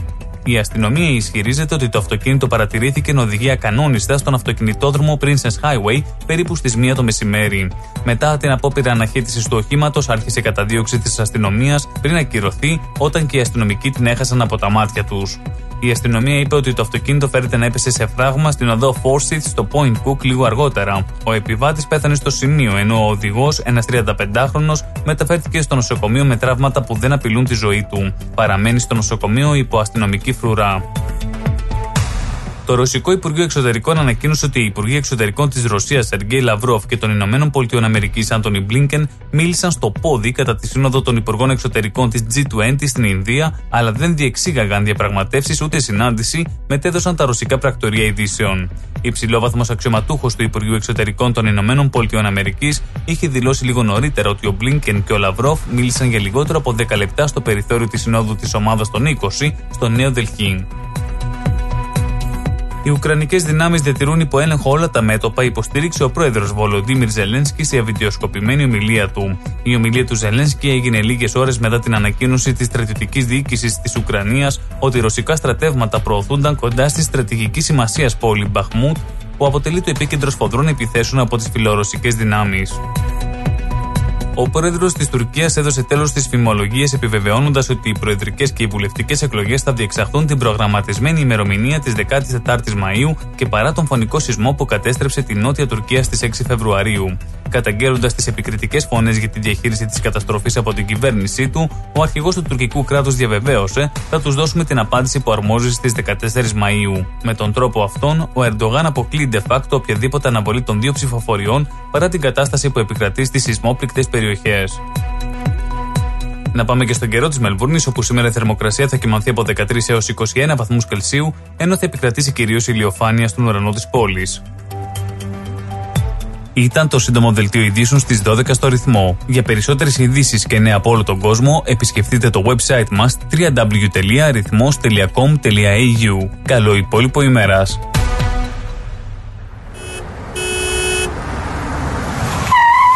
Η αστυνομία ισχυρίζεται ότι το αυτοκίνητο παρατηρήθηκε εν οδηγία κανόνιστα στον αυτοκινητόδρομο Princess Highway περίπου στις 1 το μεσημέρι. Μετά την απόπειρα αναχέτησης του οχήματος, άρχισε καταδίωξη της αστυνομίας πριν ακυρωθεί όταν και οι αστυνομικοί την έχασαν από τα μάτια τους. Η αστυνομία είπε ότι το αυτοκίνητο φέρεται να έπεσε σε φράγμα στην οδό Forsyth στο Point Cook λίγο αργότερα. Ο επιβάτης πέθανε στο σημείο, ενώ ο οδηγός, ένας 35χρονο, μεταφέρθηκε στο νοσοκομείο με τραύματα που δεν απειλούν τη ζωή του. Παραμένει στο νοσοκομείο υπό αστυνομική φρουρά. Το Ρωσικό Υπουργείο Εξωτερικών ανακοίνωσε ότι οι Υπουργοί Εξωτερικών της Ρωσίας, Σεργέη Λαυρόφ και των Ηνωμένων Πολιτειών Αμερικής, Άντωνι Μπλίνκεν, μίλησαν στο πόδι κατά τη Σύνοδο των Υπουργών Εξωτερικών της G20 στην Ινδία, αλλά δεν διεξήγαγαν διαπραγματεύσεις ούτε συνάντηση, μετέδωσαν τα ρωσικά πρακτορία ειδήσεων. Υψηλόβαθμος αξιωματούχος του Υπουργείου Εξωτερικών των Ηνωμένων Πολιτειών Αμερικής είχε δηλώσει λίγο νωρίτερα ότι ο Μπλίνκεν και ο Λαυρόφ μίλησαν για λιγότερο από 10 λεπτά στο περιθώριο της Συνόδου της Ομάδας των 20 στο Νέο Δελχή. Οι Ουκρανικές δυνάμεις διατηρούν υπό έλεγχο όλα τα μέτωπα, υποστήριξε ο πρόεδρος Βολοντίμιρ Ζελένσκι σε βιντεοσκοπημένη ομιλία του. Η ομιλία του Ζελένσκι έγινε λίγες ώρες μετά την ανακοίνωση της στρατιωτικής διοίκησης της Ουκρανίας ότι ρωσικά στρατεύματα προωθούνταν κοντά στη στρατηγική σημασίας πόλη Μπαχμούτ, που αποτελεί το επίκεντρο σφοδρών επιθέσεων από τις φιλορωσικές δυνάμεις. Ο πρόεδρος της Τουρκίας έδωσε τέλος στις φημολογίες επιβεβαιώνοντας ότι οι προεδρικές και οι βουλευτικές εκλογές θα διεξαχθούν την προγραμματισμένη ημερομηνία της 14η Μαου και παρά τον φωνικό σεισμό που κατέστρεψε τη νότια Τουρκία στις 6 Φεβρουαρίου. Καταγγέλλοντας τις επικριτικές φωνές για τη διαχείριση της καταστροφής από την κυβέρνησή του, ο αρχηγός του τουρκικού κράτους διαβεβαίωσε: Θα τους δώσουμε την απάντηση που αρμόζει στις 14 Μαου. Με τον τρόπο αυτόν, ο Ερντογάν αποκλεί de facto οποιαδήποτε αναβολή των δύο ψηφοφοριών παρά την κατάσταση που επικρατεί στις σεισμόπληκτες περιοχές. Να πάμε και στον καιρό της Μελβούρνης, όπου σήμερα η θερμοκρασία θα κοιμανθεί από 13 έως 21 βαθμούς Κελσίου, ενώ θα επικρατήσει κυρίως ηλιοφάνεια στον ουρανό της πόλης. Ήταν το σύντομο δελτίο ειδήσεων στις 12 στο ρυθμό. Για περισσότερες ειδήσεις και νέα από όλο τον κόσμο, επισκεφτείτε το website μας www.rhythmos.com.au. Καλό υπόλοιπο ημέρας.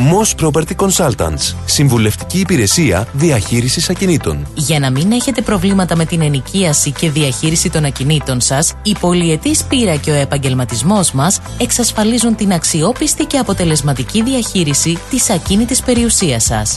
Moss Property Consultants. Συμβουλευτική υπηρεσία διαχείρισης ακινήτων. Για να μην έχετε προβλήματα με την ενοικίαση και διαχείριση των ακινήτων σας, η πολυετής πείρα και ο επαγγελματισμός μας εξασφαλίζουν την αξιόπιστη και αποτελεσματική διαχείριση της ακίνητης περιουσίας σας.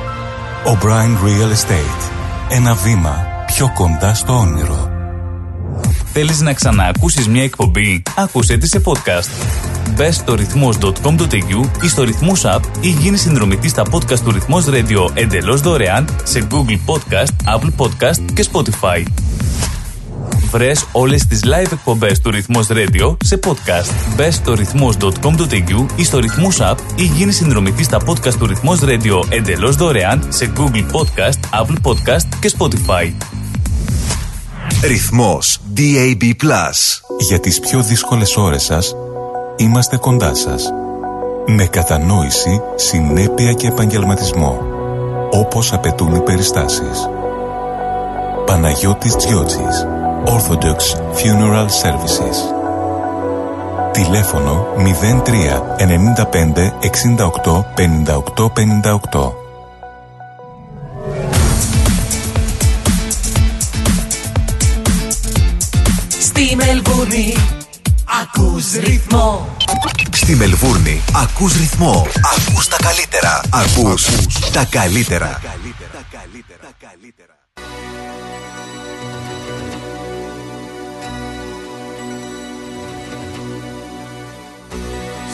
O'Brien Real Estate. Ένα βήμα πιο κοντά στο όνειρο. Θέλεις να ξαναακούσεις μια εκπομπή; Άκουσέ τη σε podcast. Μπες στο ρυθμός.com.au ή στο ρυθμός app ή γίνεις συνδρομητής στα podcast του ρυθμός radio εντελώς δωρεάν σε Google Podcast, Apple Podcast και Spotify. Βρες όλες τις live εκπομπές του Ρυθμός Radio σε podcast. Μπες στο ρυθμός.com.au ή στο Ρυθμός App ή γίνεις συνδρομητής στα podcast του Ρυθμός Radio εντελώς δωρεάν σε Google Podcast, Apple Podcast και Spotify. Ρυθμός DAB+. Για τις πιο δύσκολες ώρες σας, είμαστε κοντά σας. Με κατανόηση, συνέπεια και επαγγελματισμό. Όπως απαιτούν οι περιστάσεις. Παναγιώτης Τζιότσης. Orthodox Funeral Services. Τηλέφωνο 03 95 68 58 58. Στη Μελβούρνη ακούς ρυθμό Στη Μελβούρνη ακούς ρυθμό. Ακούς τα καλύτερα. Ακούς τα καλύτερα.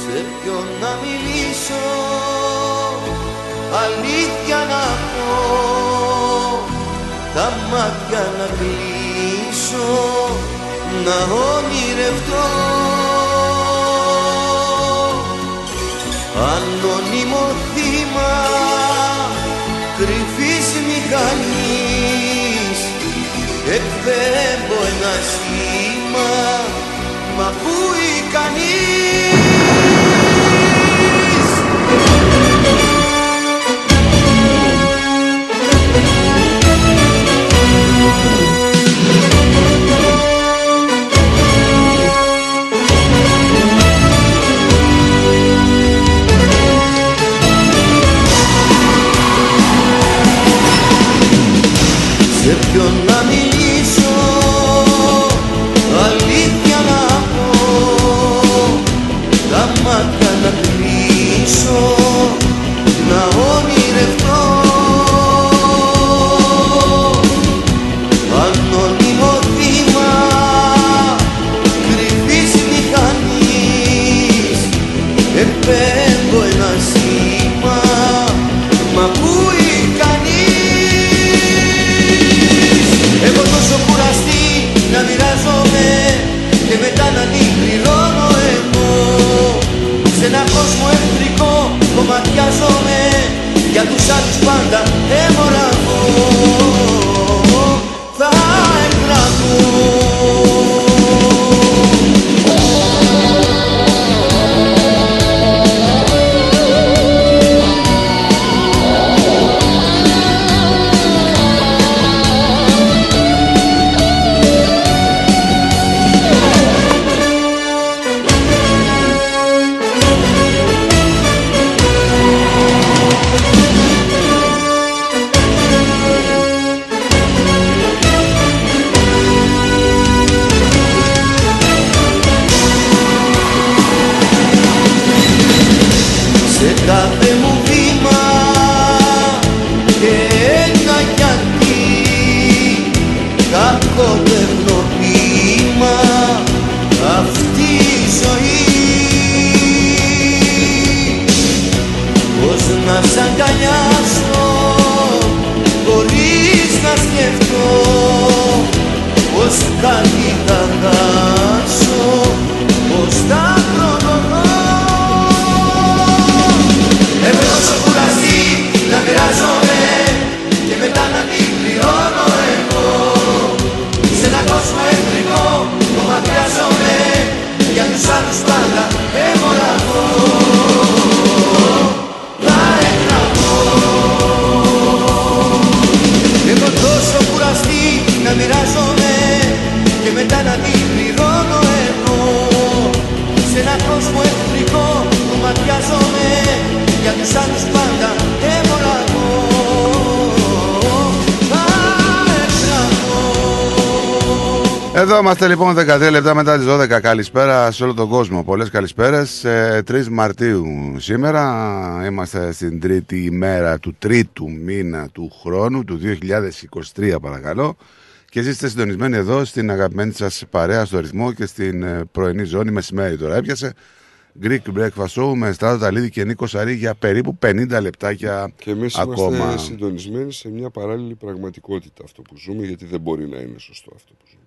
Σε ποιον να μιλήσω Αλήθεια να πω Τα μάτια να κλείσω Να όνειρευτώ Ανώνυμο θύμα Κρυφής μηχανής Εκπέμπω ένα σήμα Μ' ακούει κανείς; Σε ποιον Εδώ είμαστε λοιπόν 13 λεπτά μετά τις 12. Καλησπέρα σε όλο τον κόσμο. Πολλές καλησπέρες. Ε, 3 Μαρτίου σήμερα. Είμαστε στην τρίτη ημέρα του τρίτου μήνα του χρόνου του 2023 παρακαλώ. Και εσείς είστε συντονισμένοι εδώ στην αγαπημένη σας παρέα στο ρυθμό και στην ε, πρωινή ζώνη μεσημέρι τώρα. Έπιασε Greek Breakfast Show με Στράτο Ταλίδη και Νίκο Σαρή για περίπου 50 λεπτάκια Και εμείς ακόμα. είμαστε συντονισμένοι σε μια παράλληλη πραγματικότητα αυτό που ζούμε, γιατί δεν μπορεί να είναι σωστό αυτό που ζούμε.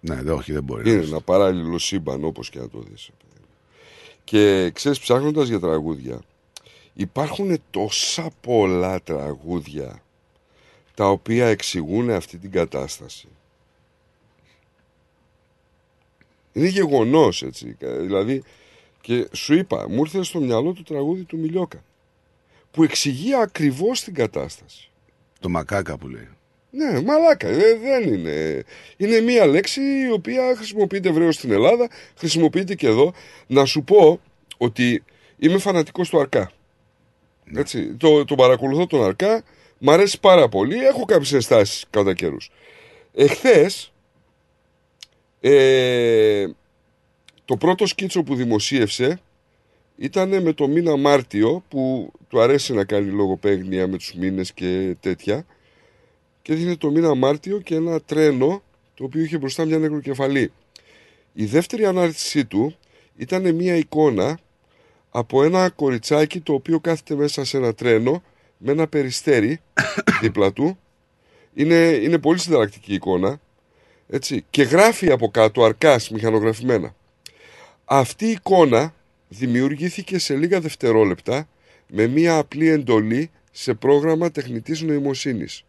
Ναι, δε, όχι, δεν μπορεί. να Είναι είναι. ένα παράλληλο σύμπαν όπως και να το δεις. Και ξέρεις, ψάχνοντας για τραγούδια, υπάρχουν τόσα πολλά τραγούδια τα οποία εξηγούν αυτή την κατάσταση. Είναι γεγονός έτσι. Δηλαδή, και σου είπα, μου ήρθε στο μυαλό του τραγούδι του Μιλιόκα. Που εξηγεί ακριβώς την κατάσταση. Το μακάκα που λέει. Ναι, μαλάκα. ε, δεν είναι. Είναι μία λέξη η οποία χρησιμοποιείται ευρέως στην Ελλάδα, χρησιμοποιείται και εδώ. Να σου πω ότι είμαι φανατικός του Αρκά. Έτσι, το, το παρακολουθώ τον Αρκά, μ' αρέσει πάρα πολύ, έχω κάποιες ενστάσεις κατά καιρούς. Εχθές, ε, το πρώτο σκίτσο που δημοσίευσε ήταν με το μήνα Μάρτιο που του αρέσει να κάνει λογοπαίγνια με τους μήνες και τέτοια και έδινε το μήνα Μάρτιο και ένα τρένο το οποίο είχε μπροστά μια νεκροκεφαλή. Η δεύτερη ανάρτησή του ήταν μια εικόνα από ένα κοριτσάκι το οποίο κάθεται μέσα σε ένα τρένο με ένα περιστέρι δίπλα του. Είναι, είναι πολύ συνταρακτική εικόνα. Έτσι, και γράφει από κάτω αρκάς μηχανογραφημένα. Αυτή η εικόνα δημιουργήθηκε σε λίγα δευτερόλεπτα με μία απλή εντολή σε πρόγραμμα τεχνητής νοημοσύνης.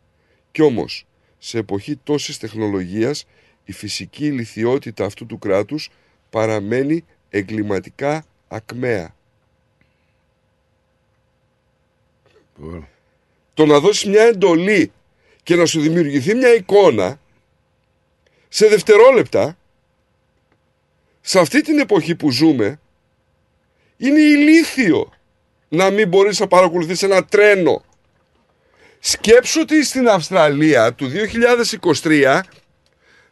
Κι όμως, σε εποχή τόσης τεχνολογίας, η φυσική ηλικιότητα αυτού του κράτους παραμένει εγκληματικά ακμαία. Το να δώσεις μια εντολή και να σου δημιουργηθεί μια εικόνα σε δευτερόλεπτα σε αυτή την εποχή που ζούμε είναι ηλίθιο να μην μπορείς να παρακολουθείς ένα τρένο. Σκέψου ότι στην Αυστραλία του 2023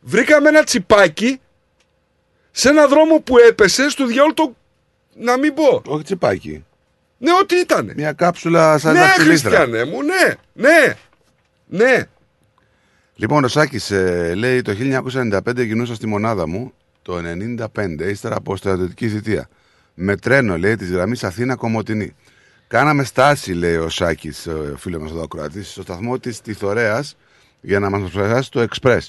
βρήκαμε ένα τσιπάκι σε ένα δρόμο που έπεσε στο διάολο το... να μην πω. Όχι τσιπάκι. Ναι, ό,τι ήταν. Μια κάψουλα σαν ναι, δαχτυλίδρα. Χριστιανέ μου, ναι, ναι, ναι. Λοιπόν, ο Σάκης ε, λέει το 1995 γινούσα στη μονάδα μου το 95, ύστερα από στρατιωτική θητεία. Με τρένο, λέει, της γραμμής Αθήνα Κομωτινή. Κάναμε στάση, λέει ο Σάκης, ο φίλος μας εδώ ακροατή, στο σταθμό της Τιθωρέας για να μας προσφέρει το Express.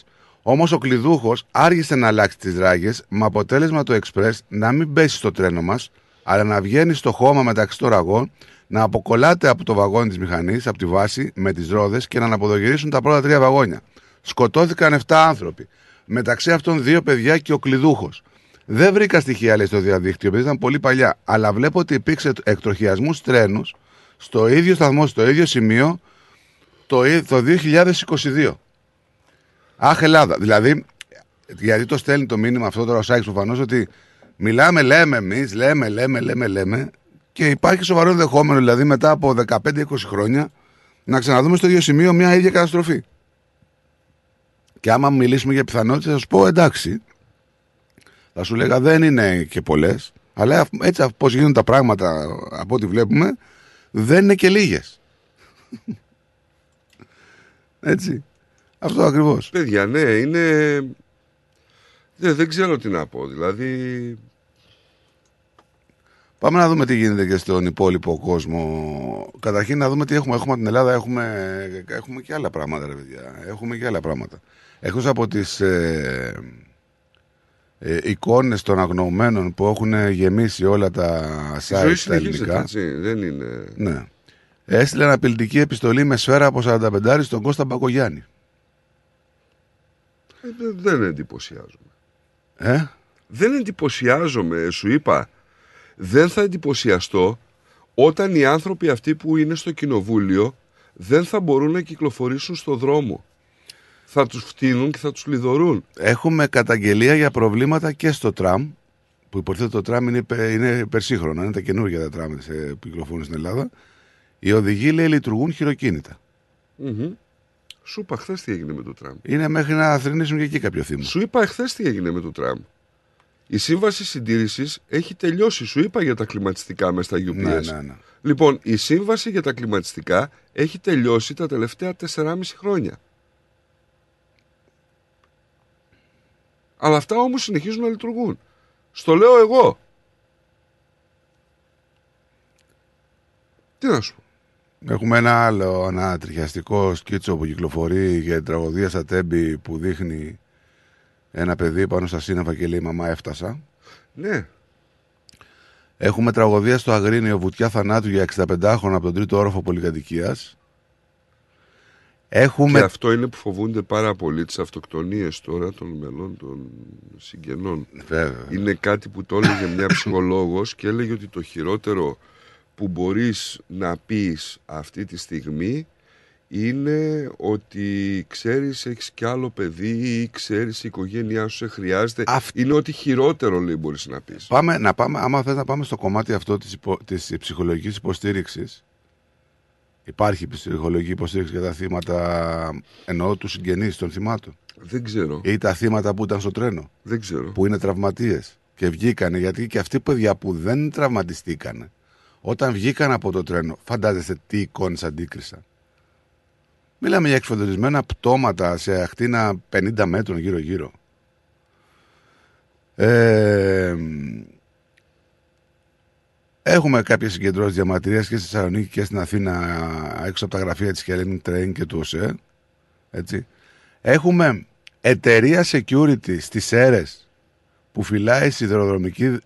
Όμως ο κλειδούχος άργησε να αλλάξει τις ράγες, με αποτέλεσμα το Express να μην πέσει στο τρένο μας, αλλά να βγαίνει στο χώμα μεταξύ των ραγών, να αποκολλάται από το βαγόνι της μηχανής, από τη βάση, με τις ρόδες και να αναποδογυρίσουν τα πρώτα τρία βαγόνια. Σκοτώθηκαν 7 άνθρωποι. Μεταξύ αυτών δύο παιδιά και ο κλειδούχος. Δεν βρήκα στοιχεία λέει, στο διαδίκτυο, επειδή ήταν πολύ παλιά. Αλλά βλέπω ότι υπήρξε εκτροχιασμού τρένους στο ίδιο σταθμό, στο ίδιο σημείο το, ί- το 2022. Αχ, Ελλάδα. Δηλαδή, γιατί το στέλνει το μήνυμα αυτό τώρα ο Σάκης προφανώς ότι μιλάμε, λέμε εμείς, λέμε, λέμε, λέμε, λέμε και υπάρχει σοβαρό ενδεχόμενο δηλαδή μετά από 15-20 χρόνια να ξαναδούμε στο ίδιο σημείο μια ίδια καταστροφή. Και άμα μιλήσουμε για πιθανότητες, θα σου πω εντάξει. Θα σου λέγα δεν είναι και πολλές, Αλλά έτσι πώς γίνουν τα πράγματα από ό,τι βλέπουμε, δεν είναι και λίγες. έτσι. Αυτό ακριβώς. Παιδιά, ναι, είναι. Ναι, δεν ξέρω τι να πω. Δηλαδή. Πάμε να δούμε τι γίνεται και στον υπόλοιπο κόσμο. Καταρχήν να δούμε τι έχουμε. Έχουμε την Ελλάδα, έχουμε, έχουμε και άλλα πράγματα, ρε παιδιά. Έχουμε και άλλα πράγματα. Εκτός από τις ε, ε, εικόνες των αγνοωμένων που έχουν γεμίσει όλα τα Η site ζωή τα συνεχίζεται, ελληνικά. έτσι. Δεν είναι. Ναι. Έστειλε αναπηλητική επιστολή με σφαίρα από 45 στον Κώστα Μπακογιάννη. Ε, δεν- δεν εντυπωσιάζομαι. Ε; Δεν εντυπωσιάζομαι, σου είπα. Δεν θα εντυπωσιαστώ όταν οι άνθρωποι αυτοί που είναι στο κοινοβούλιο δεν θα μπορούν να κυκλοφορήσουν στο δρόμο. Θα τους φτύνουν και θα τους λιδωρούν. Έχουμε καταγγελία για προβλήματα και στο τραμ. Που υποτίθεται το τραμ είναι, υπε- είναι υπερσύγχρονο, είναι τα καινούργια τα τραμ ε, που κυκλοφορούν στην Ελλάδα. Οι οδηγοί λέει λειτουργούν χειροκίνητα. Μμμ. Σου είπα χθες τι έγινε με το τραμ. Είναι μέχρι να θρυνήσουν και εκεί κάποιο θύμα. Σου είπα εχθέ τι έγινε με το τραμ. Η σύμβαση συντήρησης έχει τελειώσει. Σου είπα για τα κλιματιστικά μέσα στα UPS. Ναι, ναι, ναι. Λοιπόν, η σύμβαση για τα κλιματιστικά έχει τελειώσει τα τελευταία 4,5 χρόνια. Αλλά αυτά όμως συνεχίζουν να λειτουργούν. Στο λέω εγώ. Τι να σου πω. Έχουμε ένα άλλο ανατριχιαστικό σκίτσο που κυκλοφορεί για την τραγωδία στα Τέμπη που δείχνει ένα παιδί πάνω στα σύννεφα και λέει «Μαμά έφτασα». Ναι. Έχουμε τραγωδία στο Αγρίνιο βουτιά θανάτου για 65 χρόνια από τον τρίτο όροφο πολυκατοικίας. Έχουμε... Και αυτό είναι που φοβούνται πάρα πολύ τις αυτοκτονίες τώρα των μελών των συγγενών. Βέβαια. Είναι κάτι που το έλεγε μια ψυχολόγος και έλεγε ότι το χειρότερο που μπορείς να πεις αυτή τη στιγμή είναι ότι ξέρεις έχεις κι άλλο παιδί ή ξέρεις η οικογένειά σου σε χρειάζεται. Είναι ότι χειρότερο λέει μπορείς να πεις. Πάμε, να πάμε, άμα θες να πάμε στο κομμάτι αυτό της, υπο, της ψυχολογικής υποστήριξης. Υπάρχει ψυχολογική υποστήριξη για τα θύματα, εννοώ τους συγγενείς των θυμάτων. Δεν ξέρω. Ή τα θύματα που ήταν στο τρένο. Δεν ξέρω. Που είναι τραυματίες και βγήκανε, γιατί και αυτοί παιδιά που δεν τραυματιστήκανε, όταν βγήκαν από το τρένο, φαντάζεστε τι εικόνες αντίκρισαν. Μιλάμε για εξφοδρισμένα πτώματα σε ακτίνα 50 μέτρων γύρω-γύρω. Ε, έχουμε κάποιες συγκεντρώσεις διαμαρτυρίας και στη Θεσσαλονίκη και στην Αθήνα έξω από τα γραφεία της Hellenic Train και του ΟΣΕ. Έτσι. Έχουμε εταιρεία security στις αίρες που φυλάει σιδηροδρομική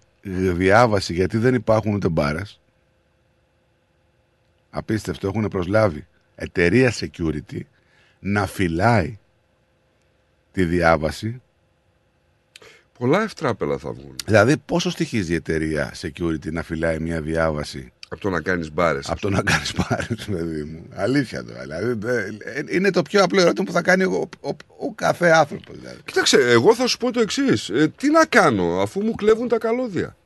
διάβαση γιατί δεν υπάρχουν ούτε μπάρες. Απίστευτο, έχουν προσλάβει εταιρεία security να φυλάει τη διάβαση. Πολλά ευτράπελα θα βγουν. Δηλαδή, πόσο στοιχίζει η εταιρεία security να φυλάει μια διάβαση; Από το να κάνεις μπάρες. Από το να κάνεις μπάρες, παιδί μου. Αλήθεια το. Δηλαδή, ε, είναι το πιο απλό ερώτημα που θα κάνει ο, ο, ο κάθε άνθρωπος. Δηλαδή. Κοίταξε, εγώ θα σου πω το εξής. Ε, τι να κάνω αφού μου κλέβουν τα καλώδια;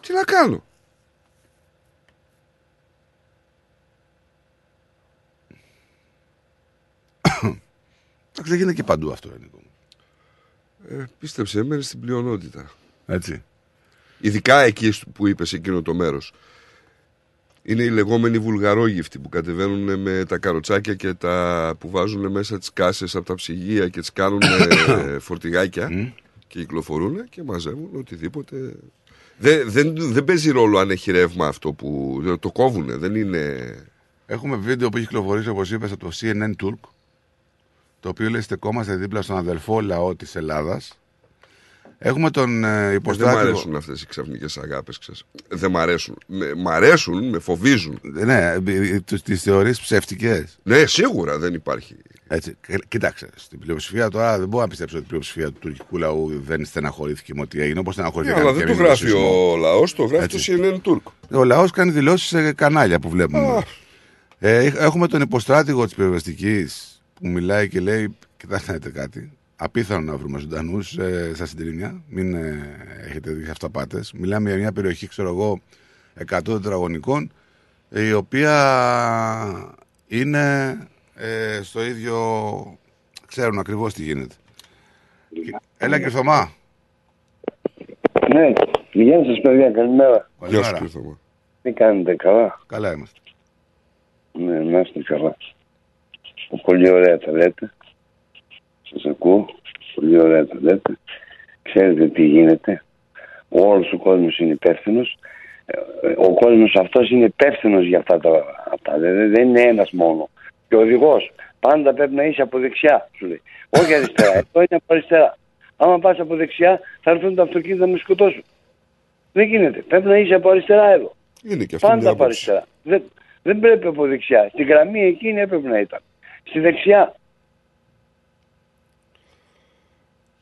Τι να κάνω; Εντάξει, δεν γίνεται και παντού αυτό, Νίκο. Ε, πίστεψε, έμενε στην πλειονότητα. Έτσι. Ειδικά εκεί που είπες εκείνο το μέρος. Είναι οι λεγόμενοι βουλγαρόγυφτοι που κατεβαίνουν με τα καροτσάκια και τα που βάζουν μέσα τις κάσες από τα ψυγεία και τις κάνουν ε, φορτηγάκια και κυκλοφορούν και μαζεύουν οτιδήποτε. Δεν, δεν, δεν παίζει ρόλο αν έχει ρεύμα αυτό που το κόβουν. Δεν είναι. Έχουμε βίντεο που έχει κυκλοφορήσει, όπως είπες, από το CNN Turk. Το οποίο λέει στεκόμαστε δίπλα στον αδελφό λαό της Ελλάδας. Έχουμε τον ε, υποστράτηγο. Δεν μ' αρέσουν αυτές οι ξαφνικές αγάπες, Δεν μ' αρέσουν. Με, μ' αρέσουν, με φοβίζουν. Ναι, τις θεωρίε ψεύτικες. Ναι, σίγουρα δεν υπάρχει. Έτσι. Κοίταξε, στην πλειοψηφία τώρα δεν μπορώ να πιστέψω ότι η πλειοψηφία του τουρκικού λαού δεν στεναχωρήθηκε με ό,τι έγινε. Όπως στεναχωρήθηκε. Ναι, αλλά δεν το γράφει ο λαός, το γράφει το CNN Turk. Ο λαός κάνει δηλώσεις σε κανάλια που βλέπουμε. Ε, έχουμε τον υποστράτηγο της πυροσβεστική που μιλάει και λέει: Κοιτάξτε κάτι. Απίθανο να βρούμε ζωντανούς ε, στα συντηρήμια. Μην ε, έχετε δει αυταπάτες. Μιλάμε για μια περιοχή, ξέρω εγώ, 100 τετραγωνικών, η οποία είναι ε, στο ίδιο. Ξέρουν ακριβώς τι γίνεται. Έλα και Θωμά. Ναι, γεια σας παιδιά, καλημέρα. Γεια σου κύριε Θωμά. Τι κάνετε, καλά; Καλά είμαστε. Ναι, να είστε καλά. Πολύ ωραία τα λέτε. Σας ακούω. Πολύ ωραία τα λέτε. Ξέρετε τι γίνεται. Ο όλος ο κόσμος είναι υπεύθυνος. Ο κόσμος αυτός είναι υπεύθυνος για αυτά τα αυτά. Δεν, δεν είναι ένας μόνο. Και ο οδηγός πάντα πρέπει να είσαι από δεξιά, σου λέει. Όχι αριστερά. Αυτό είναι από αριστερά. Άμα πας από δεξιά θα έρθουν τα αυτοκίνητα να με σκοτώσουν. Δεν γίνεται. Πρέπει να είσαι από αριστερά εδώ. Είναι και αυτή Πάντα μια από άποψη. αριστερά. Δεν, δεν πρέπει από δεξιά. Στην γραμμή εκείνη έπρεπε να ήταν. Στη δεξιά.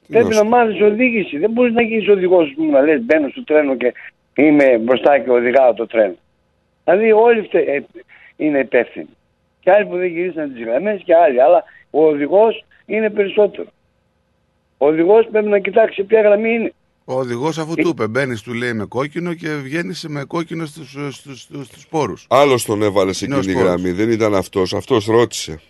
πρέπει να μάθει οδήγηση. Δεν μπορείς να γίνεις οδηγός που να λες: Μπαίνω στο τρένο και είμαι μπροστά και οδηγάω το τρένο. Δηλαδή όλοι φτε, ε, είναι υπεύθυνοι. Και άλλοι που δεν γυρίσαν τις γραμμές και άλλοι. Αλλά ο οδηγός είναι περισσότερο. Ο οδηγός πρέπει να κοιτάξει ποια γραμμή είναι. Ο οδηγός αφού του είπε, μπαίνεις, του λέει με κόκκινο και βγαίνεις με κόκκινο στους στους, στους, στους πόρους. Άλλος τον έβαλε σε Είναι ο εκείνη τη σπόρος. γραμμή. Δεν ήταν αυτός. Αυτός ρώτησε.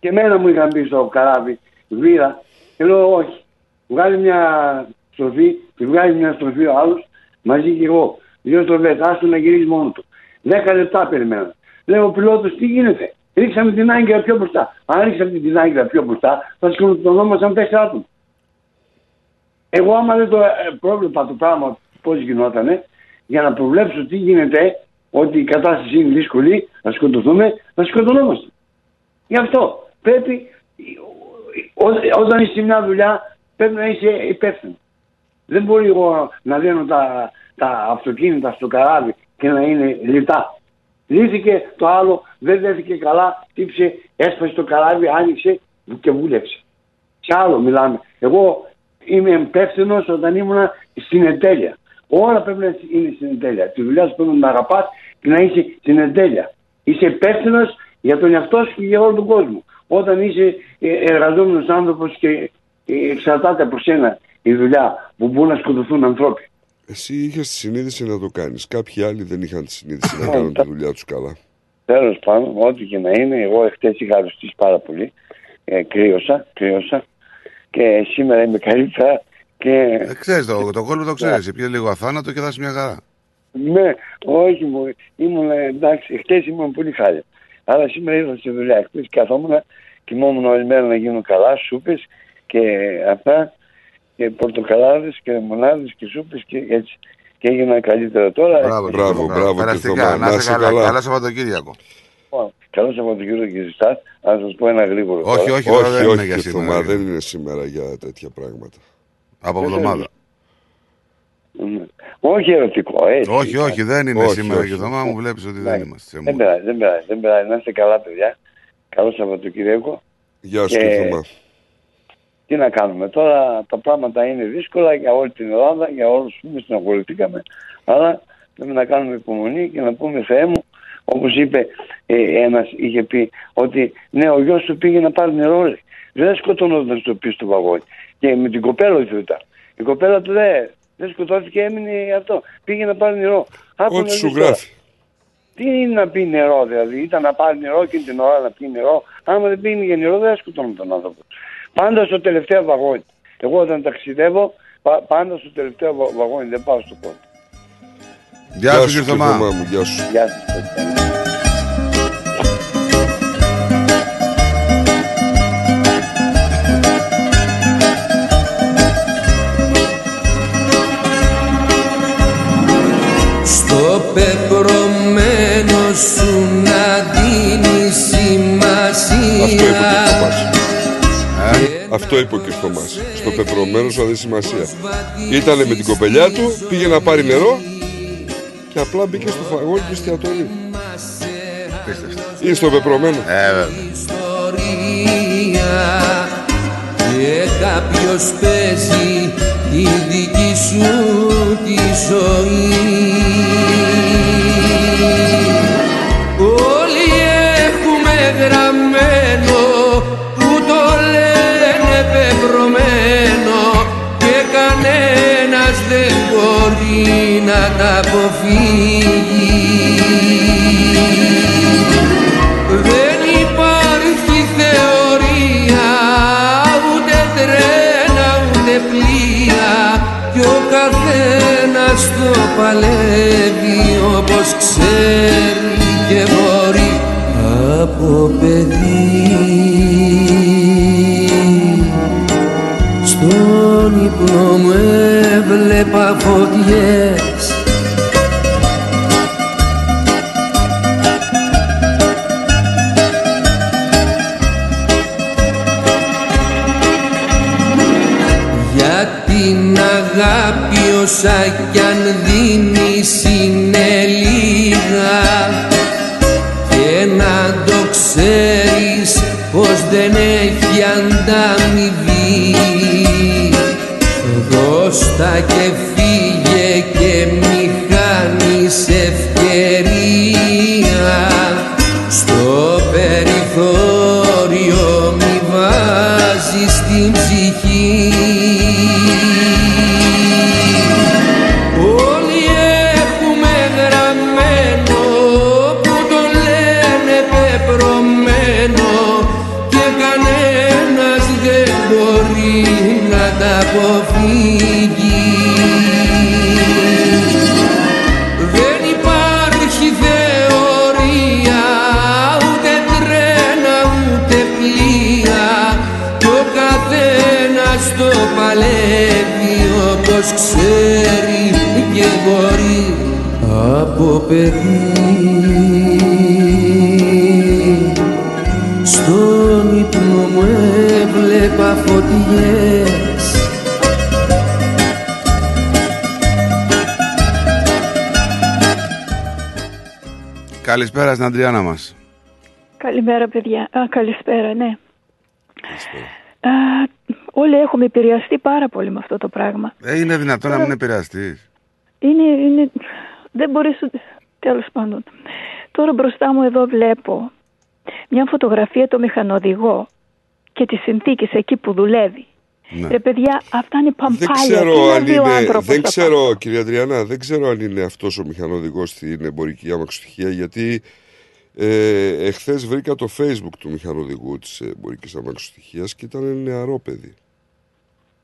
Και εμένα μου είχαν πει στο καράβι, βήρα, και λέω όχι. Βγάλει μια στροφή, και βγάλει μια στροφή ο άλλος, μαζί και εγώ. Δύο στροφές, άστο να γυρίσει μόνο του. Δέκα λεπτά περιμένω. Λέω ο πιλότος, τι γίνεται; Ρίξαμε την άγκυρα πιο μπροστά. Αν ρίξαμε την άγκυρα πιο μπροστά, θα σκοτωνόμασταν τέσσερα άτομα. Εγώ άμα δεν το ε, πρόβλεπα το πράγμα πώς γινότανε, για να προβλέψω τι γίνεται, ότι η κατάσταση είναι δύσκολη, να σκοτωθούμε, να σκοτωνόμαστε. Γι' αυτό πρέπει, ό- όταν είσαι σε μια δουλειά, πρέπει να είσαι υπεύθυνος. Δεν μπορεί εγώ να δίνω τα, τα αυτοκίνητα στο καράβι και να είναι λιτά. Λύθηκε το άλλο, δεν δέθηκε καλά, τύψε, έσπασε το καράβι, άνοιξε και βούλεψε. Σε άλλο μιλάμε. Εγώ είμαι υπεύθυνος όταν ήμουν στην εντέλεια. Όλα πρέπει να είναι στην εντέλεια. Τη δουλειά σου πρέπει να αγαπάς και να είσαι στην εντέλεια. Είσαι υπεύθυνος για τον εαυτό σου και για όλο τον κόσμο. Όταν είσαι εργαζόμενος άνθρωπος και ε, εξαρτάται από σένα η δουλειά που μπορούν να σκοτωθούν ανθρώποι. Εσύ είχες τη συνείδηση να το κάνεις. Κάποιοι άλλοι δεν είχαν τη συνείδηση να κάνουν τη δουλειά τους καλά. Τέλος πάντων, ό,τι και να είναι, εγώ εχθές είχα αρρωστήσει πάρα πολύ. Ε, κρύωσα, κρύωσα και σήμερα είμαι καλύτερα. Και... Ε, ξέρεις το, το κόλπο το ξέρεις, πιες λίγο αθάνατο και θα είσαι μια χαρά. Ναι, όχι μου, ήμουν εντάξει, χτες ήμουν πολύ χάλια. Αλλά σήμερα ήρθα στη δουλειά. Χτες καθόμουν, κοιμόμουν όλη μέρα να γίνουν καλά, σούπες και αυτά, και πορτοκαλάδες και μονάδες και σούπες και έτσι. Και έγινα καλύτερα τώρα. Μπράβο, Μπράβο, μπράβο, κύριε Περαστικά, Θωμά. να είσαι καλά. Καλό Σαββατοκύριακο. Λοιπόν, Καλό Σαββατοκύριακο και ζητάς. Να σας πω ένα γρήγορο. Όχι, τώρα. όχι, τώρα Όχι, δεν είναι όχι, για κύριε σήμερα. Θωμά, δεν είναι σήμερα για τέτοια πράγματα. Από εβδομάδα. Ναι. Όχι ερωτικό, έτσι. Όχι, όχι, δεν είναι Όχι, σήμερα όχι. και εβδομάδα μου βλέπεις ότι δεν είμαστε. σε Δεν mood. πειράζει, δεν πειράζει, δεν πειράζει. Να είστε καλά, παιδιά. Καλό Σαββατοκύριακο. Γεια σου, Και- κύριε Θωμά. Τι να κάνουμε τώρα, τα πράγματα είναι δύσκολα για όλη την Ελλάδα, για όλους που με συναγωνιστήκαμε, αλλά πρέπει να κάνουμε υπομονή και να πούμε Θεέ μου, όπως είπε ε, ένας, είχε πει ότι ναι ο γιος του πήγε να πάρει νερό, λέει. δεν σκοτωνόταν στο πίσω του βαγόνι και με την κοπέλα του ήταν. Η κοπέλα του δεν, δεν σκοτώθηκε, έμεινε αυτό. Πήγε να πάρει νερό. Άκου να Ό,τι σου δεις τώρα. γράφει. Τι είναι να πει νερό, δηλαδή; Ήταν να πάρει νερό και την ώρα να πει νερό. Άμα δεν πίνει για νερό, δεν σκοτώνει τον άνθρωπο. Πάντα στο τελευταίο βαγόνι. Εγώ όταν ταξιδεύω, πα- πάντα στο τελευταίο βα- βαγόνι, δεν πάω στο πρώτο. Γεια σου κύριε Θωμά. μου, γεια σου. Γεια σας. Αυτό είπε ο κ. Θωμάς. Στο πεπρωμένο σου αδεί σημασία. Ήτανε με την κοπελιά του, πήγε να πάρει νερό και απλά μπήκε στο φαγόνι του εστιατορίου. Είναι στο πεπρωμένο. Ε, βέβαια. ιστορία και κάποιος παίζει τη δική σου τη ζωή μπορεί να τα αποφύγει. Δεν υπάρχει θεωρία ούτε τρένα ούτε πλοία κι ο καθένας το παλεύει όπως ξέρει και μπορεί από παιδί. Στον ύπνο μου έβλεπα φωτιές. Για την αγάπη όσα κι αν από παιδί στον ύπνο μου έβλεπα φωτιές Καλησπέρα στην Αντριάννα μας. Καλημέρα, παιδιά. Α, καλησπέρα, ναι. Α, όλοι έχουμε επηρεαστεί πάρα πολύ με αυτό το πράγμα. Ε, είναι δυνατόν να μην επηρεαστείς. Είναι, είναι, δεν μπορείς, ούτε- τέλος πάντων. Τώρα μπροστά μου εδώ βλέπω μια φωτογραφία το μηχανοδηγό και τις συνθήκες εκεί που δουλεύει. Ναι. Ρε παιδιά, αυτά είναι Δεν παμπάλια. ξέρω, Τι να αν δει ο είναι, άνθρωπος δεν από ξέρω κυρία Αντριάννα, δεν ξέρω αν είναι αυτός ο μηχανοδηγός στην εμπορική αμαξοστοιχεία γιατί ε, εχθές βρήκα το facebook του μηχανοδηγού της εμπορικής αμαξοστοιχείας και ήταν νεαρό παιδί.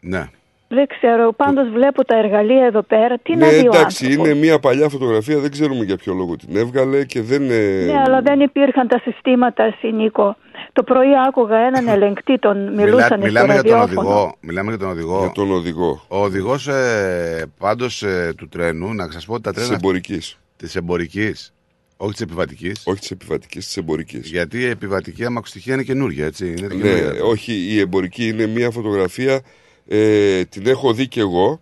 Ναι. Δεν ξέρω, πάντως βλέπω τα εργαλεία εδώ πέρα. Τι να ναι, δει ο εντάξει, άνθρωπος; είναι μια παλιά φωτογραφία, δεν ξέρουμε για ποιο λόγο την έβγαλε και δεν... ε, Ναι, αλλά δεν υπήρχαν τα συστήματα, εσύ Νίκο. Το πρωί άκουγα έναν ελεγκτή, τον μιλούσαν Μιλά- στο μιλάμε για τον ραδιόφωνο. οδηγό. Μιλάμε για τον οδηγό. Για τον οδηγό. Ο οδηγός ε, πάντως του τρένου, να σας πω ότι τα Της τρένα. εμπορικής. Της εμπορικής. Όχι της επιβατικής. Όχι της επιβατικής, της εμπορικής. Γιατί η επιβατική αμαξοστοιχεία είναι καινούργια, έτσι. Είναι Ναι, καινούργια. όχι, η εμπορική είναι μια φωτογραφία, ε, την έχω δει κι εγώ.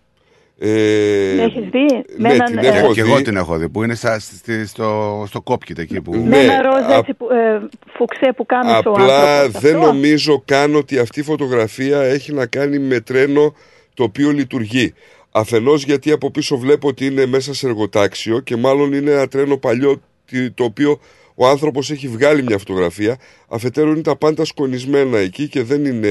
Ε, Την έχεις δει; Με ναι, έναν, την ε, έχω Και δει. εγώ την έχω δει, που είναι στα, στη- στο, στο κόπκιτ εκεί που. Με Ναι, ένα ροζ α- έτσι που, ε, φουξέ που κάμισε ο Απλά άνθρωπος. δεν Αυτό. νομίζω καν ότι αυτή η φωτογραφία έχει να κάνει με τρένο το οποίο λειτουργεί. Αφενός γιατί από πίσω βλέπω ότι είναι μέσα σε εργοτάξιο και μάλλον είναι ένα τρένο παλιό τι- το οποίο ο άνθρωπος έχει βγάλει μια φωτογραφία. Αφετέρου είναι τα πάντα σκονισμένα εκεί και δεν είναι...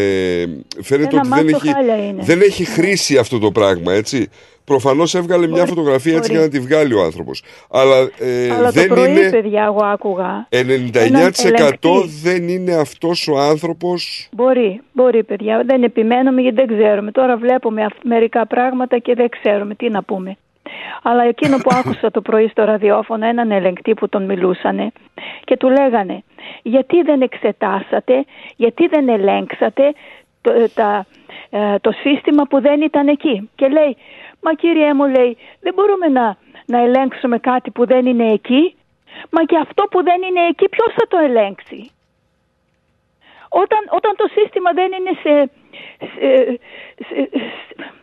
Φαίνεται Ένα ότι δεν μάτσο έχει, χάλια είναι. δεν έχει χρήση αυτό το πράγμα, έτσι. Προφανώς έβγαλε μια Μπορεί, φωτογραφία έτσι μπορεί. για να τη βγάλει ο άνθρωπος. Αλλά, ε, Αλλά δεν το πρωί, είναι... παιδιά, εγώ άκουγα. 99% ελεγκτή. δεν είναι αυτός ο άνθρωπος Μπορεί, μπορεί, παιδιά. Δεν επιμένουμε γιατί δεν ξέρουμε. Τώρα βλέπουμε αυ- μερικά πράγματα και δεν ξέρουμε τι να πούμε. Αλλά εκείνο που άκουσα το πρωί στο ραδιόφωνο, έναν ελεγκτή που τον μιλούσανε και του λέγανε γιατί δεν εξετάσατε, γιατί δεν ελέγξατε το, ε, τα, ε, το σύστημα που δεν ήταν εκεί. Και λέει, μα κύριε μου λέει, δεν μπορούμε να, να ελέγξουμε κάτι που δεν είναι εκεί. Μα και αυτό που δεν είναι εκεί ποιος θα το ελέγξει; Όταν, όταν το σύστημα δεν είναι σε... σε, σε- σε-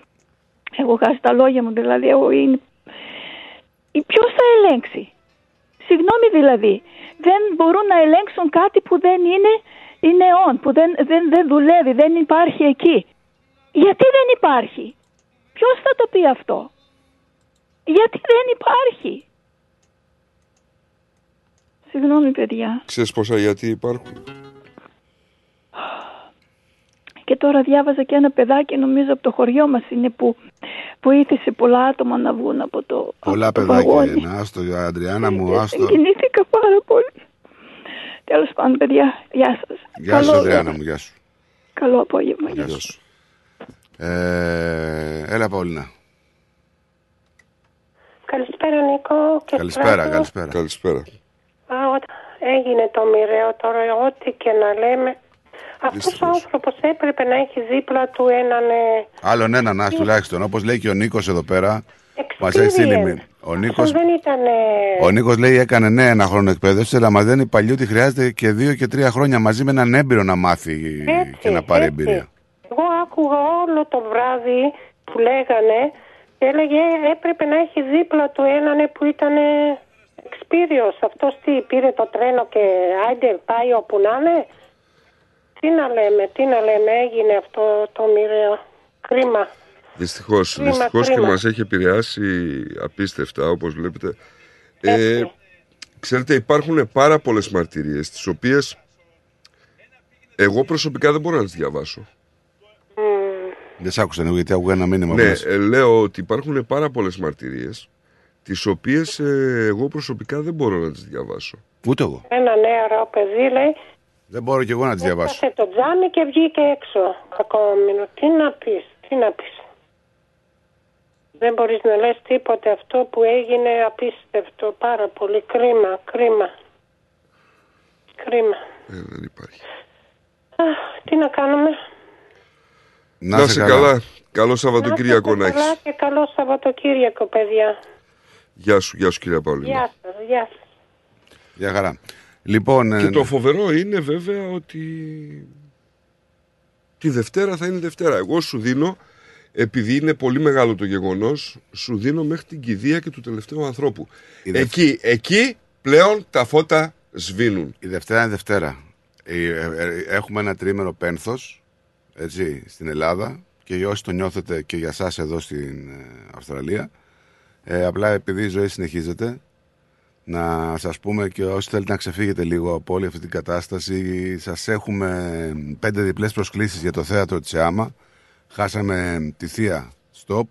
έχω χάσει τα λόγια μου, δηλαδή, εγώ είναι... Ποιος θα ελέγξει; Συγγνώμη δηλαδή, δεν μπορούν να ελέγξουν κάτι που δεν είναι, είναι on, που δεν, δεν, δεν δουλεύει, δεν υπάρχει εκεί. Γιατί δεν υπάρχει; Ποιος θα το πει αυτό; Γιατί δεν υπάρχει; Συγγνώμη παιδιά. Ξέρεις πόσα γιατί υπάρχουν; Και τώρα διάβαζα και ένα παιδάκι, νομίζω από το χωριό μας είναι που βοήθησε πολλά άτομα να βγουν από το Πολλά από παιδάκια, άστο, Αντριάννα μου, ε, άστο. Κινήθηκα πάρα πολύ. Τέλος πάντων, παιδιά, γεια σας. Γεια σα Αντριάννα μου, γεια σου. Καλό απόγευμα, γεια σου. Ε, έλα, Παολίνα. Καλησπέρα, Νίκο. Και καλησπέρα, καλησπέρα. καλησπέρα. έγινε το μοιραίο τώρα, ό,τι και να λέμε, αυτός ο Δυστυχώς. άνθρωπος έπρεπε να έχει δίπλα του έναν... ε, Άλλον έναν να τουλάχιστον. Όπως λέει και ο Νίκος εδώ πέρα. Μας έχει experience. στείλει μήνυμα. Ο Νίκο Αυτός δεν ήταν... ε, ο Νίκος λέει έκανε ναι ένα χρόνο εκπαίδευση, αλλά μα δεν παλιού ότι χρειάζεται και δύο και τρία χρόνια μαζί με έναν έμπειρο να μάθει Έτσι, και να πάρει έτσι. εμπειρία. Εγώ άκουγα όλο το βράδυ που λέγανε και έλεγε έπρεπε να έχει δίπλα του έναν που ήταν experience. Αυτός τι πήρε το τρένο και άιντε πάει όπου να είναι; Τι να λέμε, τι να λέμε, έγινε αυτό το μοιραίο. Κρίμα. Δυστυχώς. Κρίμα, Δυστυχώς και κρίμα. μας έχει επηρεάσει απίστευτα, όπως βλέπετε. Ε, ξέρετε, υπάρχουν πάρα πολλές μαρτυρίες, τις οποίες εγώ προσωπικά δεν μπορώ να τις διαβάσω. Δεν σ' άκουσα Νίκο, γιατί άκουγα ένα μήνυμα. που Ναι, λες. ε, λέω ότι υπάρχουν πάρα πολλές μαρτυρίες, τις οποίες εγώ προσωπικά δεν μπορώ να τις διαβάσω. Ούτε εγώ. Ένα νεαρό παιδί λέει Δεν μπορώ και εγώ να τις διαβάσω. Έφτασε το τζάμι και βγήκε έξω. Κακόμινο. Τι να πεις, τι να πεις. Δεν μπορείς να λες τίποτε αυτό που έγινε απίστευτο. Πάρα πολύ κρίμα, κρίμα. Κρίμα. Ε, δεν υπάρχει. Αχ, τι να κάνουμε; Να, είσαι καλά. Καλό Σαββατοκύριακο να Να είστε έχεις. καλά και καλό Σαββατοκύριακο, παιδιά. Γεια σου, γεια σου κυρία Παολίνα. Γεια σας, γεια σας. Γεια χαρά. Λοιπόν, Και ε, το φοβερό είναι βέβαια ότι τη Δευτέρα θα είναι Δευτέρα. Εγώ σου δίνω, επειδή είναι πολύ μεγάλο το γεγονός, σου δίνω μέχρι την κηδεία και του τελευταίου ανθρώπου. Εκεί, εκεί πλέον τα φώτα σβήνουν. Η Δευτέρα είναι Δευτέρα. Ε, ε, ε, Έχουμε ένα τρίμερο πένθος έτσι, στην Ελλάδα και όσοι το νιώθετε και για σας εδώ στην ε, Αυστραλία ε, απλά επειδή η ζωή συνεχίζεται να σας πούμε και όσοι θέλετε να ξεφύγετε λίγο από όλη αυτή την κατάσταση σας έχουμε πέντε διπλές προσκλήσεις για το θέατρο της ΕΑΜΑ. Χάσαμε τη Θεία Stop.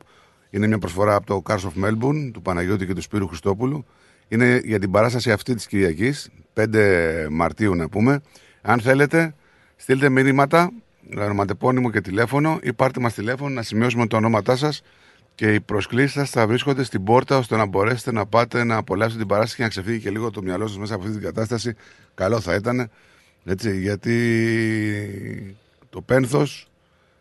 Είναι μια προσφορά από το Cars of Melbourne του Παναγιώτη και του Σπύρου Χριστόπουλου. Είναι για την παράσταση αυτή της Κυριακής 5 Μαρτίου να πούμε. Αν θέλετε στείλτε μηνύματα ονοματεπώνυμο και τηλέφωνο ή πάρτε μας τηλέφωνο να σημειώσουμε τα ονόματά σας και οι προσκλήσεις σας θα βρίσκονται στην πόρτα ώστε να μπορέσετε να πάτε να απολαύσετε την παράσταση και να ξεφύγει και λίγο το μυαλό σας μέσα από αυτή την κατάσταση. Καλό θα ήταν, έτσι, γιατί το πένθος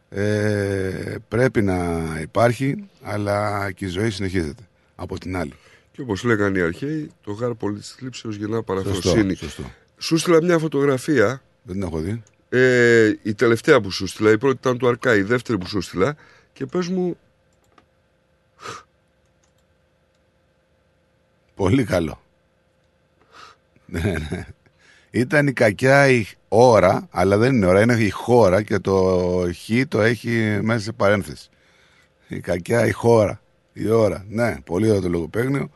ε, πρέπει να υπάρχει, αλλά και η ζωή συνεχίζεται από την άλλη. Και όπως λέγανε οι αρχαίοι, το γάρ πολύ της θλίψεως γεννά παραφροσύνη. σωστό. Σου στείλα μια φωτογραφία. Δεν την έχω δει. Ε, η τελευταία που σου στείλα, η πρώτη ήταν του Αρκά, η δεύτερη που σου στείλα. Και πες μου, Πολύ καλό. Ναι, ναι. Ήταν η κακιά η ώρα, αλλά δεν είναι ώρα, είναι η χώρα και το χ το έχει μέσα σε παρένθεση. Η κακιά η χώρα, η ώρα. Ναι, πολύ ωραίο το λογοπαίγνιο.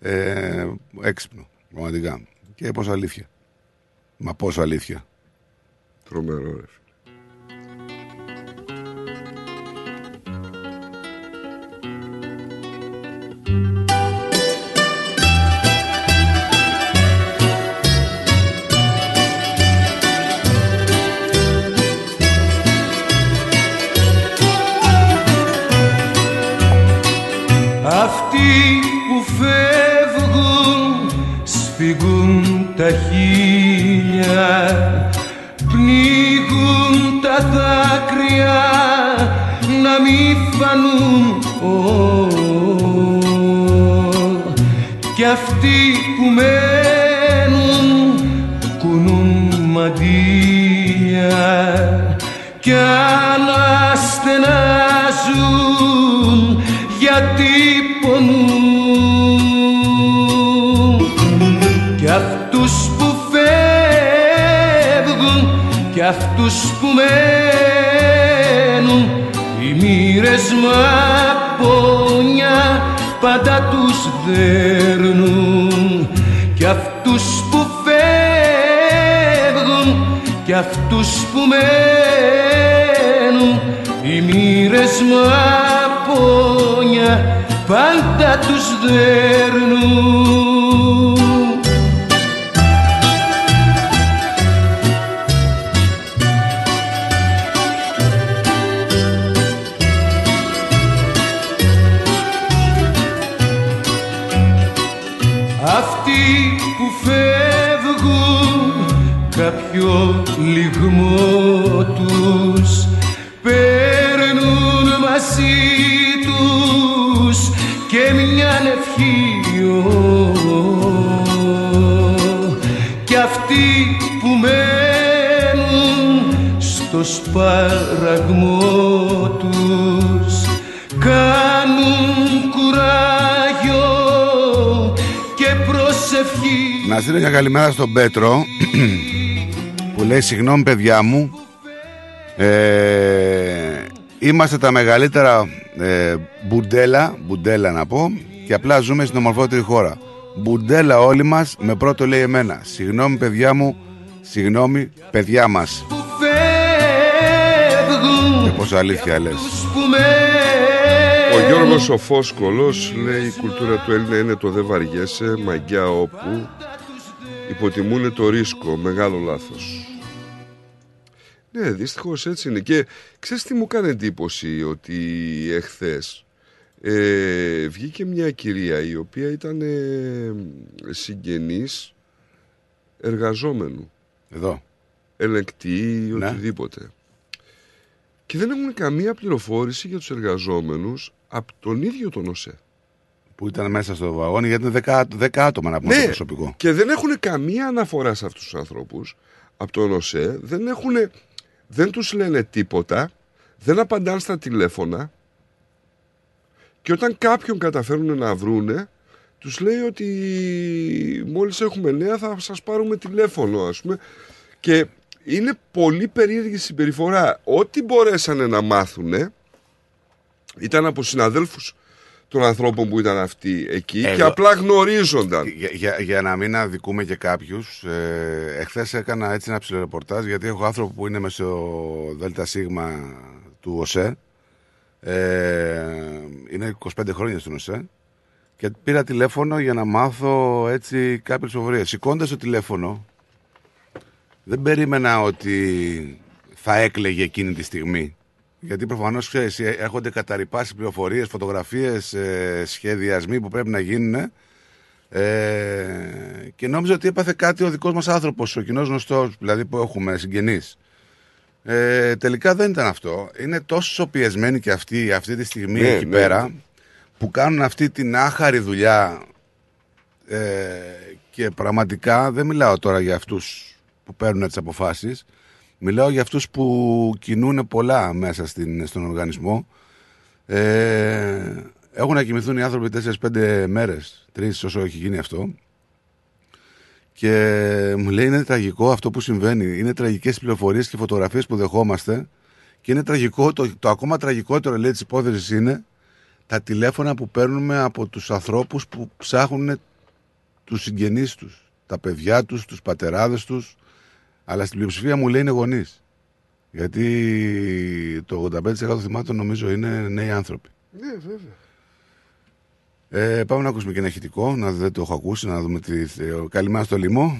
Ε, έξυπνο, πραγματικά. Και πόσο αλήθεια. Μα πόσο αλήθεια. τρομερό ρε. Τα χείλια πνίγουν τα δάκρυα να μη φανούν Ω, κι αυτοί που μένουν κουνούν μαντία κι άλλα στενάζουν γιατί κι αυτούς που μένουν οι μοίρες μαπόνια πάντα τους δέρνουν. Κι αυτούς που φεύγουν κι αυτούς που μένουν οι μοίρες μαπόνια πάντα τους δέρνουν κάποιο λιγμό τους. Παίρνουν μαζί τους και μια ευχή και αυτοί που μένουν στο σπαραγμό τους κάνουν κουράγιο και προσευχή. Να στείλω μια καλημέρα στον Πέτρο που λέει συγγνώμη παιδιά μου ε, είμαστε τα μεγαλύτερα ε, μπουντέλα, μπουντέλα να πω και απλά ζούμε στην ομορφότερη χώρα. Μπουντέλα όλοι μας με πρώτο λέει εμένα. Συγγνώμη παιδιά μου, συγγνώμη παιδιά μας. Και πόσο αλήθεια λες. Ο Γιώργος ο Φόσκολος λέει η κουλτούρα του Έλληνα είναι το δεν βαριέσαι, μαγκιά όπου υποτιμούν το ρίσκο, μεγάλο λάθος. Ναι, δυστυχώς έτσι είναι. Και ξέρεις τι μου κάνει εντύπωση ότι εχθές ε, βγήκε μια κυρία η οποία ήταν ε, συγγενής εργαζόμενου. Εδώ. Ελεκτή ή Ναι. οτιδήποτε. Και δεν έχουν καμία πληροφόρηση για τους εργαζόμενους από τον ίδιο τον ΟΣΕ. Που ήταν μέσα στο βαγόνι γιατί είναι 10, 10 άτομα να πούμε Ναι. το προσωπικό. Και δεν έχουν καμία αναφορά σε αυτούς τους ανθρώπους από τον ΟΣΕ. Δεν, έχουν, δεν τους λένε τίποτα. Δεν απαντάνε στα τηλέφωνα. Και όταν κάποιον καταφέρουν να βρούνε, τους λέει ότι μόλις έχουμε νέα θα σας πάρουμε τηλέφωνο ας πούμε. Και είναι πολύ περίεργη συμπεριφορά. Ό,τι μπορέσανε να μάθουνε ήταν από συναδέλφους των ανθρώπων που ήταν αυτοί εκεί και Εγώ- απλά γνωρίζονταν. Για, για, για να μην αδικούμε και κάποιους, ε, εχθές έκανα έτσι ένα ψηλό ρεπορτάζ γιατί έχω άνθρωπο που είναι μέσω ΔΣ του ΟΣΕ. Ε, είναι 25 χρόνια στον ΟΣΕ. Και πήρα τηλέφωνο για να μάθω έτσι κάποιες πληροφορίε. Σηκώντας το τηλέφωνο, δεν περίμενα ότι θα έκλαιγε εκείνη τη στιγμή. Γιατί προφανώς ξέρεις, έρχονται καταρρυπάσει πληροφορίες, φωτογραφίες, σχεδιασμοί που πρέπει να γίνουν. Ε, και νόμιζα ότι έπαθε κάτι ο δικός μας άνθρωπος, ο κοινός γνωστός, δηλαδή που έχουμε συγγενείς. Ε, τελικά δεν ήταν αυτό. Είναι τόσο πιεσμένοι και αυτοί αυτή τη στιγμή Ναι, εκεί ναι, πέρα ναι. που κάνουν αυτή την άχαρη δουλειά ε, και πραγματικά δεν μιλάω τώρα για αυτούς που παίρνουν τις αποφάσεις μιλάω για αυτούς που κινούν πολλά μέσα στην, στον οργανισμό. Ε, έχουν να κοιμηθούν οι άνθρωποι 4-5 μέρες τρεις όσο έχει γίνει αυτό. Και μου λέει είναι τραγικό αυτό που συμβαίνει. Είναι τραγικές οι πληροφορίες και φωτογραφίες που δεχόμαστε. Και είναι τραγικό, το, το ακόμα τραγικότερο λέει της υπόθεσης είναι τα τηλέφωνα που παίρνουμε από τους ανθρώπους που ψάχνουν τους συγγενείς τους, τα παιδιά τους, τους πατεράδες τους, αλλά στην πλειοψηφία μου λέει είναι γονείς. Γιατί το 85% θυμάτων νομίζω είναι νέοι άνθρωποι. Ναι, βέβαια. Ε, πάμε να ακούσουμε και ένα ηχητικό, να δεν το έχω ακούσει, να δούμε τι... Καλημέρα στο λοιμό.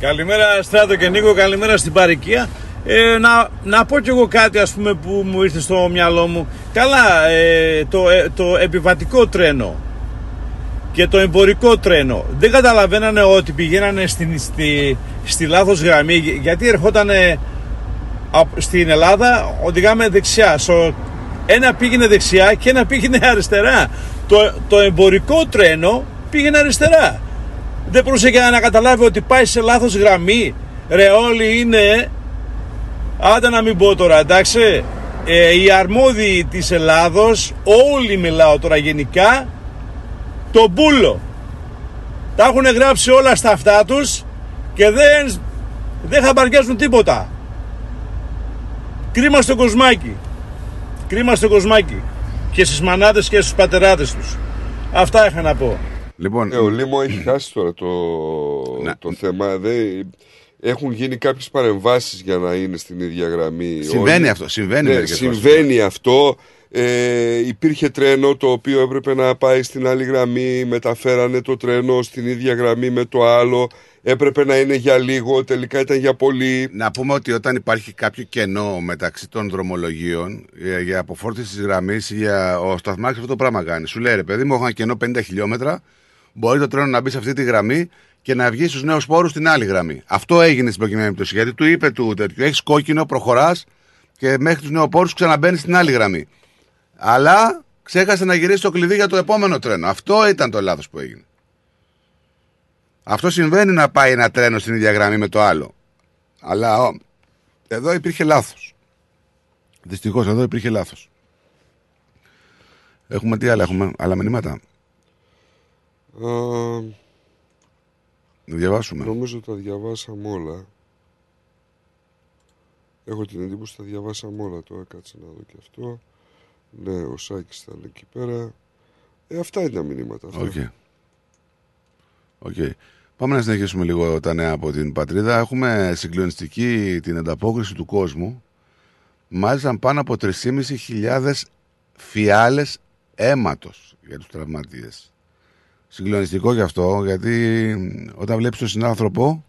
Καλημέρα Στράτο και Νίκο, καλημέρα στην παροικία. Ε, να, να πω κι εγώ κάτι ας πούμε που μου ήρθε στο μυαλό μου. Καλά, ε, το, ε, το επιβατικό τρένο και το εμπορικό τρένο δεν καταλαβαίνανε ότι πηγαίνανε στην, στη, στη λάθος γραμμή γιατί ερχόταν στην Ελλάδα οδηγάμε δεξιά. Στο, ένα πήγαινε δεξιά και ένα πήγαινε αριστερά. Το, το εμπορικό τρένο πήγαινε αριστερά. Δεν πρόσεχε να καταλάβει ότι πάει σε λάθος γραμμή. Ρε όλοι είναι, άντε να μην πω τώρα εντάξει, ε, οι αρμόδιοι της Ελλάδος, όλοι μιλάω τώρα γενικά, το μπούλο. Τα έχουν γράψει όλα στα αυτά τους και δεν, δεν χαμπαριάζουν τίποτα. Κρίμα στο κοσμάκι. Κρίμα στο κοσμάκι. Και στις μανάδες και στους πατεράδες τους. Αυτά είχα να πω. Λοιπόν, Ε, ο Λίμο έχει χάσει τώρα το, το θέμα. Δεν, έχουν γίνει κάποιες παρεμβάσεις για να είναι στην ίδια γραμμή. Συμβαίνει όλοι. αυτό, συμβαίνει Ναι, μερικές φορές. συμβαίνει αυτό. Ε, υπήρχε τρένο το οποίο έπρεπε να πάει στην άλλη γραμμή. Μεταφέρανε το τρένο στην ίδια γραμμή με το άλλο. Έπρεπε να είναι για λίγο, τελικά ήταν για πολύ. Να πούμε ότι όταν υπάρχει κάποιο κενό μεταξύ των δρομολογίων για, για αποφόρτιση της γραμμής, για... ο σταθμάρχης αυτό το πράγμα κάνει. Σου λέει ρε παιδί μου, έχω ένα κενό 50 χιλιόμετρα. μπορεί το τρένο να μπει σε αυτή τη γραμμή και να βγει στους νέους πόρους στην άλλη γραμμή. Αυτό έγινε στην προκειμένη περίπτωση. Γιατί του είπε του τέτοιου, έχεις κόκκινο, προχωράς και μέχρι τους νέους πόρους ξαναμπαίνεις στην άλλη γραμμή. Αλλά ξέχασε να γυρίσει το κλειδί για το επόμενο τρένο. Αυτό ήταν το λάθος που έγινε. Αυτό συμβαίνει να πάει ένα τρένο στην ίδια γραμμή με το άλλο. Αλλά ο, εδώ υπήρχε λάθος. Δυστυχώς εδώ υπήρχε λάθος. Έχουμε τι άλλα, έχουμε άλλα μηνύματα; Α, Να διαβάσουμε. νομίζω τα διαβάσαμε όλα. Έχω την εντύπωση τα διαβάσαμε όλα τώρα. Κάτσε να δω και αυτό. Ναι, ο Σάκης ήταν εκεί πέρα. Ε, αυτά είναι τα μηνύματα. αυτά. OK. OK. Πάμε να συνεχίσουμε λίγο τα νέα από την πατρίδα. Έχουμε συγκλονιστική την ανταπόκριση του κόσμου. Μάλιστα πάνω από 3.500 φιάλες αίματος για τους τραυματίες. Συγκλονιστικό γι' αυτό, γιατί όταν βλέπεις τον συνάνθρωπο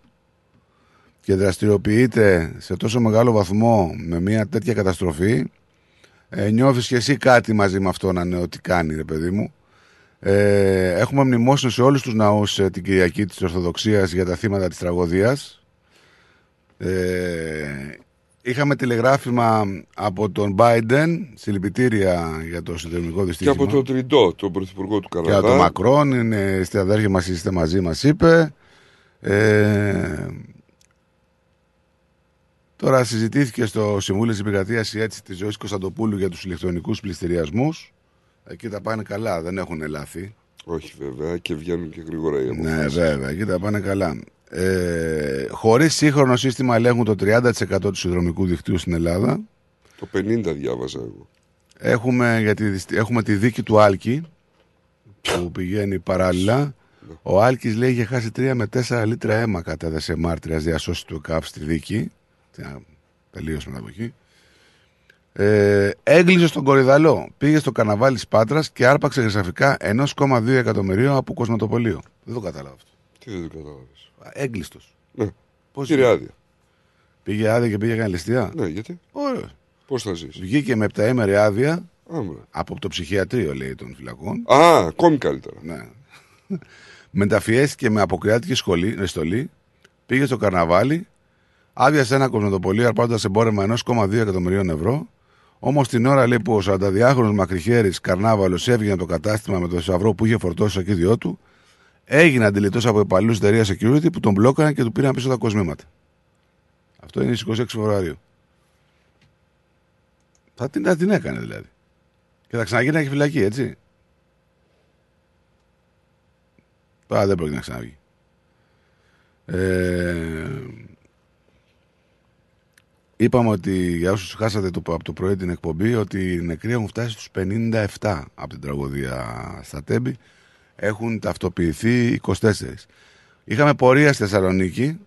και δραστηριοποιείται σε τόσο μεγάλο βαθμό με μια τέτοια καταστροφή, ε, νιώθεις και εσύ κάτι μαζί με αυτό να είναι ότι κάνει, ρε παιδί μου. Ε, έχουμε μνημόσυνο σε όλους τους ναούς ε, την Κυριακή της Ορθοδοξίας για τα θύματα της τραγωδίας. Ε, είχαμε τηλεγράφημα από τον Biden, συλληπιτήρια για το συνδρομικό Και δυστύχημα. από τον Τριντό, τον πρωθυπουργό του Και Καναδά. από τον Μακρόν, είναι στη αδέρφια μας είστε μαζί, μας είπε. Ε, τώρα συζητήθηκε στο Συμβούλιο της Επικρατείας η αίτηση της Ζωής Κωνσταντοπούλου για τους ηλεκτρονικούς πληστηριασμούς. Εκεί τα πάνε καλά, δεν έχουν λάθη. Όχι βέβαια και βγαίνουν και γρήγορα οι Ναι, αποφάσεις. βέβαια, εκεί τα πάνε καλά. Ε, χωρίς σύγχρονο σύστημα ελέγχουν το 30% του συνδρομικού δικτύου στην Ελλάδα. Το 50 διάβαζα εγώ. Έχουμε, γιατί, έχουμε τη δίκη του Άλκη που πηγαίνει παράλληλα. Ο Άλκης λέει είχε χάσει 3 με 4 λίτρα αίμα κατά σε μάρτυρας διασώσει του ΕΚΑΒ στη δίκη. Τελείωσε μετά από εκεί. Ε, έγκλεισε στον Κορυδαλό. Πήγε στο καναβάλι της Πάτρας και άρπαξε χρυσαφικά 1,2 εκατομμυρίων από κοσμοτοπολείο. Δεν το κατάλαβα αυτό. Τι δεν το κατάλαβες; Έγκλειστος. Ναι. Πώς Πήρε είναι; άδεια. Πήγε άδεια και πήγε έκανε ληστεία. Ναι, γιατί; Ωραία. Πώς θα ζεις; Βγήκε με επταήμερη άδεια Άμπρα. από το ψυχιατρίο, λέει, των φυλακών. Α, ακόμη καλύτερα. Ναι. Μεταφιέστηκε με αποκριάτικη σχολή, στολή, πήγε στο καρναβάλι, άδειασε ένα κοσμοτοπολείο αρπάζοντας εμπόρευμα 1,2 εκατομμυρίων ευρώ. Όμως την ώρα λέει που ο 42χρονο Μακριχέρη Καρνάβαλος έβγαινε από το κατάστημα με το θησαυρό που είχε φορτώσει στο ακίδιό του, έγινε αντιληπτό από υπαλλήλους εταιρεία security που τον μπλόκαραν και του πήραν πίσω τα κοσμήματα. Αυτό είναι στι 26 Φεβρουαρίου. Θα την, θα την έκανε δηλαδή. Και θα ξαναγίνει να έχει φυλακή, έτσι. Τώρα δεν πρόκειται να ξαναβγεί. Ε, είπαμε ότι για όσους χάσατε το, από το πρωί την εκπομπή ότι οι νεκροί έχουν φτάσει στους 57 από την τραγωδία στα Τέμπη. Έχουν ταυτοποιηθεί 24 είχαμε πορεία στη Θεσσαλονίκη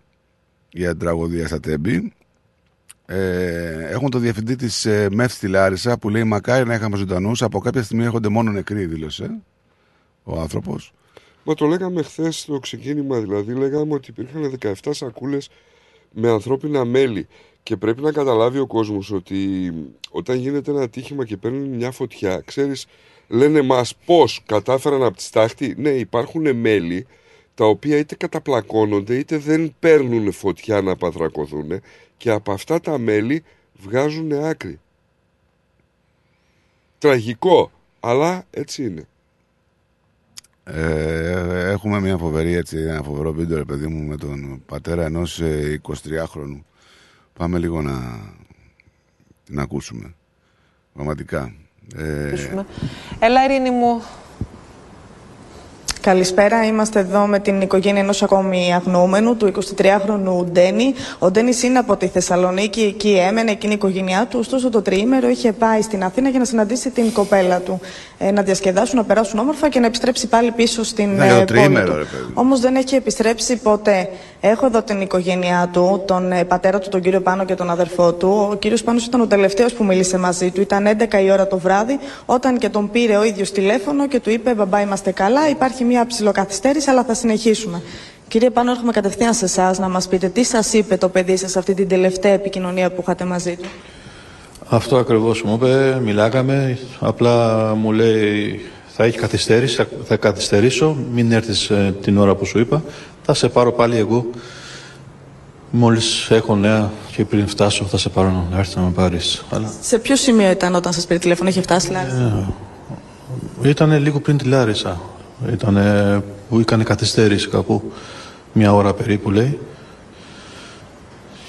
για την τραγωδία στα Τέμπη. Ε, έχουν το διευθυντή της ε, ΜΕΘ στη Λάρισα που λέει μακάρι να είχαμε ζωντανούς. Από κάποια στιγμή έρχονται μόνο νεκροί δήλωσε ο άνθρωπος. Μα το λέγαμε χθες στο ξεκίνημα, δηλαδή λέγαμε ότι υπήρχαν 17 σακούλες με ανθρώπινα μέλη και πρέπει να καταλάβει ο κόσμος ότι όταν γίνεται ένα ατύχημα και παίρνουν μια φωτιά, ξέρεις, λένε μας πώς κατάφεραν από τη στάχτη. Ναι, υπάρχουν μέλη τα οποία είτε καταπλακώνονται είτε δεν παίρνουν φωτιά να παθρακωθούν και από αυτά τα μέλη βγάζουν άκρη. Τραγικό, αλλά έτσι είναι. Ε, έχουμε μια φοβερή έτσι, ένα φοβερό βίντεο ρε παιδί μου με τον πατέρα ενός ε, 23χρονου πάμε λίγο να την ακούσουμε. Πραγματικά. Ε, Έλα, Ειρήνη μου. Καλησπέρα. Είμαστε εδώ με την οικογένεια ενός ακόμη αγνοούμενου, του 23χρονου Ντένι. Ο Ντένις είναι από τη Θεσσαλονίκη, εκεί έμενε, εκείνη η οικογένειά του. Ωστόσο, το τριήμερο είχε πάει στην Αθήνα για να συναντήσει την κοπέλα του. Ε, να διασκεδάσουν, να περάσουν όμορφα και να επιστρέψει πάλι πίσω στην Ναι, ε, το τριήμερο, πόλη ρε του. παιδί. Όμως δεν έχει επιστρέψει ποτέ. Έχω εδώ την οικογένειά του, τον ε, πατέρα του, τον κύριο Πάνο και τον αδερφό του. Ο κύριος Πάνος ήταν ο τελευταίος που μίλησε μαζί του. Ήταν 11 η ώρα το βράδυ, όταν και τον πήρε ο ίδιος τηλέφωνο και του είπε: Μπαμπά, είμαστε καλά. Υπάρχει μια ψηλοκαθυστέρηση, αλλά θα συνεχίσουμε. Κύριε Πάνο, έρχομαι κατευθείαν σε εσάς να μας πείτε τι σας είπε το παιδί σας αυτή την τελευταία επικοινωνία που είχατε μαζί του. Αυτό ακριβώς μου είπε, μιλάγαμε, απλά μου λέει θα έχει καθυστέρηση, θα- θα καθυστερήσω, μην έρθεις ε, την ώρα που σου είπα, θα σε πάρω πάλι εγώ. Μόλις έχω νέα και πριν φτάσω θα σε πάρω να έρθεις να με πάρεις. Αλλά Σε ποιο σημείο ήταν όταν σας πήρε τηλέφωνο, είχε φτάσει Λάρισα. ήταν λίγο πριν τη Λάρισα. Ήταν που έκανε καθυστέρηση κάπου μια ώρα περίπου λέει.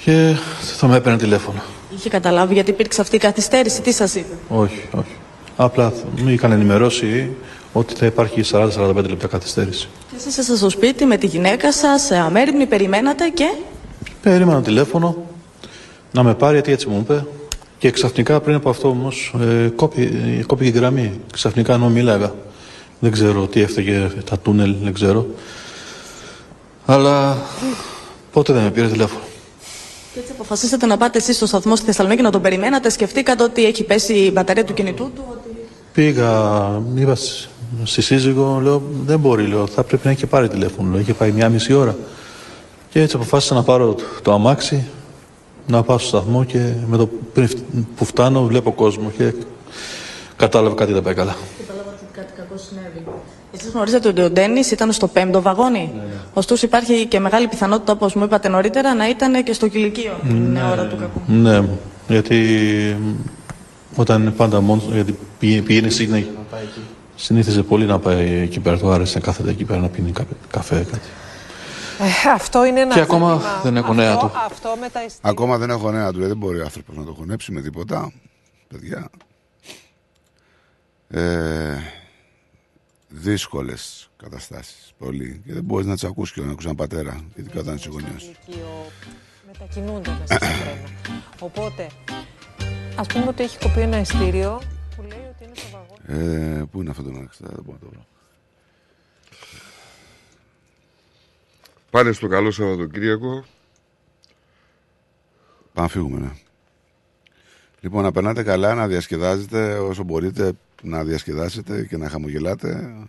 Και θα με έπαιρνε τηλέφωνο. Είχε καταλάβει γιατί υπήρξε αυτή η καθυστέρηση, τι σας είπε; Όχι, όχι. Απλά με είχαν ενημερώσει ότι θα υπάρχει 40-45 λεπτά καθυστέρηση. Και εσείς ήσασταν στο σπίτι με τη γυναίκα σας, αμέριμνη, περιμένατε και; Περίμενα τηλέφωνο να με πάρει γιατί έτσι μου είπε. Και ξαφνικά πριν από αυτό όμως ε, κόπη, ε, κόπηκε η γραμμή. Ξαφνικά ενώ μίλαγα. Δεν ξέρω τι έφταιγε τα τούνελ, δεν ξέρω. Αλλά πότε δεν με πήρε τηλέφωνο. Και έτσι αποφασίσατε να πάτε εσείς στο σταθμό στη Θεσσαλονίκη να τον περιμένατε. Σκεφτήκατε ότι έχει πέσει η μπαταρία του κινητού του. Ότι... Πήγα, είπα σ- στη σύζυγο, λέω δεν μπορεί, λέω, θα πρέπει να έχει πάρει τηλέφωνο. Λέω, είχε πάει μια μισή ώρα. Και έτσι αποφάσισα να πάρω το, το αμάξι, να πάω στο σταθμό και με το πριν φ- που φτάνω βλέπω κόσμο και κατάλαβα κάτι δεν πάει καλά. Κατάλαβα ότι κάτι κακό συνέβη. Εσείς γνωρίζετε ότι ο Ντένις ήταν στο πέμπτο βαγόνι. Ωστόσο, υπάρχει και μεγάλη πιθανότητα, όπως μου είπατε νωρίτερα, να ήταν και στο κηλικείο την ώρα του κακού. Ναι, γιατί μ, όταν είναι πάντα μόνος, γιατί πηγαίνει, πηγαίνει συνέχεια. Συνήθιζε πολύ να πάει εκεί πέρα, του άρεσε να κάθεται εκεί πέρα να πίνει καφέ, καφέ κάτι. Ε, αυτό είναι ένα Και ακόμα ζήτημα. δεν έχω νέα αυτό, του. Αυτό με τα εισ- Ακόμα δεν έχω νέα του. Δεν μπορεί ο άνθρωπος να το χωνέψει με τίποτα. Παιδιά. Ε, Δύσκολες καταστάσεις. Πολύ. Και δεν μπορείς να τις ακούσει και να ακούσει έναν πατέρα. Ειδικά όταν είσαι γονιός. μετακινούνται μέσα στα τρένα. Οπότε, ας πούμε ότι έχει κοπεί ένα ειστήριο που λέει ότι είναι στο βαγόνι. Ε, πού είναι αυτό το μεταξύ, δεν μπορώ να το βρω. Πάνε στο καλό Σαββατοκύριακο. Πάμε να φύγουμε, ναι. Λοιπόν, να περνάτε καλά, να διασκεδάζετε όσο μπορείτε να διασκεδάσετε και να χαμογελάτε. ε,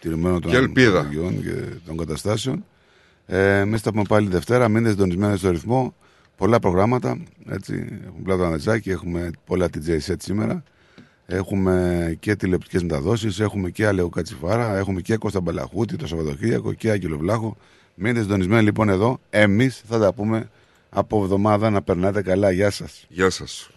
Τηρουμένο των Και ελπίδα. αναλογιών και των καταστάσεων. Ε, Εμείς τα πούμε πάλι Δευτέρα. Μείνετε συντονισμένοι στο ρυθμό. Πολλά προγράμματα. Έτσι. Έχουμε πλάτο Ανατζάκη, έχουμε πολλά DJ set σήμερα. Έχουμε και τηλεοπτικές μεταδόσεις, έχουμε και Αλεο Κατσιφάρα, έχουμε και Κώστα Μπαλαχούτη το Σαββατοκύριακο και Άγγελο Βλάχο. Μείνετε συντονισμένοι λοιπόν εδώ. Εμείς θα τα πούμε από εβδομάδα να περνάτε καλά. Γεια σας. Γεια σας.